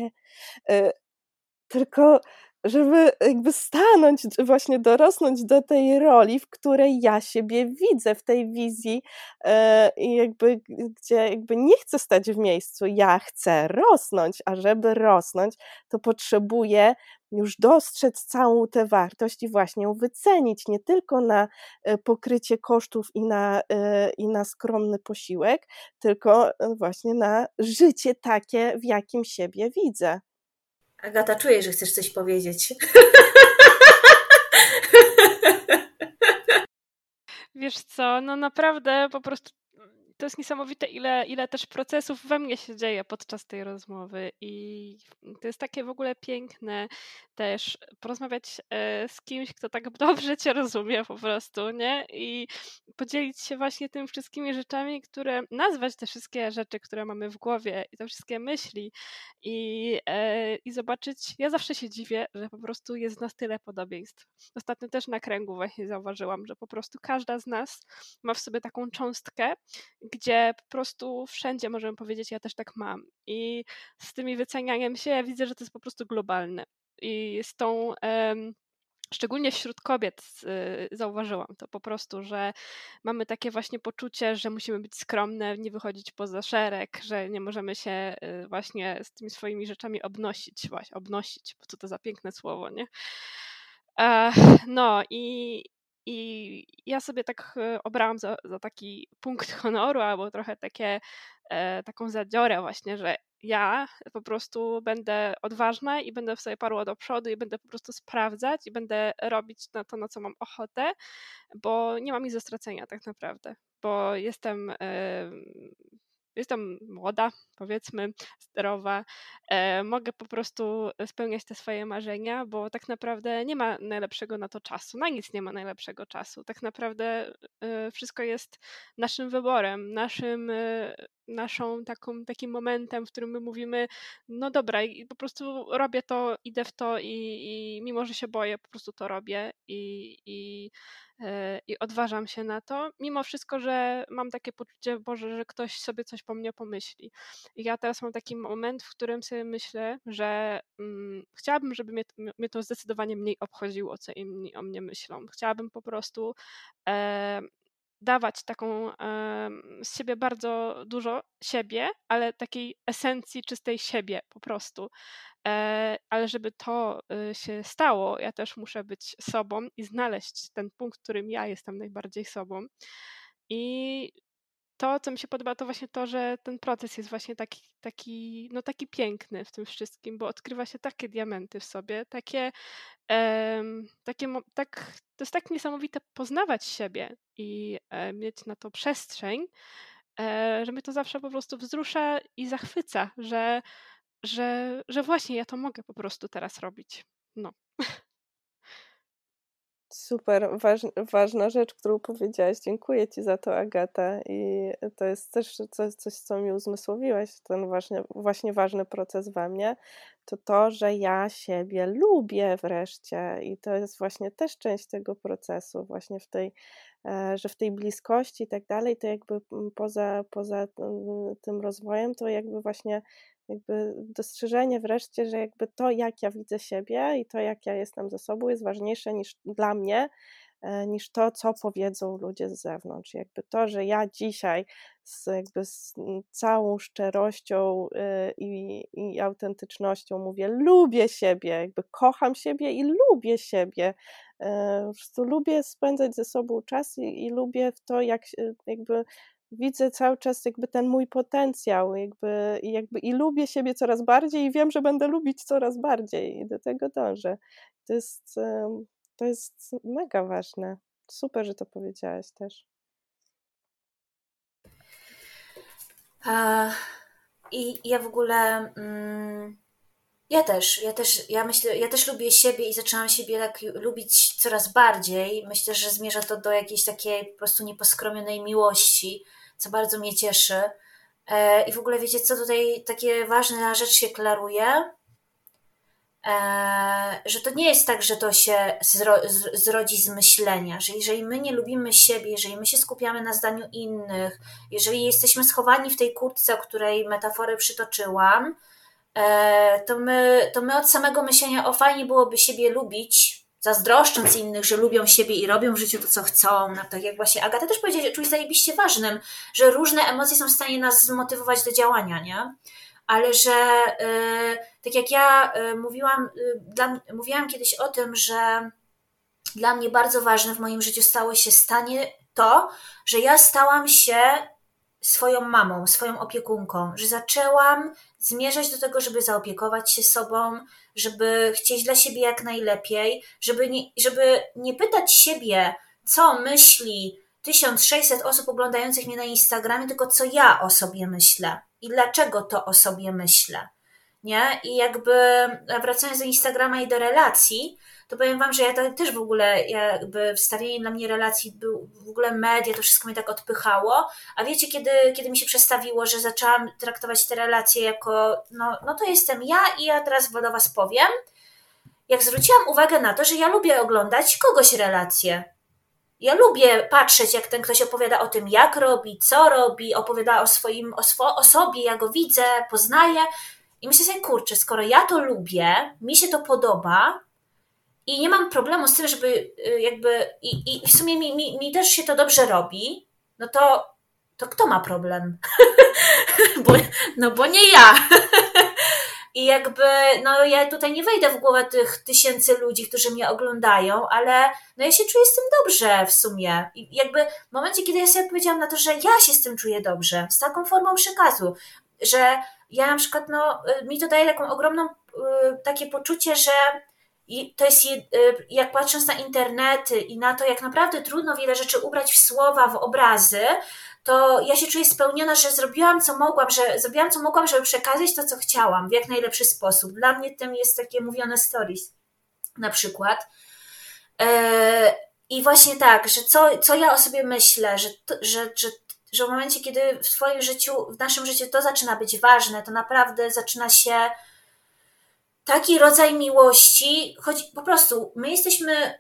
Speaker 2: tylko żeby jakby stanąć, właśnie dorosnąć do tej roli, w której ja siebie widzę, w tej wizji e, jakby, gdzie jakby nie chcę stać w miejscu, ja chcę rosnąć, a żeby rosnąć, to potrzebuję już dostrzec całą tę wartość i właśnie ją wycenić nie tylko na e, pokrycie kosztów i na, e, i na skromny posiłek, tylko właśnie na życie takie, w jakim siebie widzę.
Speaker 1: Agata, czuję, że chcesz coś powiedzieć.
Speaker 3: Wiesz co, no naprawdę po prostu to jest niesamowite, ile, ile też procesów we mnie się dzieje podczas tej rozmowy. I to jest takie w ogóle piękne też porozmawiać e, z kimś, kto tak <laughs> dobrze cię rozumie po prostu, nie? I podzielić się właśnie tym wszystkimi rzeczami, które, nazwać te wszystkie rzeczy, które mamy w głowie i te wszystkie myśli i, e, i zobaczyć. Ja zawsze się dziwię, że po prostu jest nas tyle podobieństw. Ostatnio też na kręgu właśnie zauważyłam, że po prostu każda z nas ma w sobie taką cząstkę, gdzie po prostu wszędzie możemy powiedzieć, ja też tak mam. I z tymi wycenianiem się ja widzę, że to jest po prostu globalne. I z tą. Um, szczególnie wśród kobiet y, zauważyłam to po prostu, że mamy takie właśnie poczucie, że musimy być skromne, nie wychodzić poza szereg, że nie możemy się y, właśnie z tymi swoimi rzeczami obnosić, właśnie obnosić, bo co to za piękne słowo, nie? No i, i ja sobie tak e, obrałam za, za taki punkt <laughs> honoru, albo trochę takie, e, taką zadziorę właśnie, że ja po prostu będę odważna i będę sobie parła do przodu i będę po prostu sprawdzać i będę robić na to, na co mam ochotę, bo nie mam nic do stracenia tak naprawdę, bo jestem jestem młoda, powiedzmy, zdrowa, e, mogę po prostu spełniać te swoje marzenia, bo tak naprawdę nie ma najlepszego na to czasu. Na nic nie ma najlepszego czasu. Tak naprawdę e, wszystko jest naszym wyborem, naszym, e, naszą taką, takim momentem, w którym my mówimy, no dobra, i po prostu robię to, idę w to i, i mimo, że się boję, po prostu to robię i, i E, i odważam się na to, mimo wszystko, że mam takie poczucie, Boże, że ktoś sobie coś po mnie pomyśli. I ja teraz mam taki moment, w którym sobie myślę, że mm, chciałabym, żeby mnie, mnie to zdecydowanie mniej obchodziło, co inni o mnie myślą. Chciałabym po prostu e, dawać taką z siebie bardzo dużo siebie, ale takiej esencji czystej siebie po prostu. E, ale żeby to y, się stało, ja też muszę być sobą i znaleźć ten punkt, w którym ja jestem najbardziej sobą. I to, co mi się podoba, to właśnie to, że ten proces jest właśnie taki, taki, no taki piękny w tym wszystkim, bo odkrywa się takie diamenty w sobie, takie, um, takie tak, to jest tak niesamowite poznawać siebie i e, mieć na to przestrzeń, e, że mnie to zawsze po prostu wzrusza i zachwyca, że że, że właśnie ja to mogę po prostu teraz robić. No.
Speaker 2: Super, waż, ważna rzecz, którą powiedziałaś. Dziękuję Ci za to, Agata. I to jest też coś, coś co mi uzmysłowiłaś, ten właśnie, właśnie ważny proces we mnie, to to, że ja siebie lubię wreszcie. I to jest właśnie też część tego procesu, właśnie w tej, e, że w tej bliskości i tak dalej, to jakby poza, poza tym rozwojem, to jakby właśnie jakby dostrzeżenie wreszcie, że jakby to, jak ja widzę siebie i to, jak ja jestem ze sobą, jest ważniejsze niż dla mnie, e, niż to, co powiedzą ludzie z zewnątrz. Jakby to, że ja dzisiaj z, jakby z całą szczerością e, i, i autentycznością mówię, lubię siebie, jakby kocham siebie i lubię siebie. E, po prostu lubię spędzać ze sobą czas i, i lubię w to, jak jakby widzę cały czas jakby ten mój potencjał jakby, jakby i lubię siebie coraz bardziej i wiem, że będę lubić coraz bardziej i do tego dążę. To jest, to jest mega ważne. super, że to powiedziałaś też.
Speaker 1: I ja w ogóle. Mm, ja też, ja też, ja myślę, ja też lubię siebie i zaczęłam siebie tak lubić coraz bardziej. Myślę, że zmierza to do jakiejś takiej po prostu nieposkromionej miłości, co bardzo mnie cieszy. E, I w ogóle wiecie, co tutaj takie ważna rzecz się klaruje, e, że to nie jest tak, że to się zro, zrodzi z myślenia, że jeżeli my nie lubimy siebie, jeżeli my się skupiamy na zdaniu innych, jeżeli jesteśmy schowani w tej kurtce, o której metaforę przytoczyłam, e, to my, to my od samego myślenia o fajnie byłoby siebie lubić, zazdroszcząc innych, że lubią siebie i robią w życiu to, co chcą. No, tak jak właśnie Agata też powiedziała, czuć zajebiście ważnym, że różne emocje są w stanie nas zmotywować do działania, nie? Ale że yy, tak jak ja yy, mówiłam, yy, dla, mówiłam kiedyś o tym, że dla mnie bardzo ważne w moim życiu stało się stanie to, że ja stałam się swoją mamą, swoją opiekunką, że zaczęłam zmierzać do tego, żeby zaopiekować się sobą, żeby chcieć dla siebie jak najlepiej, żeby nie, żeby nie pytać siebie, co myśli 1600 osób oglądających mnie na Instagramie, tylko co ja o sobie myślę i dlaczego to o sobie myślę. Nie? I jakby wracając do Instagrama i do relacji, to powiem Wam, że ja też w ogóle, jakby wstawienie dla mnie relacji, był w ogóle media, to wszystko mnie tak odpychało. A wiecie, kiedy, kiedy mi się przestawiło, że zaczęłam traktować te relacje jako, no, no to jestem ja i ja teraz do Was powiem, jak zwróciłam uwagę na to, że ja lubię oglądać kogoś relacje. Ja lubię patrzeć, jak ten ktoś opowiada o tym, jak robi, co robi, opowiada o swoim, o, swo, o sobie, ja go widzę, poznaję. I myślę sobie, kurczę, skoro ja to lubię, mi się to podoba, i nie mam problemu z tym, żeby y, jakby i, i w sumie mi, mi, mi też się to dobrze robi, no to, to kto ma problem? <laughs> bo, no bo nie ja. <laughs> I jakby, no ja tutaj nie wejdę w głowę tych tysięcy ludzi, którzy mnie oglądają, ale no ja się czuję z tym dobrze w sumie. I jakby w momencie, kiedy ja sobie powiedziałam na to, że ja się z tym czuję dobrze, z taką formą przekazu, że ja na przykład, no y, mi to daje taką ogromną, y, takie poczucie, że i to jest, y, jak patrząc na internety i na to, jak naprawdę trudno wiele rzeczy ubrać w słowa, w obrazy, to ja się czuję spełniona, że zrobiłam co mogłam, że zrobiłam co mogłam, żeby przekazać to, co chciałam w jak najlepszy sposób. Dla mnie tym jest takie mówione stories na przykład. E, I właśnie tak, że co, co ja o sobie myślę, że, że, że, że w momencie, kiedy w Twoim życiu, w naszym życiu to zaczyna być ważne, to naprawdę zaczyna się taki rodzaj miłości, choć po prostu my jesteśmy,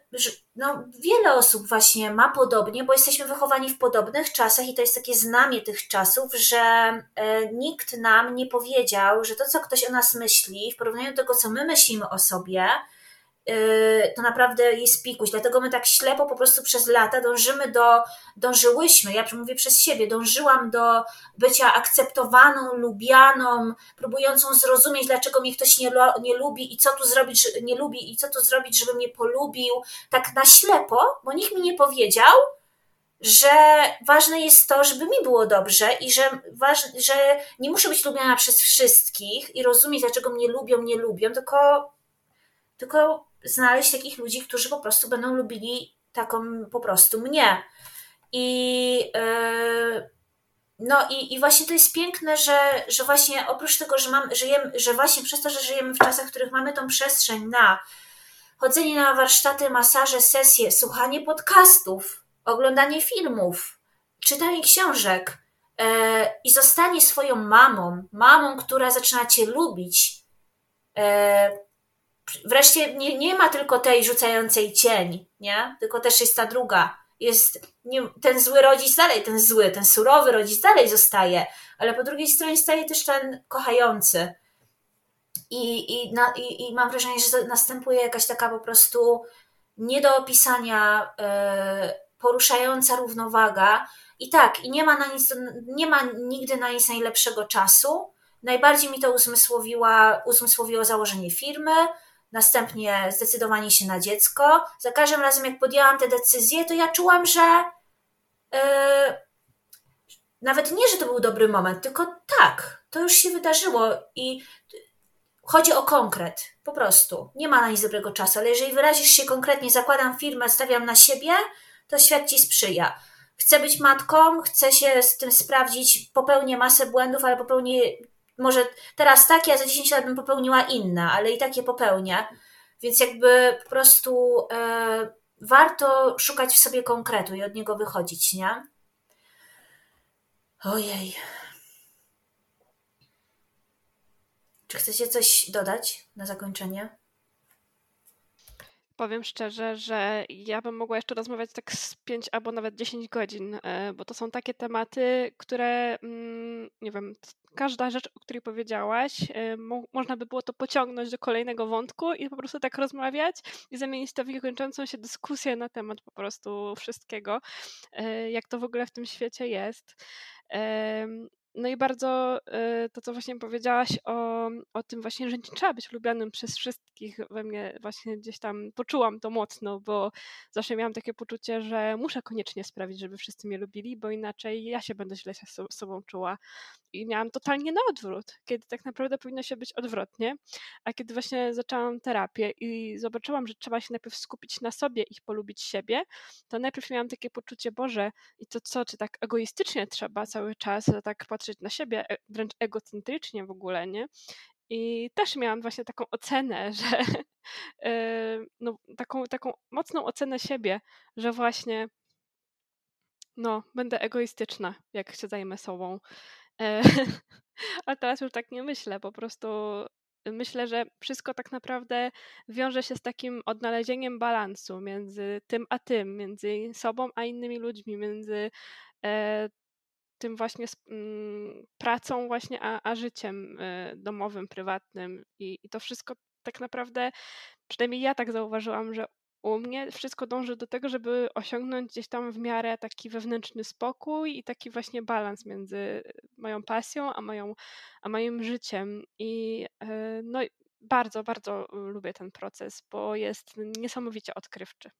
Speaker 1: no wiele osób właśnie ma podobnie, bo jesteśmy wychowani w podobnych czasach i to jest takie znamie tych czasów, że e, nikt nam nie powiedział, że to, co ktoś o nas myśli, w porównaniu do tego, co my myślimy o sobie, to naprawdę jest pikuś. Dlatego my tak ślepo po prostu przez lata dążymy do, dążyłyśmy, ja mówię przez siebie, dążyłam do bycia akceptowaną, lubianą, próbującą zrozumieć, dlaczego mnie ktoś nie, nie lubi i co tu zrobić, nie lubi i co tu zrobić, żeby mnie polubił, tak na ślepo, bo nikt mi nie powiedział, że ważne jest to, żeby mi było dobrze i że, ważne, że nie muszę być lubiana przez wszystkich i rozumieć, dlaczego mnie lubią, nie lubią, tylko, tylko znaleźć takich ludzi, którzy po prostu będą lubili taką po prostu mnie. I yy, no i, i właśnie to jest piękne, że, że właśnie oprócz tego, że, mam, żyjemy, że właśnie przez to, że żyjemy w czasach, w których mamy tą przestrzeń na chodzenie na warsztaty, masaże, sesje, słuchanie podcastów, oglądanie filmów, czytanie książek yy, i zostanie swoją mamą, mamą, która zaczyna cię lubić, yy, wreszcie nie, nie ma tylko tej rzucającej cień, nie? Tylko też jest ta druga. Jest nie, ten zły rodzic dalej, ten zły, ten surowy rodzic dalej zostaje, ale po drugiej stronie staje też ten kochający. I, i, na, i, i mam wrażenie, że następuje jakaś taka po prostu nie do opisania yy, poruszająca równowaga. I tak, i nie ma, na nic, nie ma nigdy na nic najlepszego czasu. Najbardziej mi to uzmysłowiła, uzmysłowiło założenie firmy, następnie zdecydowanie się na dziecko. Za każdym razem, jak podjęłam te decyzje, to ja czułam, że yy, nawet nie, że to był dobry moment, tylko tak, to już się wydarzyło i chodzi o konkret, po prostu. Nie ma na nic dobrego czasu, ale jeżeli wyrazisz się konkretnie, zakładam firmę, stawiam na siebie, to świat ci sprzyja. Chcę być matką, chcę się z tym sprawdzić, popełnię masę błędów, ale popełnię może teraz takie, a za 10 lat bym popełniła inne, ale i takie popełnię. Więc jakby po prostu e, warto szukać w sobie konkretu i od niego wychodzić, nie? Ojej. Czy chcecie coś dodać na zakończenie?
Speaker 3: Powiem szczerze, że ja bym mogła jeszcze rozmawiać tak z 5 albo nawet 10 godzin, e, bo to są takie tematy, które, mm, nie wiem, każda rzecz, o której powiedziałaś, e, mo można by było to pociągnąć do kolejnego wątku i po prostu tak rozmawiać i zamienić to w niekończącą się dyskusję na temat po prostu wszystkiego, e, jak to w ogóle w tym świecie jest. No i bardzo y, to, co właśnie powiedziałaś o, o tym właśnie, że nie trzeba być lubianym przez wszystkich, we mnie właśnie gdzieś tam poczułam to mocno, bo zawsze miałam takie poczucie, że muszę koniecznie sprawić, żeby wszyscy mnie lubili, bo inaczej ja się będę źle z sobą czuła. I miałam totalnie na odwrót, kiedy tak naprawdę powinno się być odwrotnie, a kiedy właśnie zaczęłam terapię i zobaczyłam, że trzeba się najpierw skupić na sobie i polubić siebie, to najpierw miałam takie poczucie, Boże, i to co, czy tak egoistycznie trzeba cały czas tak patrzeć na siebie e, wręcz egocentrycznie w ogóle, nie? I też miałam właśnie taką ocenę, <laughs> że e, no, taką, taką mocną ocenę siebie, że właśnie no, będę egoistyczna, jak się zajmę sobą. E, <laughs> a teraz już tak nie myślę, po prostu myślę, że wszystko tak naprawdę wiąże się z takim odnalezieniem balansu między tym a tym, między sobą a innymi ludźmi, między tym właśnie mm, pracą właśnie, a, a życiem y, domowym, prywatnym. I, i to wszystko tak naprawdę, przynajmniej ja tak zauważyłam, że u mnie wszystko dąży do tego, żeby osiągnąć gdzieś tam w miarę taki wewnętrzny spokój i taki właśnie balans między moją pasją a, moją, a moim życiem. I y, no, bardzo, bardzo lubię ten proces, bo jest niesamowicie odkrywczy.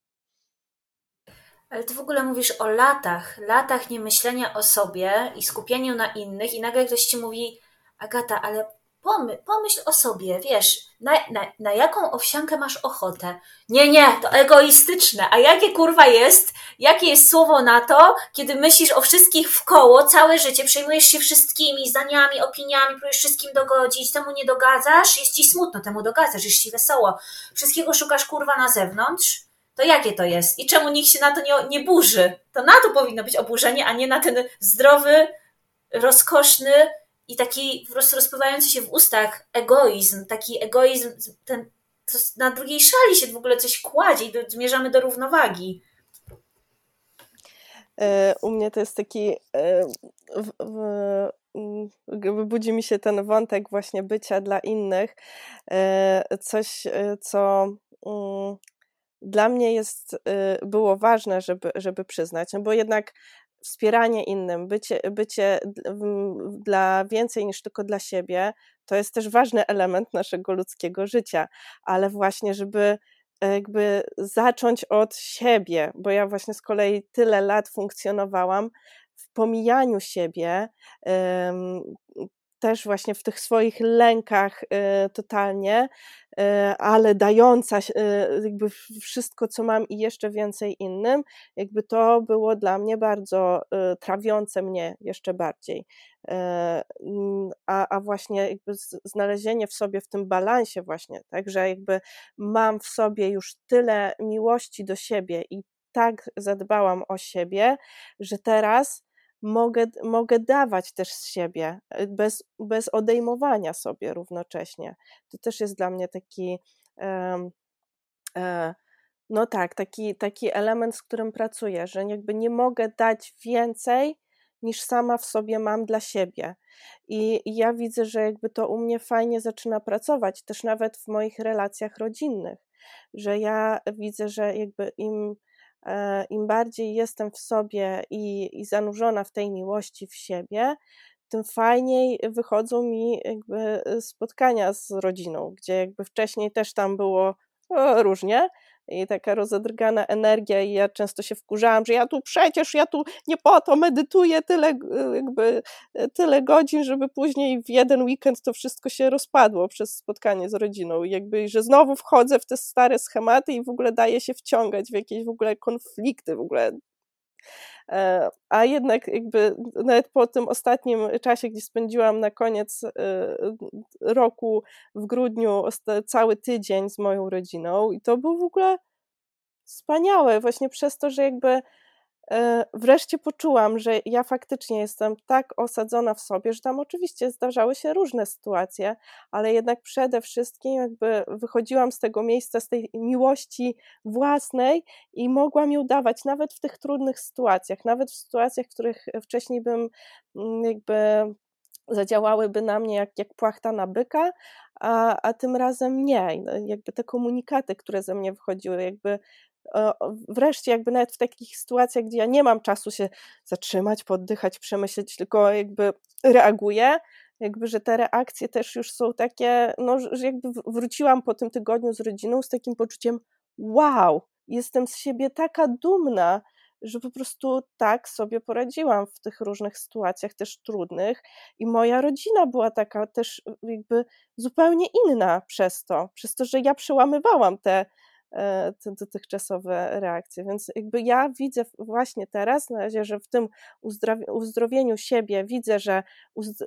Speaker 1: Ale ty w ogóle mówisz o latach, latach niemyślenia o sobie i skupieniu na innych, i nagle ktoś ci mówi, Agata, ale pomy, pomyśl o sobie, wiesz, na, na, na jaką owsiankę masz ochotę. Nie, nie, to egoistyczne. A jakie kurwa jest, jakie jest słowo na to, kiedy myślisz o wszystkich w koło całe życie, przejmujesz się wszystkimi zdaniami, opiniami, próbujesz wszystkim dogodzić, temu nie dogadzasz, jest ci smutno, temu dogadzasz, jest ci wesoło. Wszystkiego szukasz kurwa na zewnątrz to jakie to jest? I czemu nikt się na to nie, nie burzy? To na to powinno być oburzenie, a nie na ten zdrowy, rozkoszny i taki po prostu rozpływający się w ustach egoizm, taki egoizm, ten, na drugiej szali się w ogóle coś kładzie i do, zmierzamy do równowagi.
Speaker 2: E, u mnie to jest taki. E, w, w, budzi mi się ten wątek właśnie bycia dla innych. E, coś, co mm, dla mnie jest, było ważne, żeby, żeby przyznać, no bo jednak wspieranie innym, bycie, bycie dla więcej niż tylko dla siebie, to jest też ważny element naszego ludzkiego życia, ale właśnie, żeby jakby zacząć od siebie, bo ja właśnie z kolei tyle lat funkcjonowałam w pomijaniu siebie, też właśnie w tych swoich lękach y, totalnie, ale dająca y, jakby wszystko, co mam i jeszcze więcej innym, jakby to było dla mnie bardzo trawiące mnie jeszcze bardziej. A, a właśnie jakby znalezienie w sobie w tym balansie właśnie, tak, że jakby mam w sobie już tyle miłości do siebie i tak zadbałam o siebie, że teraz mogę, mogę dawać też z siebie, e, bez, bez odejmowania sobie równocześnie. To też jest dla mnie taki, e, no tak, taki, taki element, z którym pracuję, że jakby nie mogę dać więcej niż sama w sobie mam dla siebie. I, I ja widzę, że jakby to u mnie fajnie zaczyna pracować, też nawet w moich relacjach rodzinnych, że ja widzę, że jakby im im bardziej jestem w sobie i, i zanurzona w tej miłości w siebie, tym fajniej wychodzą mi jakby spotkania z rodziną, gdzie jakby wcześniej też tam było różnie, i taka rozedrgana energia i ja często się wkurzałam, że ja tu przecież, ja tu nie po to medytuję tyle, jakby, tyle godzin, żeby później w jeden weekend to wszystko się rozpadło przez spotkanie z rodziną. I jakby, że znowu wchodzę w te stare schematy i w ogóle daję się wciągać w jakieś w ogóle konflikty, w ogóle E, a jednak jakby nawet po tym ostatnim czasie, gdzie spędziłam na koniec e, roku w grudniu cały tydzień z moją rodziną i to było w ogóle wspaniałe właśnie przez to, że jakby E, wreszcie poczułam, że ja faktycznie jestem tak osadzona w sobie, że tam oczywiście zdarzały się różne sytuacje, ale jednak przede wszystkim jakby wychodziłam z tego miejsca, z tej miłości własnej i mogłam ją dawać nawet w tych trudnych sytuacjach, nawet w sytuacjach, w których wcześniej bym mm, jakby zadziałałyby na mnie jak, jak płachta na byka, a, a tym razem nie. No, jakby te komunikaty, które ze mnie wychodziły, jakby wreszcie jakby nawet w takich sytuacjach, gdzie ja nie mam czasu się zatrzymać, poddychać, przemyśleć, tylko jakby reaguję, jakby, że te reakcje też już są takie, no, że jakby wróciłam po tym tygodniu z rodziną z takim poczuciem wow, jestem z siebie taka dumna, że po prostu tak sobie poradziłam w tych różnych sytuacjach też trudnych i moja rodzina była taka też jakby zupełnie inna przez to, przez to, że ja przełamywałam te dotychczasowe reakcje. Więc jakby ja widzę właśnie teraz, na razie, że w tym uzdrowieniu siebie widzę, że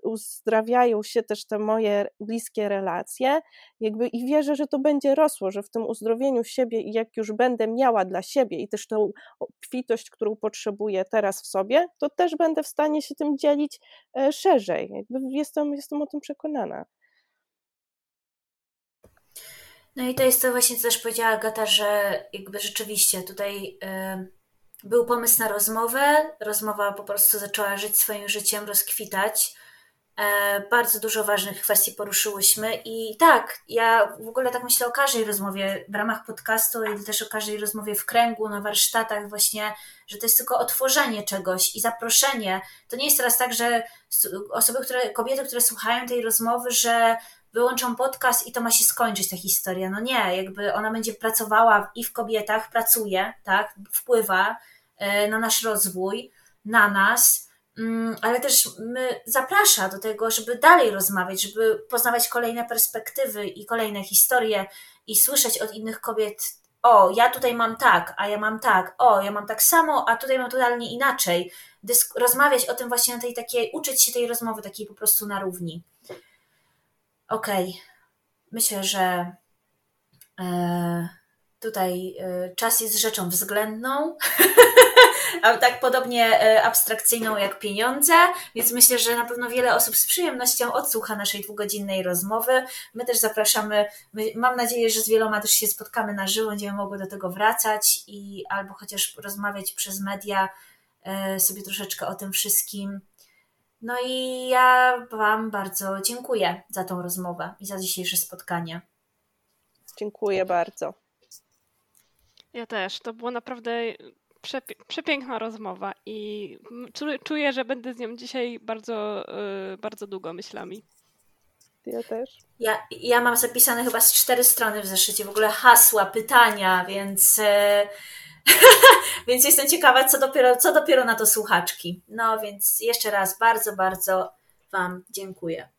Speaker 2: uzdrawiają się też te moje bliskie relacje, jakby i wierzę, że to będzie rosło, że w tym uzdrowieniu siebie i jak już będę miała dla siebie i też tą obfitość, którą potrzebuję teraz w sobie, to też będę w stanie się tym dzielić e, szerzej. Jakby jestem, jestem o tym przekonana.
Speaker 1: No i to jest to właśnie, co też powiedziała Agata, że jakby rzeczywiście tutaj y, był pomysł na rozmowę, rozmowa po prostu zaczęła żyć swoim życiem, rozkwitać. E, bardzo dużo ważnych kwestii poruszyłyśmy i tak, ja w ogóle tak myślę o każdej rozmowie w ramach podcastu i też o każdej rozmowie w kręgu, na warsztatach właśnie, że to jest tylko otworzenie czegoś i zaproszenie. To nie jest teraz tak, że osoby, które, kobiety, które słuchają tej rozmowy, że wyłączą podcast i to ma się skończyć ta historia. No nie, jakby ona będzie pracowała i w kobietach, pracuje, tak, wpływa e, na nasz rozwój, na nas, mm, ale też my zaprasza do tego, żeby dalej rozmawiać, żeby poznawać kolejne perspektywy i kolejne historie i słyszeć od innych kobiet, o, ja tutaj mam tak, a ja mam tak, o, ja mam tak samo, a tutaj mam totalnie inaczej. Dysk rozmawiać o tym właśnie na tej takiej, uczyć się tej rozmowy takiej po prostu na równi. Okej, okay. myślę, że e, tutaj e, czas jest rzeczą względną, <laughs> a tak podobnie e, abstrakcyjną jak pieniądze, więc myślę, że na pewno wiele osób z przyjemnością odsłucha naszej dwugodzinnej rozmowy. My też zapraszamy, my, mam nadzieję, że z wieloma też się spotkamy na żywo, będziemy mogły do tego wracać i albo chociaż rozmawiać przez media sobie troszeczkę o tym wszystkim. No i ja Wam bardzo dziękuję za tą rozmowę i za dzisiejsze spotkanie.
Speaker 2: Dziękuję bardzo.
Speaker 3: Ja też. To było naprawdę przepiękna rozmowa i czuję, że będę z nią dzisiaj bardzo, y, bardzo długo myślami.
Speaker 2: Ja też.
Speaker 1: Ja, ja mam zapisane chyba z cztery strony w zeszycie, w ogóle hasła, pytania, więc y, <laughs> więc jestem ciekawa, co dopiero, co dopiero na to słuchaczki. No więc jeszcze raz bardzo, bardzo Wam dziękuję.